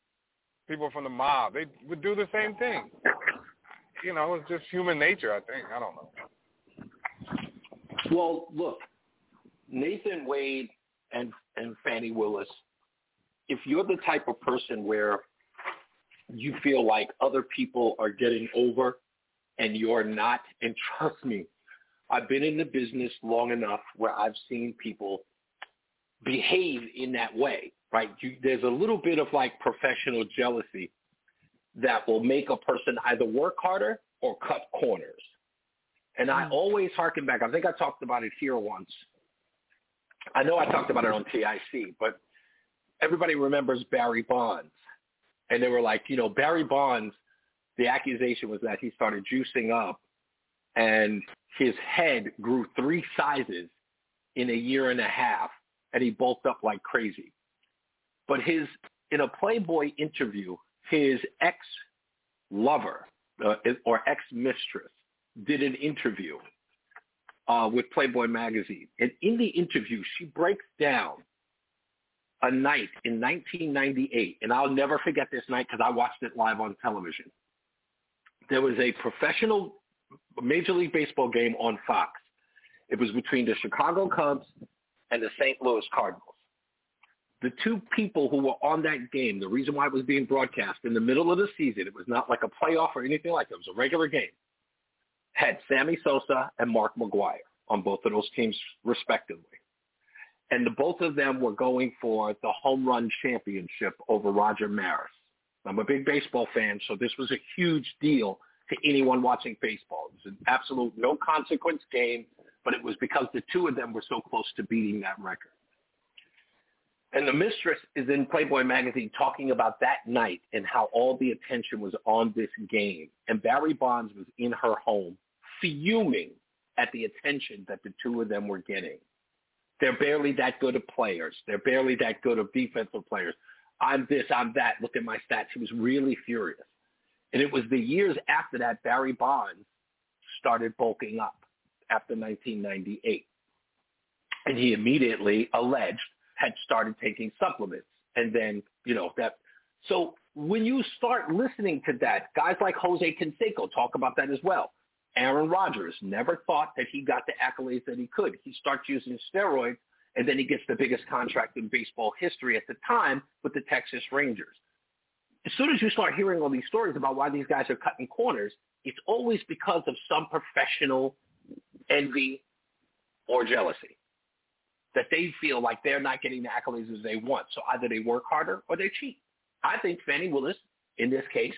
People from the mob, they would do the same thing you know, it's just human nature. I think. I don't know. Well, look, Nathan Wade and and Fani Willis, if you're the type of person where you feel like other people are getting over and you're not, and trust me, I've been in the business long enough where I've seen people behave in that way, right? You, there's a little bit of like professional jealousy that will make a person either work harder or cut corners. And I mm. always harken back. I think I talked about it here once. I know I talked about it on TIC, but everybody remembers Barry Bonds. And they were like, you know, Barry Bonds, the accusation was that he started juicing up and his head grew three sizes in a year and a half and he bulked up like crazy. But his, in a Playboy interview, his ex-lover uh, or ex-mistress did an interview uh, with Playboy magazine. And in the interview, she breaks down a night in 1998, and I'll never forget this night because I watched it live on television. There was a professional Major League Baseball game on Fox. It was between the Chicago Cubs and the St. Louis Cardinals. The two people who were on that game, the reason why it was being broadcast in the middle of the season, it was not like a playoff or anything like that. It was a regular game. Had Sammy Sosa and Mark McGwire on both of those teams respectively. and the both of them were going for the home run championship over Roger Maris. I'm a big baseball fan, so this was a huge deal to anyone watching baseball. It was an absolute no consequence game, but it was because the two of them were so close to beating that record. And the mistress is in Playboy magazine talking about that night and how all the attention was on this game. And Barry Bonds was in her home fuming at the attention that the two of them were getting. They're barely that good of players. They're barely that good of defensive players. I'm this, I'm that. Look at my stats. He was really furious. And it was the years after that Barry Bonds started bulking up after 1998. And he immediately alleged had started taking supplements. And then, you know, that. So when you start listening to that, guys like Jose Canseco talk about that as well. Aaron Rodgers never thought that he got the accolades that he could. He starts using steroids, and then he gets the biggest contract in baseball history at the time with the Texas Rangers. As soon as you start hearing all these stories about why these guys are cutting corners, it's always because of some professional envy or jealousy that they feel like they're not getting the accolades as they want. So either they work harder or they cheat. I think Fani Willis, in this case,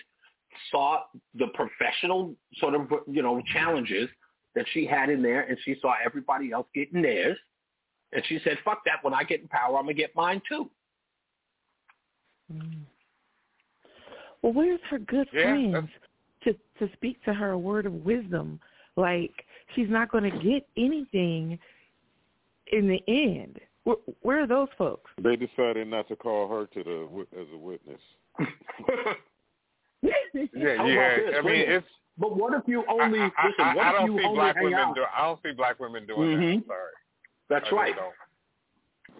saw the professional sort of, you know, challenges that she had in there, and she saw everybody else getting theirs. And she said, fuck that. When I get in power, I'm going to get mine too. Mm. Well, where's her good Yeah, friends to to speak to her a word of wisdom? Like she's not going to get anything in the end. Where, where are those folks? They decided not to call her to the as a witness. Yeah, yeah. about this? I mean, Wait it's. But what if you only I, I, listen? I, What I if don't you see only black women out? do. I don't see black women doing that. I'm Mhm. sorry. That's I right. don't.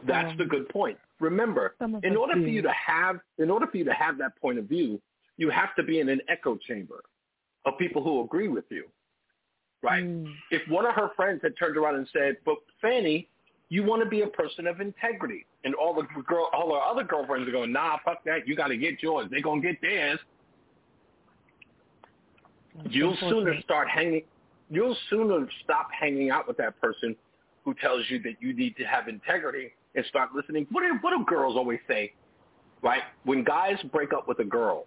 That's the good point. Remember, in us order for you to have, in order for you to have that point of view, you have to be in an echo chamber of people who agree with you, right? Mm. If one of her friends had turned around and said, "But Fani, you want to be a person of integrity," and all the girl, all her other girlfriends are going, "Nah, fuck that. You got to get yours. They're gonna get theirs." You'll sooner unfortunate. start hanging. You'll sooner stop hanging out with that person who tells you that you need to have integrity and start listening. What do, what do girls always say, right? When guys break up with a girl,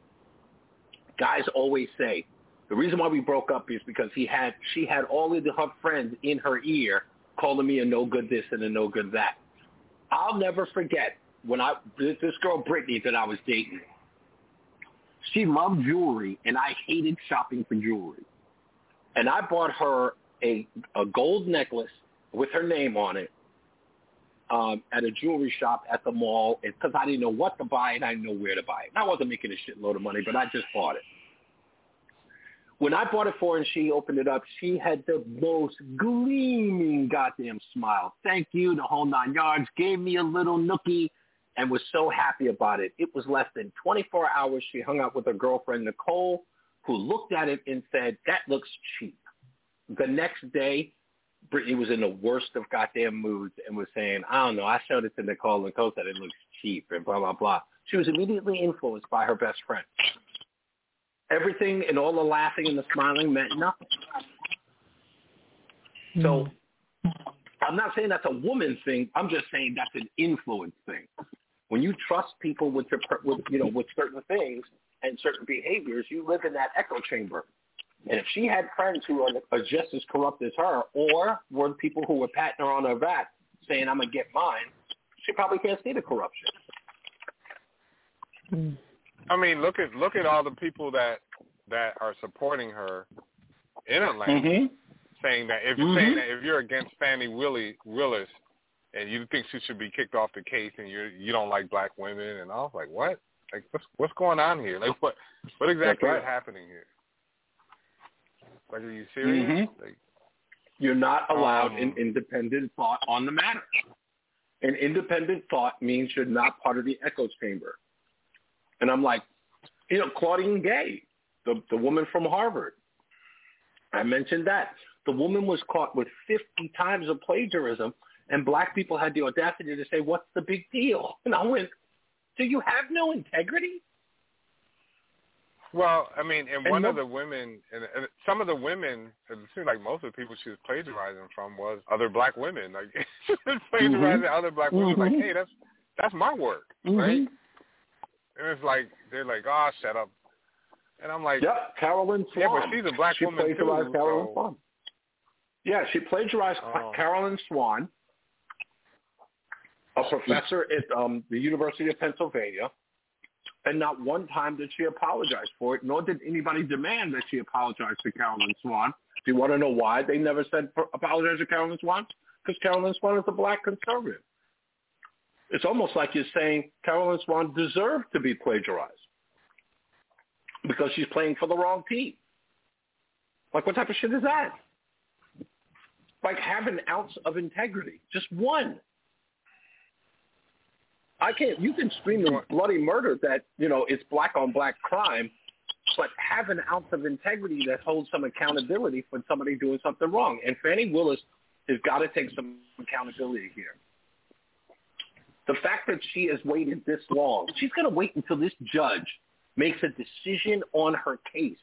guys always say the reason why we broke up is because he had she had all of the, her friends in her ear calling me a no good this and a no good that. I'll never forget when I this girl Brittany that I was dating. She loved jewelry, and I hated shopping for jewelry. And I bought her a a gold necklace with her name on it um, at a jewelry shop at the mall because I didn't know what to buy and I didn't know where to buy it. And I wasn't making a shitload of money, but I just bought it. When I bought it for her and she opened it up, she had the most gleaming goddamn smile. Thank you, the whole nine yards. Gave me a little nookie and was so happy about it. It was less than 24 hours. She hung out with her girlfriend, Nicole, who looked at it and said, that looks cheap. The next day, Brittany was in the worst of goddamn moods and was saying, I don't know, I showed it to Nicole. And Nicole said it looks cheap and blah, blah, blah. She was immediately influenced by her best friend. Everything and all the laughing and the smiling meant nothing. So mm-hmm. I'm not saying that's a woman thing. I'm just saying that's an influence thing. When you trust people with your, with you know, with certain things and certain behaviors, you live in that echo chamber. And if she had friends who are, are just as corrupt as her, or were people who were patting her on her back, saying "I'm gonna get mine," she probably can't see the corruption. I mean, look at look at all the people that that are supporting her in Atlanta, Mhm. saying that if Mhm. saying that if you're against Fani Willie Willis and you think she should be kicked off the case and you you don't like black women and I was like, what? Like what's what's going on here? Like what what exactly right. is happening here? Like are you serious? Mhm. Like, You're not allowed Um, an independent thought on the matter. And independent thought means you're not part of the echo chamber. And I'm like, you know, Claudine Gay, the the woman from Harvard. I mentioned that. The woman was caught with 50 times of plagiarism, and black people had the audacity to say, what's the big deal? And I went, do you have no integrity? Well, I mean, and, And one no- of the women, and, and some of the women, it seemed like most of the people she was plagiarizing from was other black women. Like she was plagiarizing other black women. Like, Mhm. hey, that's that's my work, Mhm. right? And it's like they're like, oh, shut up. And I'm like, Yep, Carolyn Swain. yeah, but she's a black she woman too. plagiarized Carolyn so- Swain. Yeah, she plagiarized Oh. Carolyn Swain, a professor at um, the University of Pennsylvania, and not one time did she apologize for it, nor did anybody demand that she apologize to Carolyn Swain. Do you want to know why they never said apologize to Carolyn Swain? Because Carolyn Swain is a black conservative. It's almost like you're saying Carolyn Swain deserved to be plagiarized because she's playing for the wrong team. Like, what type of shit is that? Like, have an ounce of integrity, just one. I can't. You can scream in bloody murder that you know it's black on black crime, but have an ounce of integrity that holds some accountability for somebody doing something wrong. And Fani Willis has got to take some accountability here. The fact that she has waited this long, she's going to wait until this judge makes a decision on her case,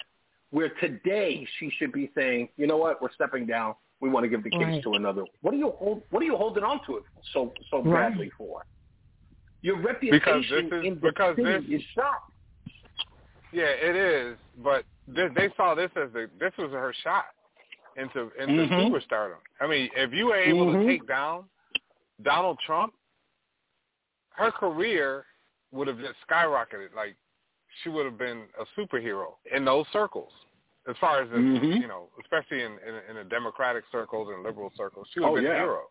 where today she should be saying, you know what, we're stepping down. We want to give the case Right. to another. What are you hold? What are you holding on to it so so Right. badly for? Your Because reputation this is- in the because city this- is shot. Yeah, it is. But they, they saw this as the this was her shot into into Mhm. superstardom. I mean, if you were able Mhm. to take down Donald Trump, her career would have just skyrocketed. Like she would have been a superhero in those circles. As far as the, Mhm. you know, especially in, in in the Democratic circles and liberal circles, she would have Oh, been yeah. a hero.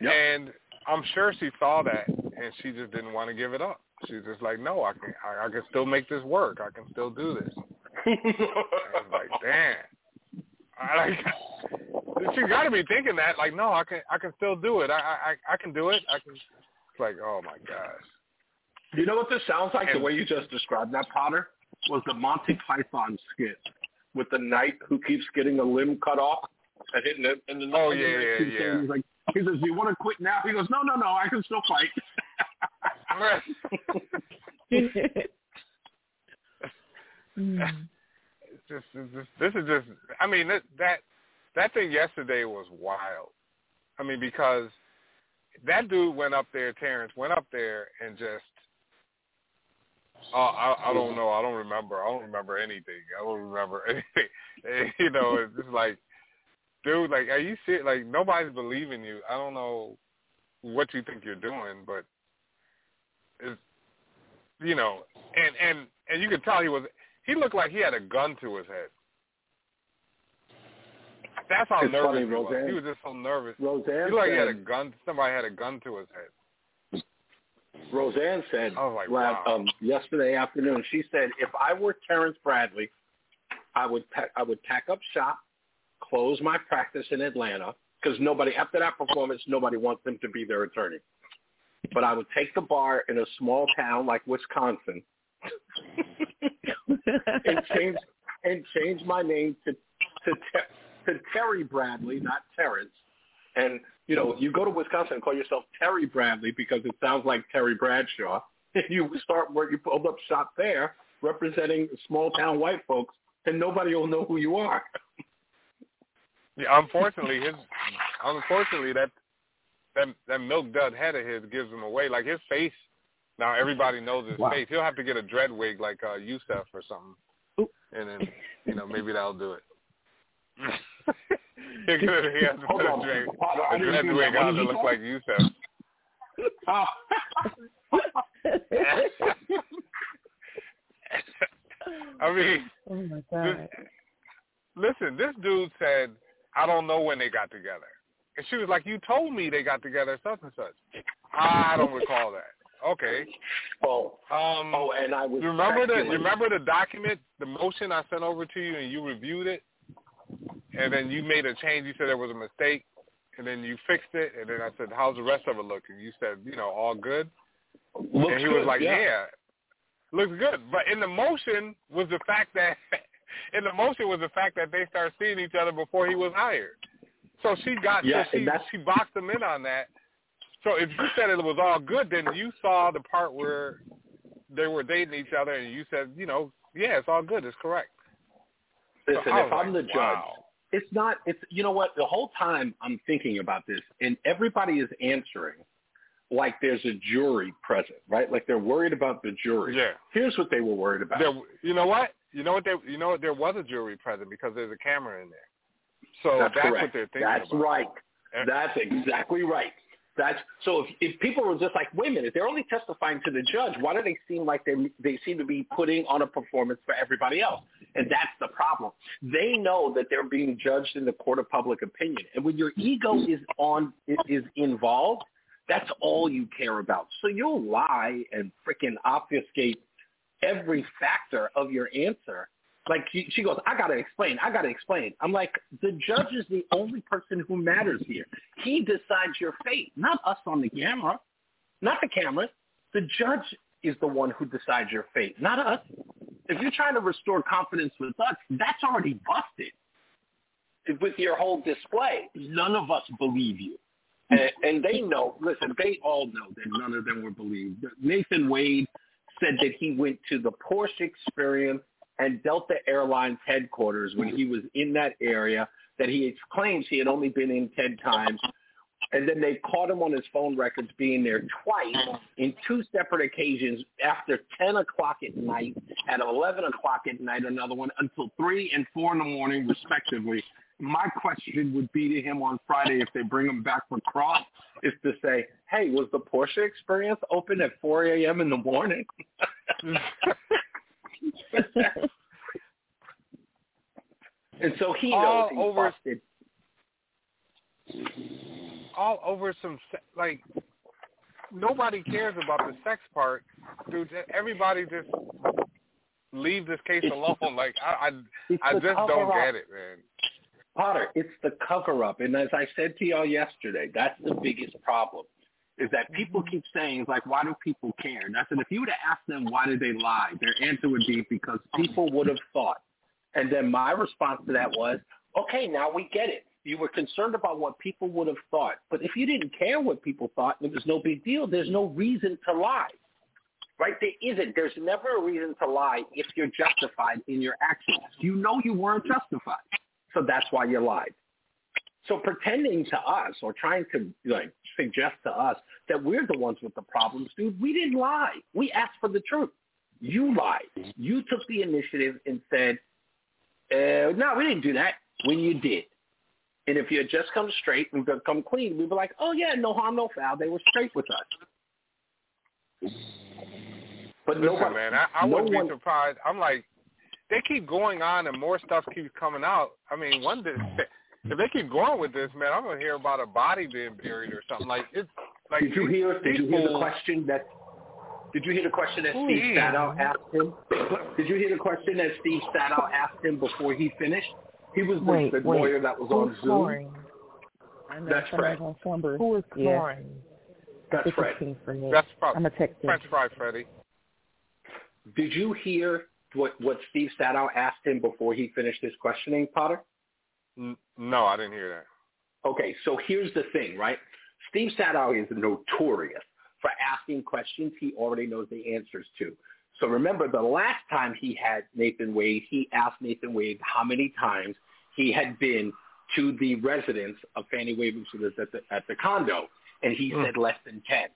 And I'm sure she saw that, and she just didn't want to give it up. She's just like, no, I can, I, I can still make this work. I can still do this. I was like, damn. I like, she's got to be thinking that, like, no, I can, I can still do it. I, I, I can do it. I can. It's like, oh my gosh. You know what this sounds like? the way you just described that, Potter, was the Monty Python skit with the knight who keeps getting a limb cut off and hitting it. And the Oh, yeah, yeah, yeah. saying, He's like, he says, "Do you want to quit now?" He goes, "No, no, no, I can still fight." It's just, it's just, this is just. I mean, that that that thing yesterday was wild. I mean, because that dude went up there, Terrence went up there and just. Uh, I I don't know. I don't remember. I don't remember anything. I don't remember anything. you know, it's just like, dude, like, are you serious? Like, nobody's believing you. I don't know what you think you're doing, but it's, you know, and and and you could tell he was. He looked like he had a gun to his head. That's how It's nervous funny, he was. Roseanne- He was just so nervous. Roseanne he looked like he had a gun. Somebody had a gun to his head. Roseanne said like, la- wow. um, yesterday afternoon. She said, "If I were Terrence Bradley, I would pack, I would pack up shop, close my practice in Atlanta because nobody after that performance, nobody wants him to be their attorney. But I would take the bar in a small town like Wisconsin and change and change my name to to Ter- to Terry Bradley, not Terrence. And you know, you go to Wisconsin and call yourself Terry Bradley because it sounds like Terry Bradshaw. You start where you pulled up shop there, representing small town white folks, and nobody will know who you are. Yeah, unfortunately, his unfortunately that that that milk dud head of his gives him away. Like his face, now everybody knows his Wow. face. He'll have to get a dread wig like uh, Yusef or something, and then you know maybe that'll do it. he has to he has to Hold put a on. dread, Hold on. I a didn't dread hear wig that. What on did to look say? like Yusef. Oh. I mean, Oh my this, listen, this dude said, I don't know when they got together. And she was like, you told me they got together such and such. I don't recall that. Okay. Oh, um, oh, and I was. Remember the remember the document, the motion I sent over to you, and you reviewed it, and then you made a change. You said there was a mistake, and then you fixed it, and then I said, "How's the rest of it looking?" You said, "You know, all good." Looks and he was good, like, yeah. looks good." But in the motion was the fact that in the motion was the fact that they started seeing each other before he was hired. So she got Yeah, so she she boxed him in on that. So if you said it was all good, then you saw the part where they were dating each other, and you said, you know, Yeah, it's all good. It's correct. Listen, So if I'm the judge, wow. it's not. It's you know what? The whole time I'm thinking about this, and everybody is answering like there's a jury present, right? Like they're worried about the jury. Yeah. Here's what they were worried about. There, you know what? You know what? There, you know what? There was a jury present because there's a camera in there. So that's, that's, what they're thinking That's about. right. That's exactly right. That's so. If, if people were just like, wait a minute, they're only testifying to the judge. Why do they seem like they they seem to be putting on a performance for everybody else? And that's the problem. They know that they're being judged in the court of public opinion, and when your ego is on is involved, that's all you care about. So you'll lie and freaking obfuscate every factor of your answer. Like she, she goes, I gotta explain. I gotta explain. I'm like, the judge is the only person who matters here. He decides your fate, not us on the camera, not the cameras. The judge is the one who decides your fate, not us. If you're trying to restore confidence with us, that's already busted. With your whole display, none of us believe you. And, and they know, listen, they all know that none of them were believed. Nathan Wade said that he went to the Porsche experience and Delta Airlines headquarters when he was in that area that he claims he had only been in 10 times. And then they caught him on his phone records being there twice in two separate occasions after 10 o'clock at night, at 11 o'clock at night, another one, until 3 and 4 in the morning, respectively. My question would be to him on Friday if they bring him back for cross is to say, hey, was the Porsche experience open at 4 a.m. in the morning? and so he knows All he's over- busted. all over some like nobody cares about the sex part, dude. Everybody just leave this case alone. Like I, I, I just don't cover-up. get it, man. Potter, it's the cover up. And as I said to y'all yesterday, that's the biggest problem. Is that people mm-hmm. keep saying like, why do people care? And I said, if you were to ask them why did they lie, their answer would be because oh. people would have thought. And then my response to that was, okay, now we get it. You were concerned about what people would have thought. But if you didn't care what people thought, it was no big deal. There's no reason to lie. Right? There isn't. There's never a reason to lie if you're justified in your actions. You know you weren't justified. So that's why you lied. So pretending to us or trying to like suggest to us that we're the ones with the problems, dude, we didn't lie. We asked for the truth. You lied. You took the initiative and said, uh, no, we didn't do that when you did. And if you had just come straight and come clean, we'd be like, oh, yeah, no harm, no foul. They were straight with us. But Listen, nobody, man, I, I no wouldn't one, be surprised. I'm like, they keep going on and more stuff keeps coming out. I mean, one day, if they keep going with this, man, I'm gonna hear about a body being buried or something. Like it's like. did you these- hear? Did you hear the question that? Did you hear the question that Steve is? Sadow asked him? Did you hear the question that Steve Sadow asked him before he finished? He was the, Wait, the wait. lawyer that was on Who's Zoom. snoring? That's Fred. Who is Yeah. snoring? That's This Fred. For me. That's probably I'm a text him. French fry Freddy. Did you hear what what Steve Sadow asked him before he finished his questioning, Potter? N- No, I didn't hear that. Okay, so here's the thing, right? Steve Sadow is notorious for asking questions he already knows the answers to. So remember, the last time he had Nathan Wade, he asked Nathan Wade how many times he had been to the residence of Fani Wade, at the, at the condo, and he hmm. said less than 10.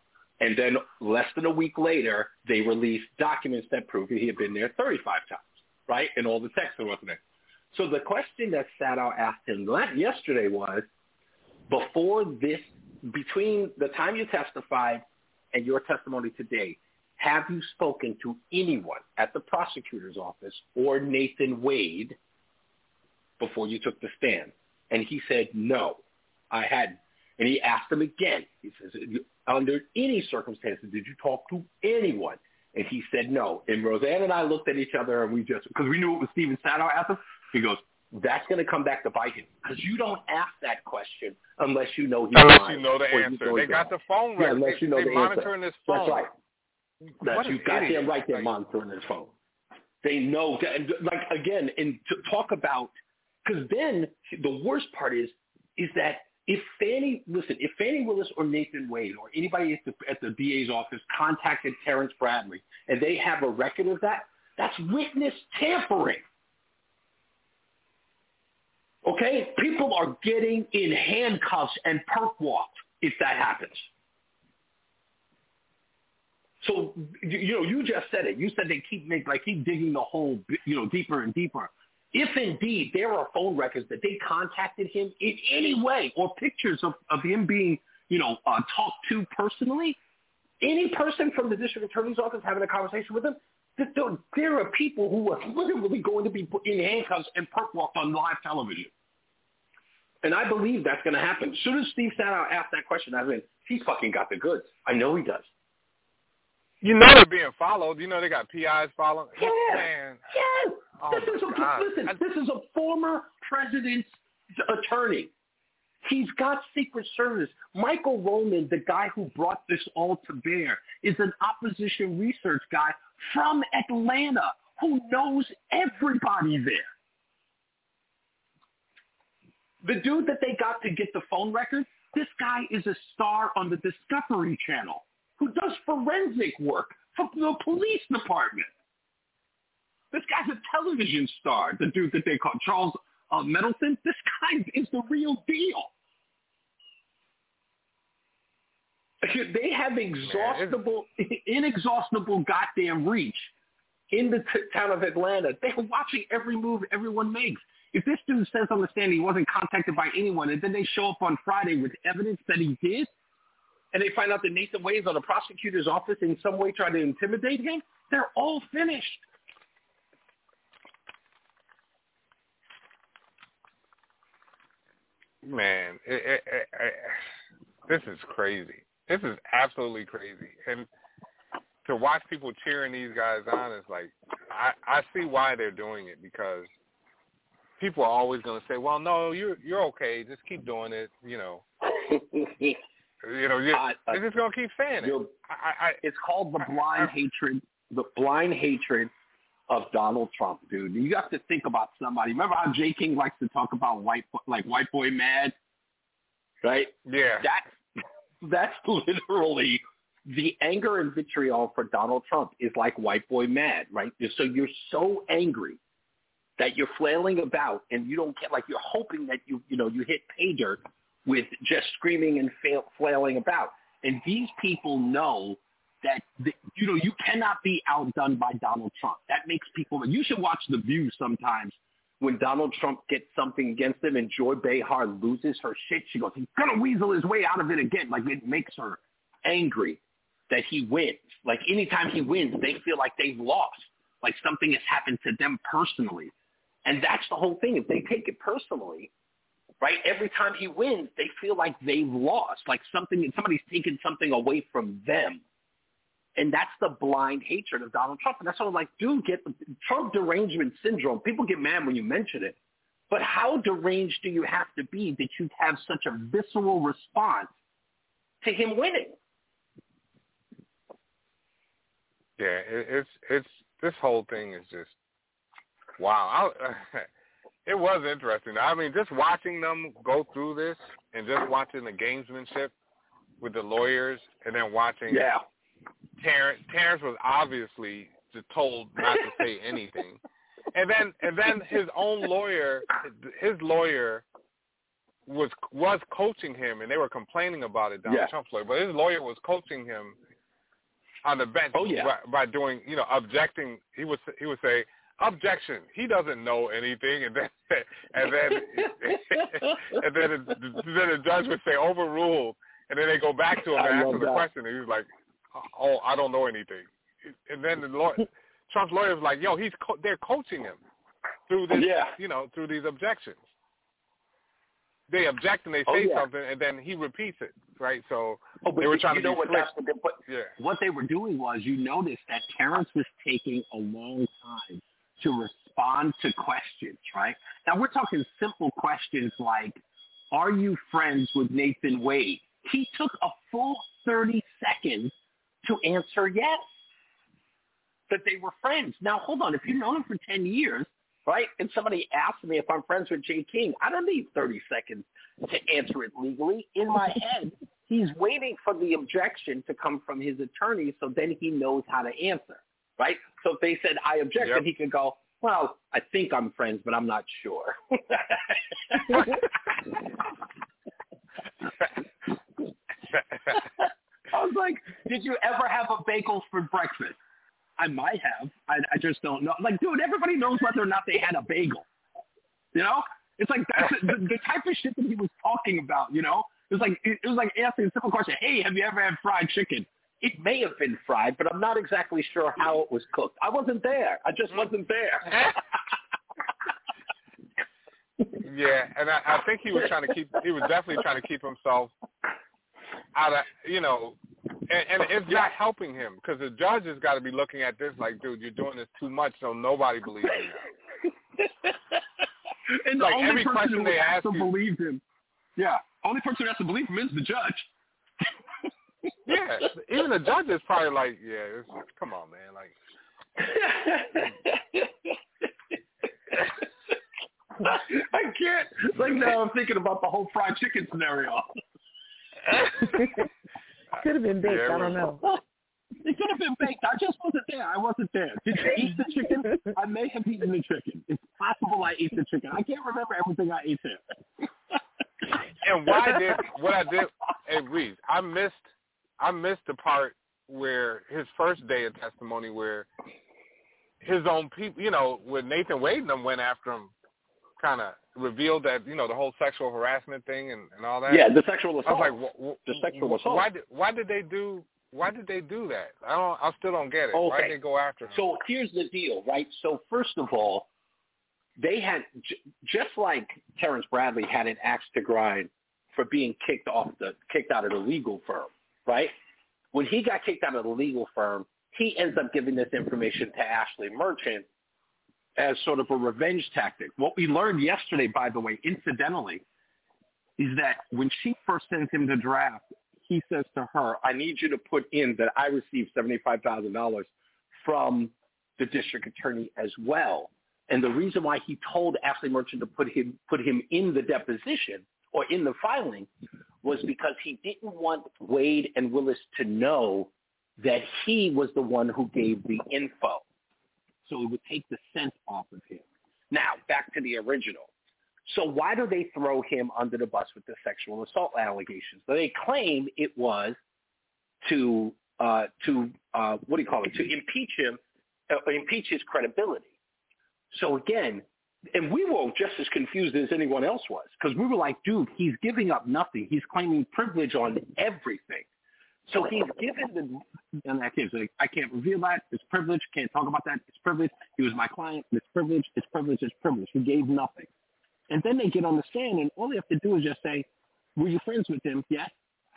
And then less than a week later, they released documents that proved that he had been there 35 times, right? And all the text that wasn't there. So the question that Sadow asked him yesterday was, before this, between the time you testified and your testimony today, have you spoken to anyone at the prosecutor's office or Nathan Wade before you took the stand? And he said, no, I hadn't. And he asked him again. He says, under any circumstances, did you talk to anyone? And he said no. And Roseanne and I looked at each other and we just, because we knew it was Steven Sadow asked him, he goes, that's going to come back to bite him. Because you don't ask that question unless you know he's Unless lying you know the answer. They got the phone Yeah, unless They, you know they the monitoring answer. his phone. That's right. That's What you got them right there Like- monitoring his phone. They know, and like again, and to talk about, because then the worst part is, is that if Fani, listen, if Fani Willis or Nathan Wade or anybody at the, at the DA's office contacted Terrence Bradley and they have a record of that, That's witness tampering. Okay? People are getting in handcuffs and perp walked if that happens. So you know, you just said it. You said they keep make like keep digging the hole, you know, deeper and deeper. If indeed there are phone records that they contacted him in any way, or pictures of, of him being, you know, uh, talked to personally, any person from the district attorney's office having a conversation with him, th- there, there are people who are literally going to be put in handcuffs and perp walked on live television. And I believe that's going to happen. As soon as Steve Sadow asked that question, I mean, he's fucking got the goods. I know he does. You know they're being followed. You know they got PIs following. Yeah. Man. Yeah. Oh this is a God. listen. This is a former president's attorney. He's got Secret Service. Michael Roman, the guy who brought this all to bear, is an opposition research guy from Atlanta who knows everybody there. The dude that they got to get the phone records, this guy is a star on the Discovery Channel who does forensic work for the police department. This guy's a television star, the dude that they call Charles uh, Middleton. This guy is the real deal. They have exhaustible, inexhaustible goddamn reach in the t- town of Atlanta. They're watching every move everyone makes. If this dude says on the stand he wasn't contacted by anyone, and then they show up on Friday with evidence that he did, and they find out that Nathan Wade's on the prosecutor's office in some way trying to intimidate him, they're all finished. Man, it, it, it, this is crazy. This is absolutely crazy. And to watch people cheering these guys on is like, I, I see why they're doing it because people are always going to say, "Well, no, you're you're okay. Just keep doing it." You know, you know, you're, they're uh, just going to keep saying it. I, I, it's called the blind hatred, the blind hatred of Donald Trump, dude. You have to think about somebody. Remember how Jay King likes to talk about white, like white boy mad, right? Yeah. That that's literally the anger and vitriol for Donald Trump is like white boy mad, right? So you're so angry that you're flailing about and you don't get like you're hoping that you you know you hit pay dirt with just screaming and fail, flailing about. And these people know that the, you know you cannot be outdone by Donald Trump. That makes people. You should watch The View sometimes when Donald Trump gets something against him and Joy Behar loses her shit. She goes, "He's gonna weasel his way out of it again." Like it makes her angry that he wins. Like anytime he wins, they feel like they've lost. Like something has happened to them personally. And that's the whole thing. If they take it personally, right, every time he wins, they feel like they've lost. Like something somebody's taken something away from them. And that's the blind hatred of Donald Trump. And that's what I'm like, dude, get Trump derangement syndrome. People get mad when you mention it. But how deranged do you have to be that you have such a visceral response to him winning? Yeah, it, it's it's this whole thing is just wow. I, it was interesting. I mean, just watching them go through this and just watching the gamesmanship with the lawyers, and then watching Yeah. Terrence. Terrence was obviously just told not to say anything, and then and then his own lawyer, his lawyer was was coaching him, and they were complaining about it. Donald Yeah. Trump's lawyer, but his lawyer was coaching him on the bench Oh, yeah. by, by doing, you know, objecting. He was he would say objection. He doesn't know anything, and then and then and then the, then the judge would say overruled, and then they go back to him I and ask him the that. question, and he's like, oh, I don't know anything. And then the lawyer, Trump's lawyer was like, yo, he's co- they're coaching him through this, Yeah. you know, through these objections. They object and they Oh, say yeah. something, and then he repeats it, right? So Oh, but they were trying you to know be what slick. that's what they, but Yeah. what they were doing was you noticed that Terrence was taking a long time to respond to questions, right? Now we're talking simple questions like, are you friends with Nathan Wade? He took a full 30 seconds to answer yes, that they were friends. Now hold on, if you've known him for 10 years, right, and somebody asks me if I'm friends with Jay King, I don't need 30 seconds to answer it legally. In my head, he's waiting for the objection to come from his attorney so then he knows how to answer. Right? So if they said I object, Yep. then he could go, well, I think I'm friends, but I'm not sure. I was like, did you ever have a bagel for breakfast? I might have. I, I just don't know. Like, dude, everybody knows whether or not they had a bagel. You know, it's like that's the, the type of shit that he was talking about. You know, it was like it, it was like asking a simple question. Hey, have you ever had fried chicken? It may have been fried, but I'm not exactly sure how it was cooked. I wasn't there. I just mm. wasn't there. Yeah, and I, I think he was trying to keep. He was definitely trying to keep himself out of, you know, and, and it's not helping him because the judge has got to be looking at this like, dude, you're doing this too much, so nobody believes you. and Like, only every person question who they has ask to you- believe him. Yeah, only person who has to believe him is the judge. Yeah, even the judge is probably like, yeah, it's, come on, man, like. I can't. Like now, I'm thinking about the whole fried chicken scenario. Could have been baked. Yeah, I don't know. It could have been baked. I just wasn't there. I wasn't there. Did you eat the chicken? I may have eaten the chicken. It's possible I ate the chicken. I can't remember everything I ate there. And why did what I did? Hey, Reese, I missed, I missed the part where his first day of testimony, where his own people, you know, when Nathan Wade and them went after him, kind of revealed that you know the whole sexual harassment thing and, and all that. Yeah, the sexual assault. I was like, The sexual assault. Why did why did they do why did they do that? I don't. I still don't get it. Why did they go after him? So here's the deal, right? So first of all, they had j- just like Terrence Bradley had an axe to grind for being kicked off the kicked out of the legal firm, right? When he got kicked out of the legal firm, he ends up giving this information to Ashley Merchant as sort of a revenge tactic. What we learned yesterday, by the way, incidentally, is that when she first sent him the draft, he says to her, I need you to put in that I received $75,000 from the district attorney as well. And the reason why he told Ashley Merchant to put him put him in the deposition or in the filing was because he didn't want Wade and Willis to know that he was the one who gave the info. So it would take the scent off of him. Now, back to the original. So why do they throw him under the bus with the sexual assault allegations? They claim it was to uh, to uh, what do you call it? To impeach him, uh, impeach his credibility. So again, and we were just as confused as anyone else was because we were like, dude, he's giving up nothing. He's claiming privilege on everything. So he's given the, and I can't say, I can't reveal that. It's privilege. Can't talk about that. It's privilege. He was my client. It's privilege. It's privilege. It's privilege. He gave nothing. And then they get on the stand, and all they have to do is just say, were you friends with him? Yes.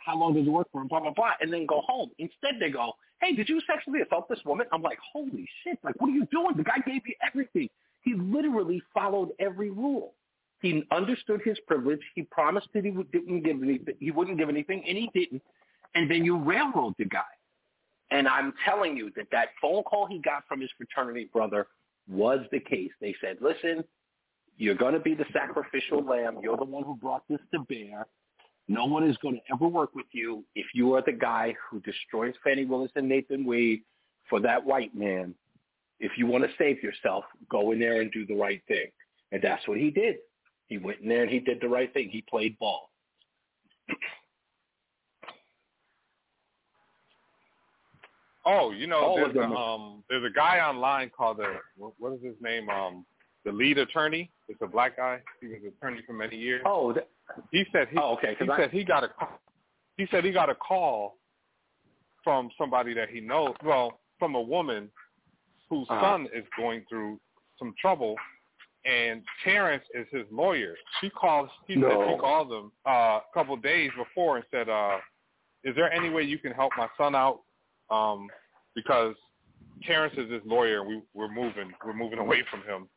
How long did you work for him? Blah, blah, blah. And then go home. Instead, they go, hey, did you sexually assault this woman? I'm like, holy shit. Like, what are you doing? The guy gave you everything. He literally followed every rule. He understood his privilege. He promised that he would- didn't give anything. He wouldn't give anything, and he didn't. And then you railroad the guy. And I'm telling you that that phone call he got from his fraternity brother was the case. They said, listen, you're going to be the sacrificial lamb. You're the one who brought this to bear. No one is going to ever work with you if you are the guy who destroys Fani Willis and Nathan Wade for that white man. If you want to save yourself, go in there and do the right thing. And that's what he did. He went in there and he did the right thing. He played ball. Oh, you know, All there's a, um, there's a guy online called the what, what is his name? Um, the lead attorney. It's a black guy. He was an attorney for many years. Oh, th- he said he. Oh, okay, He I- said he got a. He said he got a call from somebody that he knows. Well, from a woman whose Uh-huh. son is going through some trouble, and Terrence is his lawyer. She calls. He said she called him uh, a couple of days before and said, uh, "Is there any way you can help my son out? Um, because Terrence is his lawyer, and we we're moving we're moving away from him."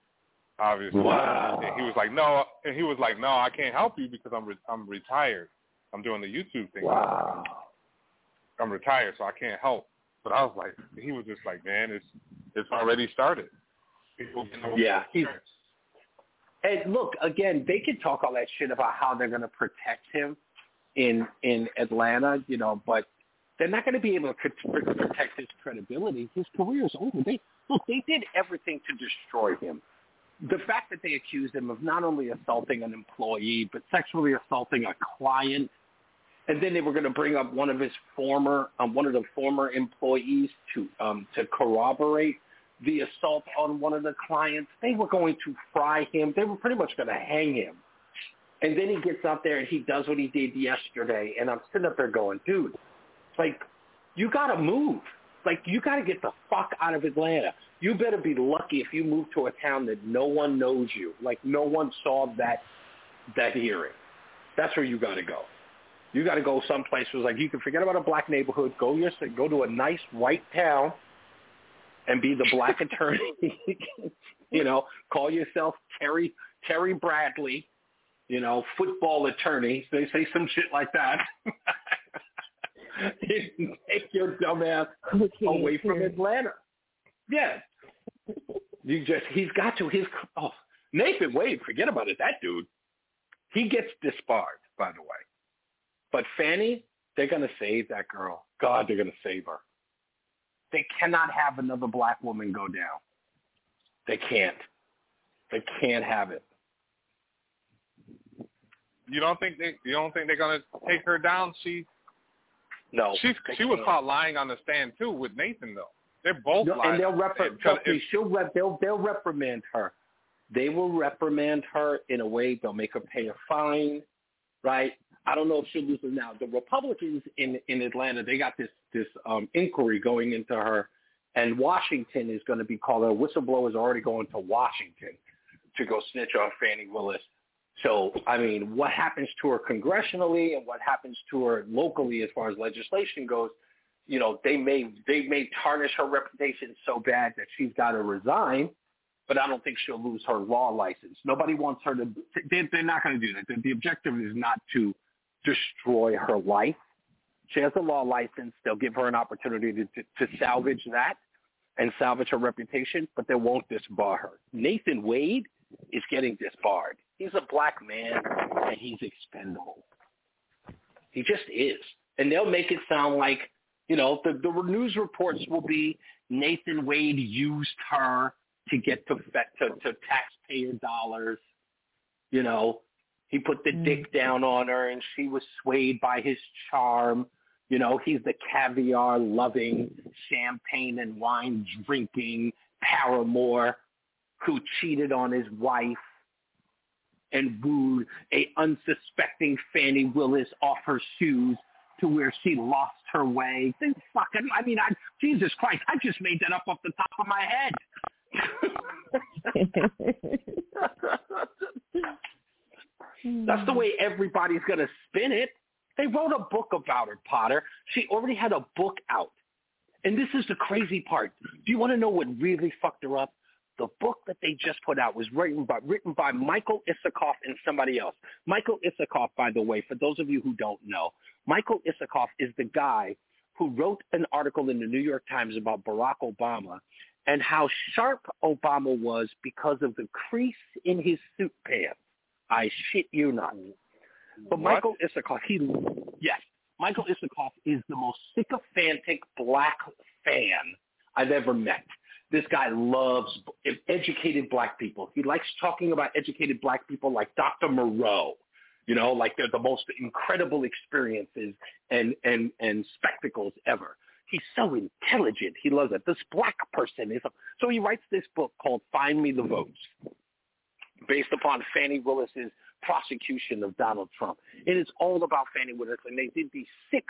Obviously, Wow. and he was like, "No," and he was like, "No, I can't help you because I'm re- I'm retired. I'm doing the YouTube thing. Wow. I'm retired, so I can't help." But I was like, he was just like, "Man, it's it's already started." People getting away Yeah, with he's- Terrence. And look, again, they can talk all that shit about how they're going to protect him in in Atlanta, you know, but they're not going to be able to protect his credibility. His career is over. They look, they did everything to destroy him. The fact that they accused him of not only assaulting an employee but sexually assaulting a client, and then they were going to bring up one of his former, um, one of the former employees to um, to corroborate the assault on one of the clients. They were going to fry him. They were pretty much going to hang him. And then he gets out there and he does what he did yesterday. And I'm sitting up there going, dude, like, you got to move. Like, you got to get the fuck out of Atlanta. You better be lucky if you move to a town that no one knows you. Like, no one saw that that hearing. That's where you got to go. You got to go someplace where like you can forget about a black neighborhood. Go your go to a nice white town and be the black attorney. you know, call yourself Terry Terry Bradley. You know, football attorney. They say some shit like that. Take your dumbass Okay, away from. Atlanta. Yeah. You just he's got to his oh Nathan Wade, forget about it. That dude, he gets disbarred, by the way. But Fani, they're gonna save that girl. God, they're gonna save her. They cannot have another black woman go down. They can't. They can't have it. You don't think they? You don't think they're gonna take her down? She No, she she was caught lying on the stand too with Nathan though. They're both No, lying. and they'll reprimand. stand. 'Cause Trust me, if- she'll rep, they'll they'll reprimand her. They will reprimand her in a way they'll make her pay a fine, right? I don't know if she'll lose it now. The Republicans in in Atlanta, they got this this um, inquiry going into her, and Washington is going to be called. A whistleblower is already going to Washington to go snitch on Fani Willis. So, I mean, what happens to her congressionally and what happens to her locally as far as legislation goes, you know, they may they may tarnish her reputation so bad that she's got to resign. But I don't think she'll lose her law license. Nobody wants her to. They, they're not going to do that. The, the objective is not to destroy her life. She has a law license. They'll give her an opportunity to, to, to salvage that and salvage her reputation, but they won't disbar her. Nathan Wade is getting disbarred. He's a black man and he's expendable. He just is. And they'll make it sound like, you know, the, the news reports will be Nathan Wade used her to get to, to, to taxpayer dollars. You know, he put the dick mm. down on her and she was swayed by his charm. You know, he's the caviar loving, champagne and wine drinking paramour who cheated on his wife and wooed a unsuspecting Fani Willis off her shoes to where she lost her way. Then fucking, I mean, I, Jesus Christ, I just made that up off the top of my head. That's the way everybody's going to spin it. They wrote a book about her, Potter. She already had a book out. And this is the crazy part. Do you want to know what really fucked her up? The book that they just put out was written by written by Michael Isikoff and somebody else. Michael Isikoff, by the way, for those of you who don't know, Michael Isikoff is the guy who wrote an article in the New York Times about Barack Obama and how sharp Obama was because of the crease in his suit pants. I shit you not. But What? Michael Isikoff, he yes, Michael Isikoff is the most sycophantic black fan I've ever met. This guy loves educated black people. He likes talking about educated black people like Dr. Moreau. You know, like they're the most incredible experiences and and and spectacles ever. He's so intelligent. He loves it. This black person is so he writes this book called Find Me the Votes, based upon Fani Willis's prosecution of Donald Trump. And it's all about Fani Willis, and they did these six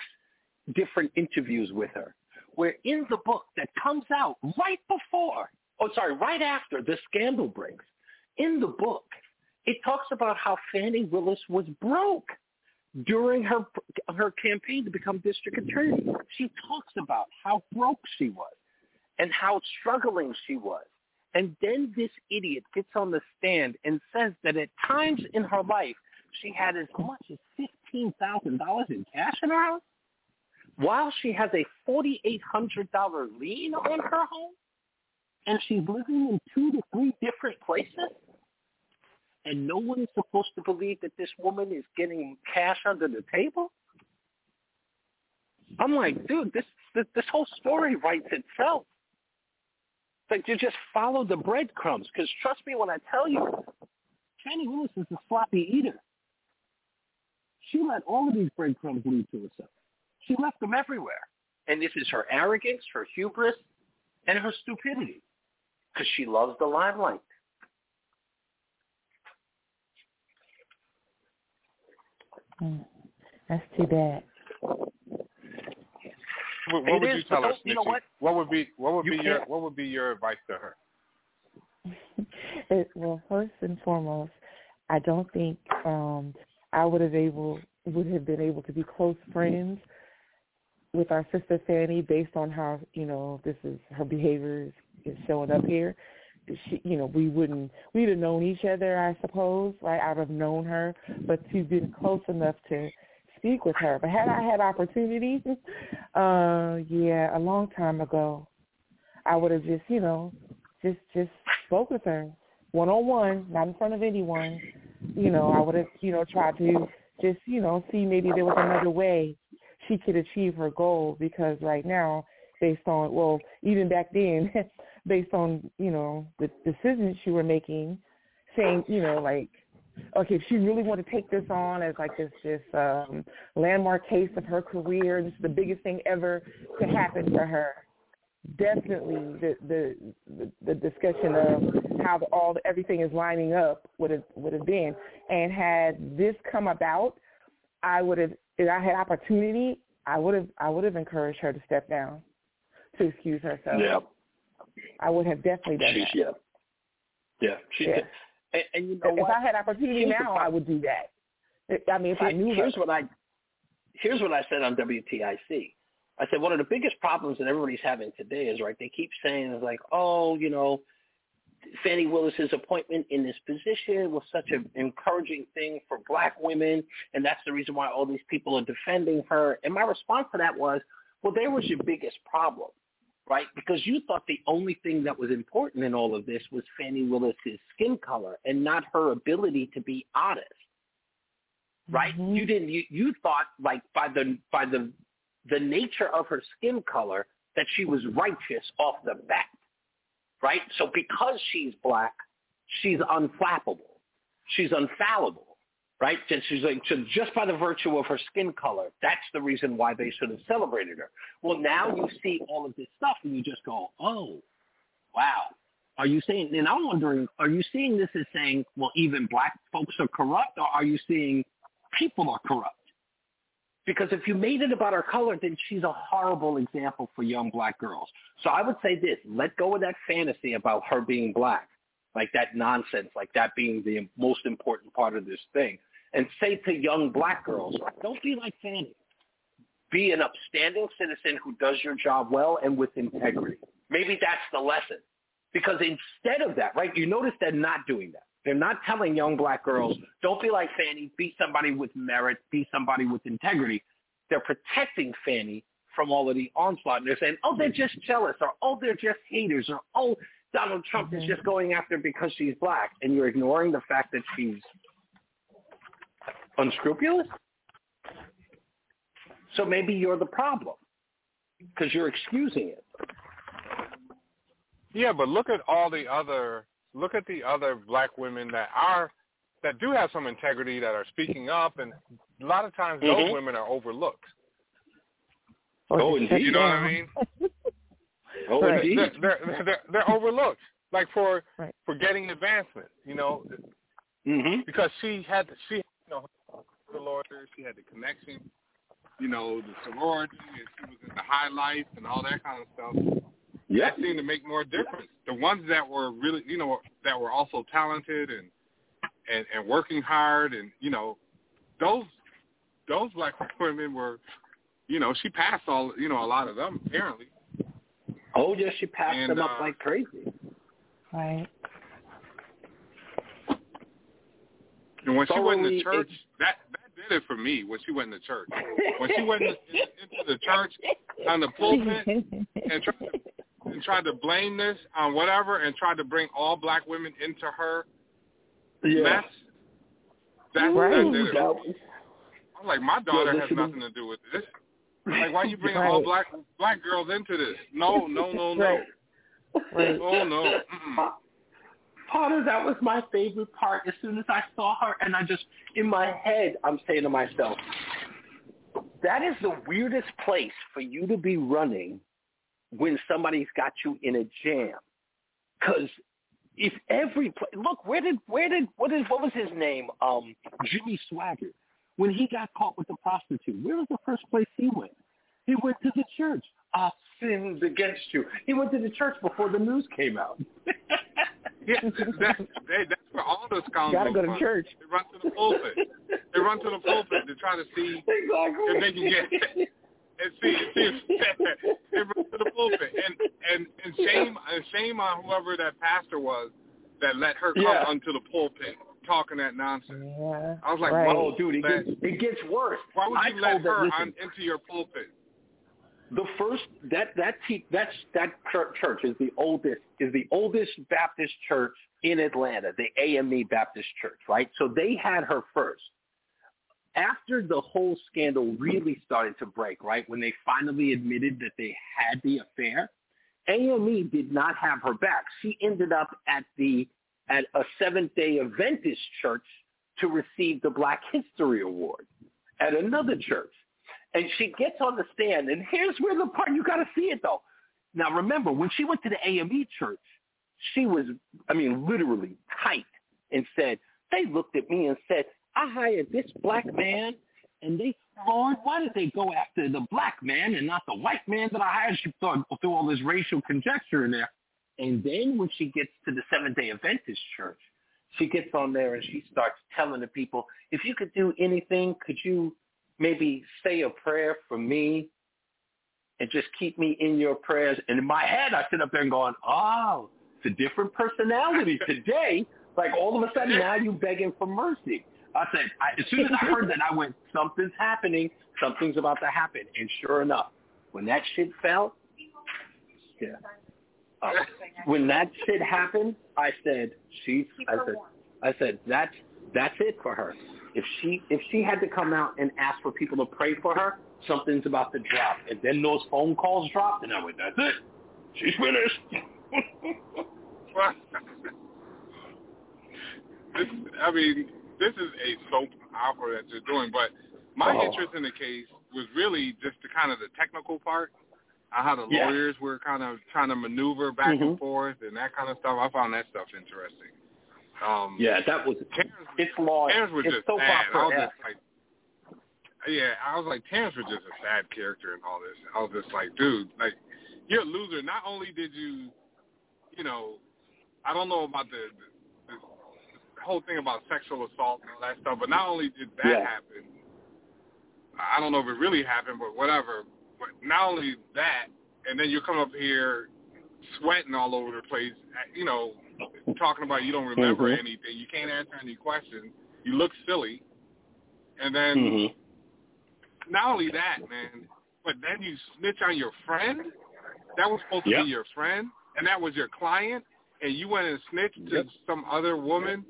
different interviews with her, where in the book that comes out right before, oh sorry, right after the scandal breaks, in the book, it talks about how Fani Willis was broke during her her campaign to become district attorney. She talks about how broke she was and how struggling she was. And then this idiot gets on the stand and says that at times in her life she had as much as fifteen thousand dollars in cash in her house, while she has a forty eight hundred dollar lien on her home, and she's living in two to three different places. And no one is supposed to believe that this woman is getting cash under the table. I'm like, dude, this this, this whole story writes itself. Like you just follow the breadcrumbs. Because trust me when I tell you, Fani Willis is a sloppy eater. She let all of these breadcrumbs lead to herself. She left them everywhere. And this is her arrogance, her hubris, and her stupidity. Because she loves the limelight. Mm. That's too bad. What, what would is, you tell but her, don't- you know Snitchy? what? would be what would You be your can't- what would be your advice to her? It, well, first and foremost, I don't think um I would have able would have been able to be close friends with our sister Fani based on how you know this is her behavior is, is showing up here. She, you know, we wouldn't we'd have known each other, I suppose, right? I'd have known her, but to be close enough to speak with her. But had I had opportunity, uh, yeah, a long time ago, I would have just, you know, just just spoke with her one on one, not in front of anyone. You know, I would have, you know, tried to just, you know, see maybe there was another way she could achieve her goal because right now, based on well, even back then, based on, you know, the decisions she were making, saying, you know, like okay, if she really wanted to take this on as like this this um landmark case of her career, this is the biggest thing ever to happen to her. Definitely, the the the, the discussion of how the, all the, everything is lining up would have would have been, and had this come about, I would have if I had opportunity, I would have I would have encouraged her to step down, to excuse herself. Yeah. I would have definitely done She's, that. yeah. Yeah. She Yeah. And, and you know if what? I had opportunity Here's now, I would do that. I mean, if I Here- knew here's her. what I here's what I said on WTIC. I said one of the biggest problems that everybody's having today is right. They keep saying is like, oh, you know, Fani Willis's appointment in this position was such an encouraging thing for black women, and that's the reason why all these people are defending her. And my response to that was, well, there was your biggest problem, right? Because you thought the only thing that was important in all of this was Fani Willis's skin color and not her ability to be honest right? Mm-hmm. You didn't. You, you thought like by the by the the nature of her skin color that she was righteous off the bat, right? So because she's black, she's unflappable, she's unfallible, right? And she's like so just by the virtue of her skin color, that's the reason why they should have celebrated her. Well, now you see all of this stuff and you just go, oh, wow. Are you saying? And I'm wondering, are you seeing this as saying, well, even black folks are corrupt, or are you seeing people are corrupt. Because if you made it about her color, then she's a horrible example for young black girls. So I would say this, let go of that fantasy about her being black, like that nonsense, like that being the most important part of this thing. And say to young black girls, don't be like Fani. Be an upstanding citizen who does your job well and with integrity. Maybe that's the lesson. Because instead of that, right, you notice they're not doing that. They're not telling young black girls, don't be like Fani, be somebody with merit, be somebody with integrity. They're protecting Fani from all of the onslaught. And they're saying, oh, they're just jealous, or oh, they're just haters, or oh, Donald Trump is mm-hmm. just going after her because she's black. And you're ignoring the fact that she's unscrupulous? So maybe you're the problem because you're excusing it. Yeah, but look at all the other look at the other black women that are that do have some integrity that are speaking up, and a lot of times those Mhm. women are overlooked. Oh, indeed. You know what I mean? Oh, they're, indeed. They're, they're, they're, they're overlooked, like for for getting advancement. You know, mm-hmm. because she had she you know the lawyer, she had the connection, you know, the sorority, and she was in the high life and all that kind of stuff. Yeah. That seemed to make more difference. The ones that were really, you know, that were also talented and and and working hard, and you know, those those black women were, you know, she passed all, you know, a lot of them apparently. Oh, yes, she passed And, them up uh, like crazy. Right. And when she went in the church, that that did it for me. When she went the church, when she went in, into the church on the pulpit and tried to and tried to blame this on whatever, and tried to bring all black women into her Yeah. mess. That, Right. that did it. I'm like, my daughter has nothing to do with this. Like, why you bring all black black girls into this? No, no, no, no. Right. Right. Oh no. Mm-mm. Potter, that was my favorite part. As soon as I saw her, and I just in my head, I'm saying to myself, that is the weirdest place for you to be running when somebody's got you in a jam. Because if every pla look, where did where did what is what was his name? Um, Jimmy Swaggart. When he got caught with the prostitute, where was the first place he went? He went to the church. I sinned against you. He went to the church before the news came out. Yeah, that's they, that's where all the scoundrels Gotta go to run. church. They run to the pulpit. They run to the pulpit to try to see if they can get and see, see if they run to the pulpit. And and and shame and shame on whoever that pastor was that let her come Yeah. onto the pulpit talking that nonsense. Yeah. I was like, Right. why Oh, dude, it that- gets, it gets worse. Why would I you let told them, her listen, on, into your pulpit? The first that that te- that's that church is the oldest is the oldest Baptist church in Atlanta, the AME Baptist Church, right? So they had her first. After the whole scandal really started to break, right, when they finally admitted that they had the affair, AME did not have her back. She ended up at the at a Seventh Day Adventist church to receive the Black History Award at another church. And she gets on the stand, and here's where the part you got to see it though. Now remember, when she went to the AME church, she was, I mean, literally tight and said, they looked at me and said, I hired this black man, and they, Lord, why did they go after the black man and not the white man that I hired? She thought through all this racial conjecture in there. And then when she gets to the Seventh Day Adventist church, she gets on there and she starts telling the people, if you could do anything, could you maybe say a prayer for me and just keep me in your prayers? And in my head, I sit up there and going, oh, it's a different personality today. Like all of a sudden now you're begging for mercy. I said, I, as soon as I heard that, I went, something's happening. Something's about to happen. And sure enough, when that shit fell, yeah. Uh, when that shit happened, I said, she's, I said, I said, that's, that's it for her. If she, if she had to come out and ask for people to pray for her, something's about to drop. And then those phone calls dropped, and I went, that's it. She's finished. this, I mean, this is a soap opera that you're doing, but my Oh. interest in the case was really just the kind of the technical part, uh, how the Yeah. lawyers were kind of trying to maneuver back and forth and that kind of stuff. I found that stuff interesting. Um, Yeah, that was, it's law. Terrence was it's just soap sad. I was just like, yeah, I was like, Terrence was just a sad character in all this. I was just like, dude, like, you're a loser. Not only did you, you know, I don't know about the, the, the whole thing about sexual assault and all that stuff, but not only did that Yeah. happen, I don't know if it really happened, but whatever. But not only that, and then you come up here sweating all over the place, you know, talking about you don't remember Mhm. anything, you can't answer any questions, you look silly, and then Mhm. not only that, man, but then you snitch on your friend. That was supposed to be your friend, and that was your client, and you went and snitched to some other woman.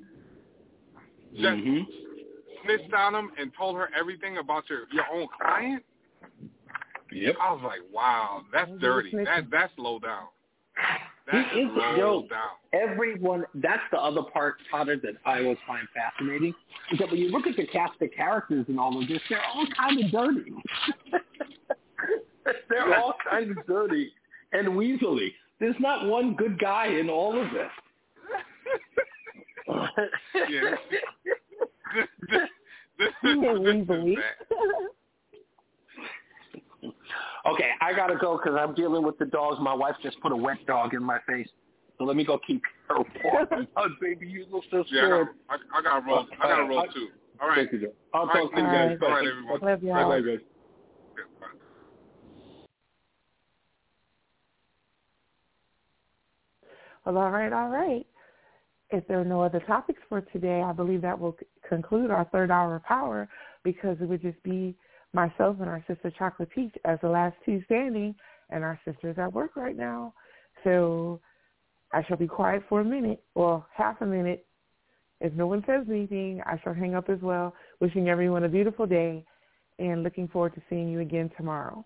Just Mhm. snitched on him and told her everything about your your own client. Yep. I was like, wow, that's dirty. That that's low down. He is, yo, everyone, that's the other part, Potter, that I always find fascinating, is that when you look at the cast of characters and all of this, they're all kind of dirty. they're all kind of dirty and weaselly. There's not one good guy in all of this. yeah. this, this, this, this is weaselly. bad. Okay, I gotta go because I'm dealing with the dogs. My wife just put a wet dog in my face, so let me go keep her warm. oh, baby, you look so Yeah, I scared. got, I, I got to roll. I got to roll too. All right. Thank you, Joe. I'll All right, talk to you all guys. right, Bye. All right, everyone. Love y'all. Bye, guys. Well, all right, all right. If there are no other topics for today, I believe that will conclude our third hour of power because it would just be myself and our sister Chocolate Peach as the last two standing, and our sister's at work right now. So I shall be quiet for a minute, well, half a minute. If no one says anything, I shall hang up as well, wishing everyone a beautiful day and looking forward to seeing you again tomorrow.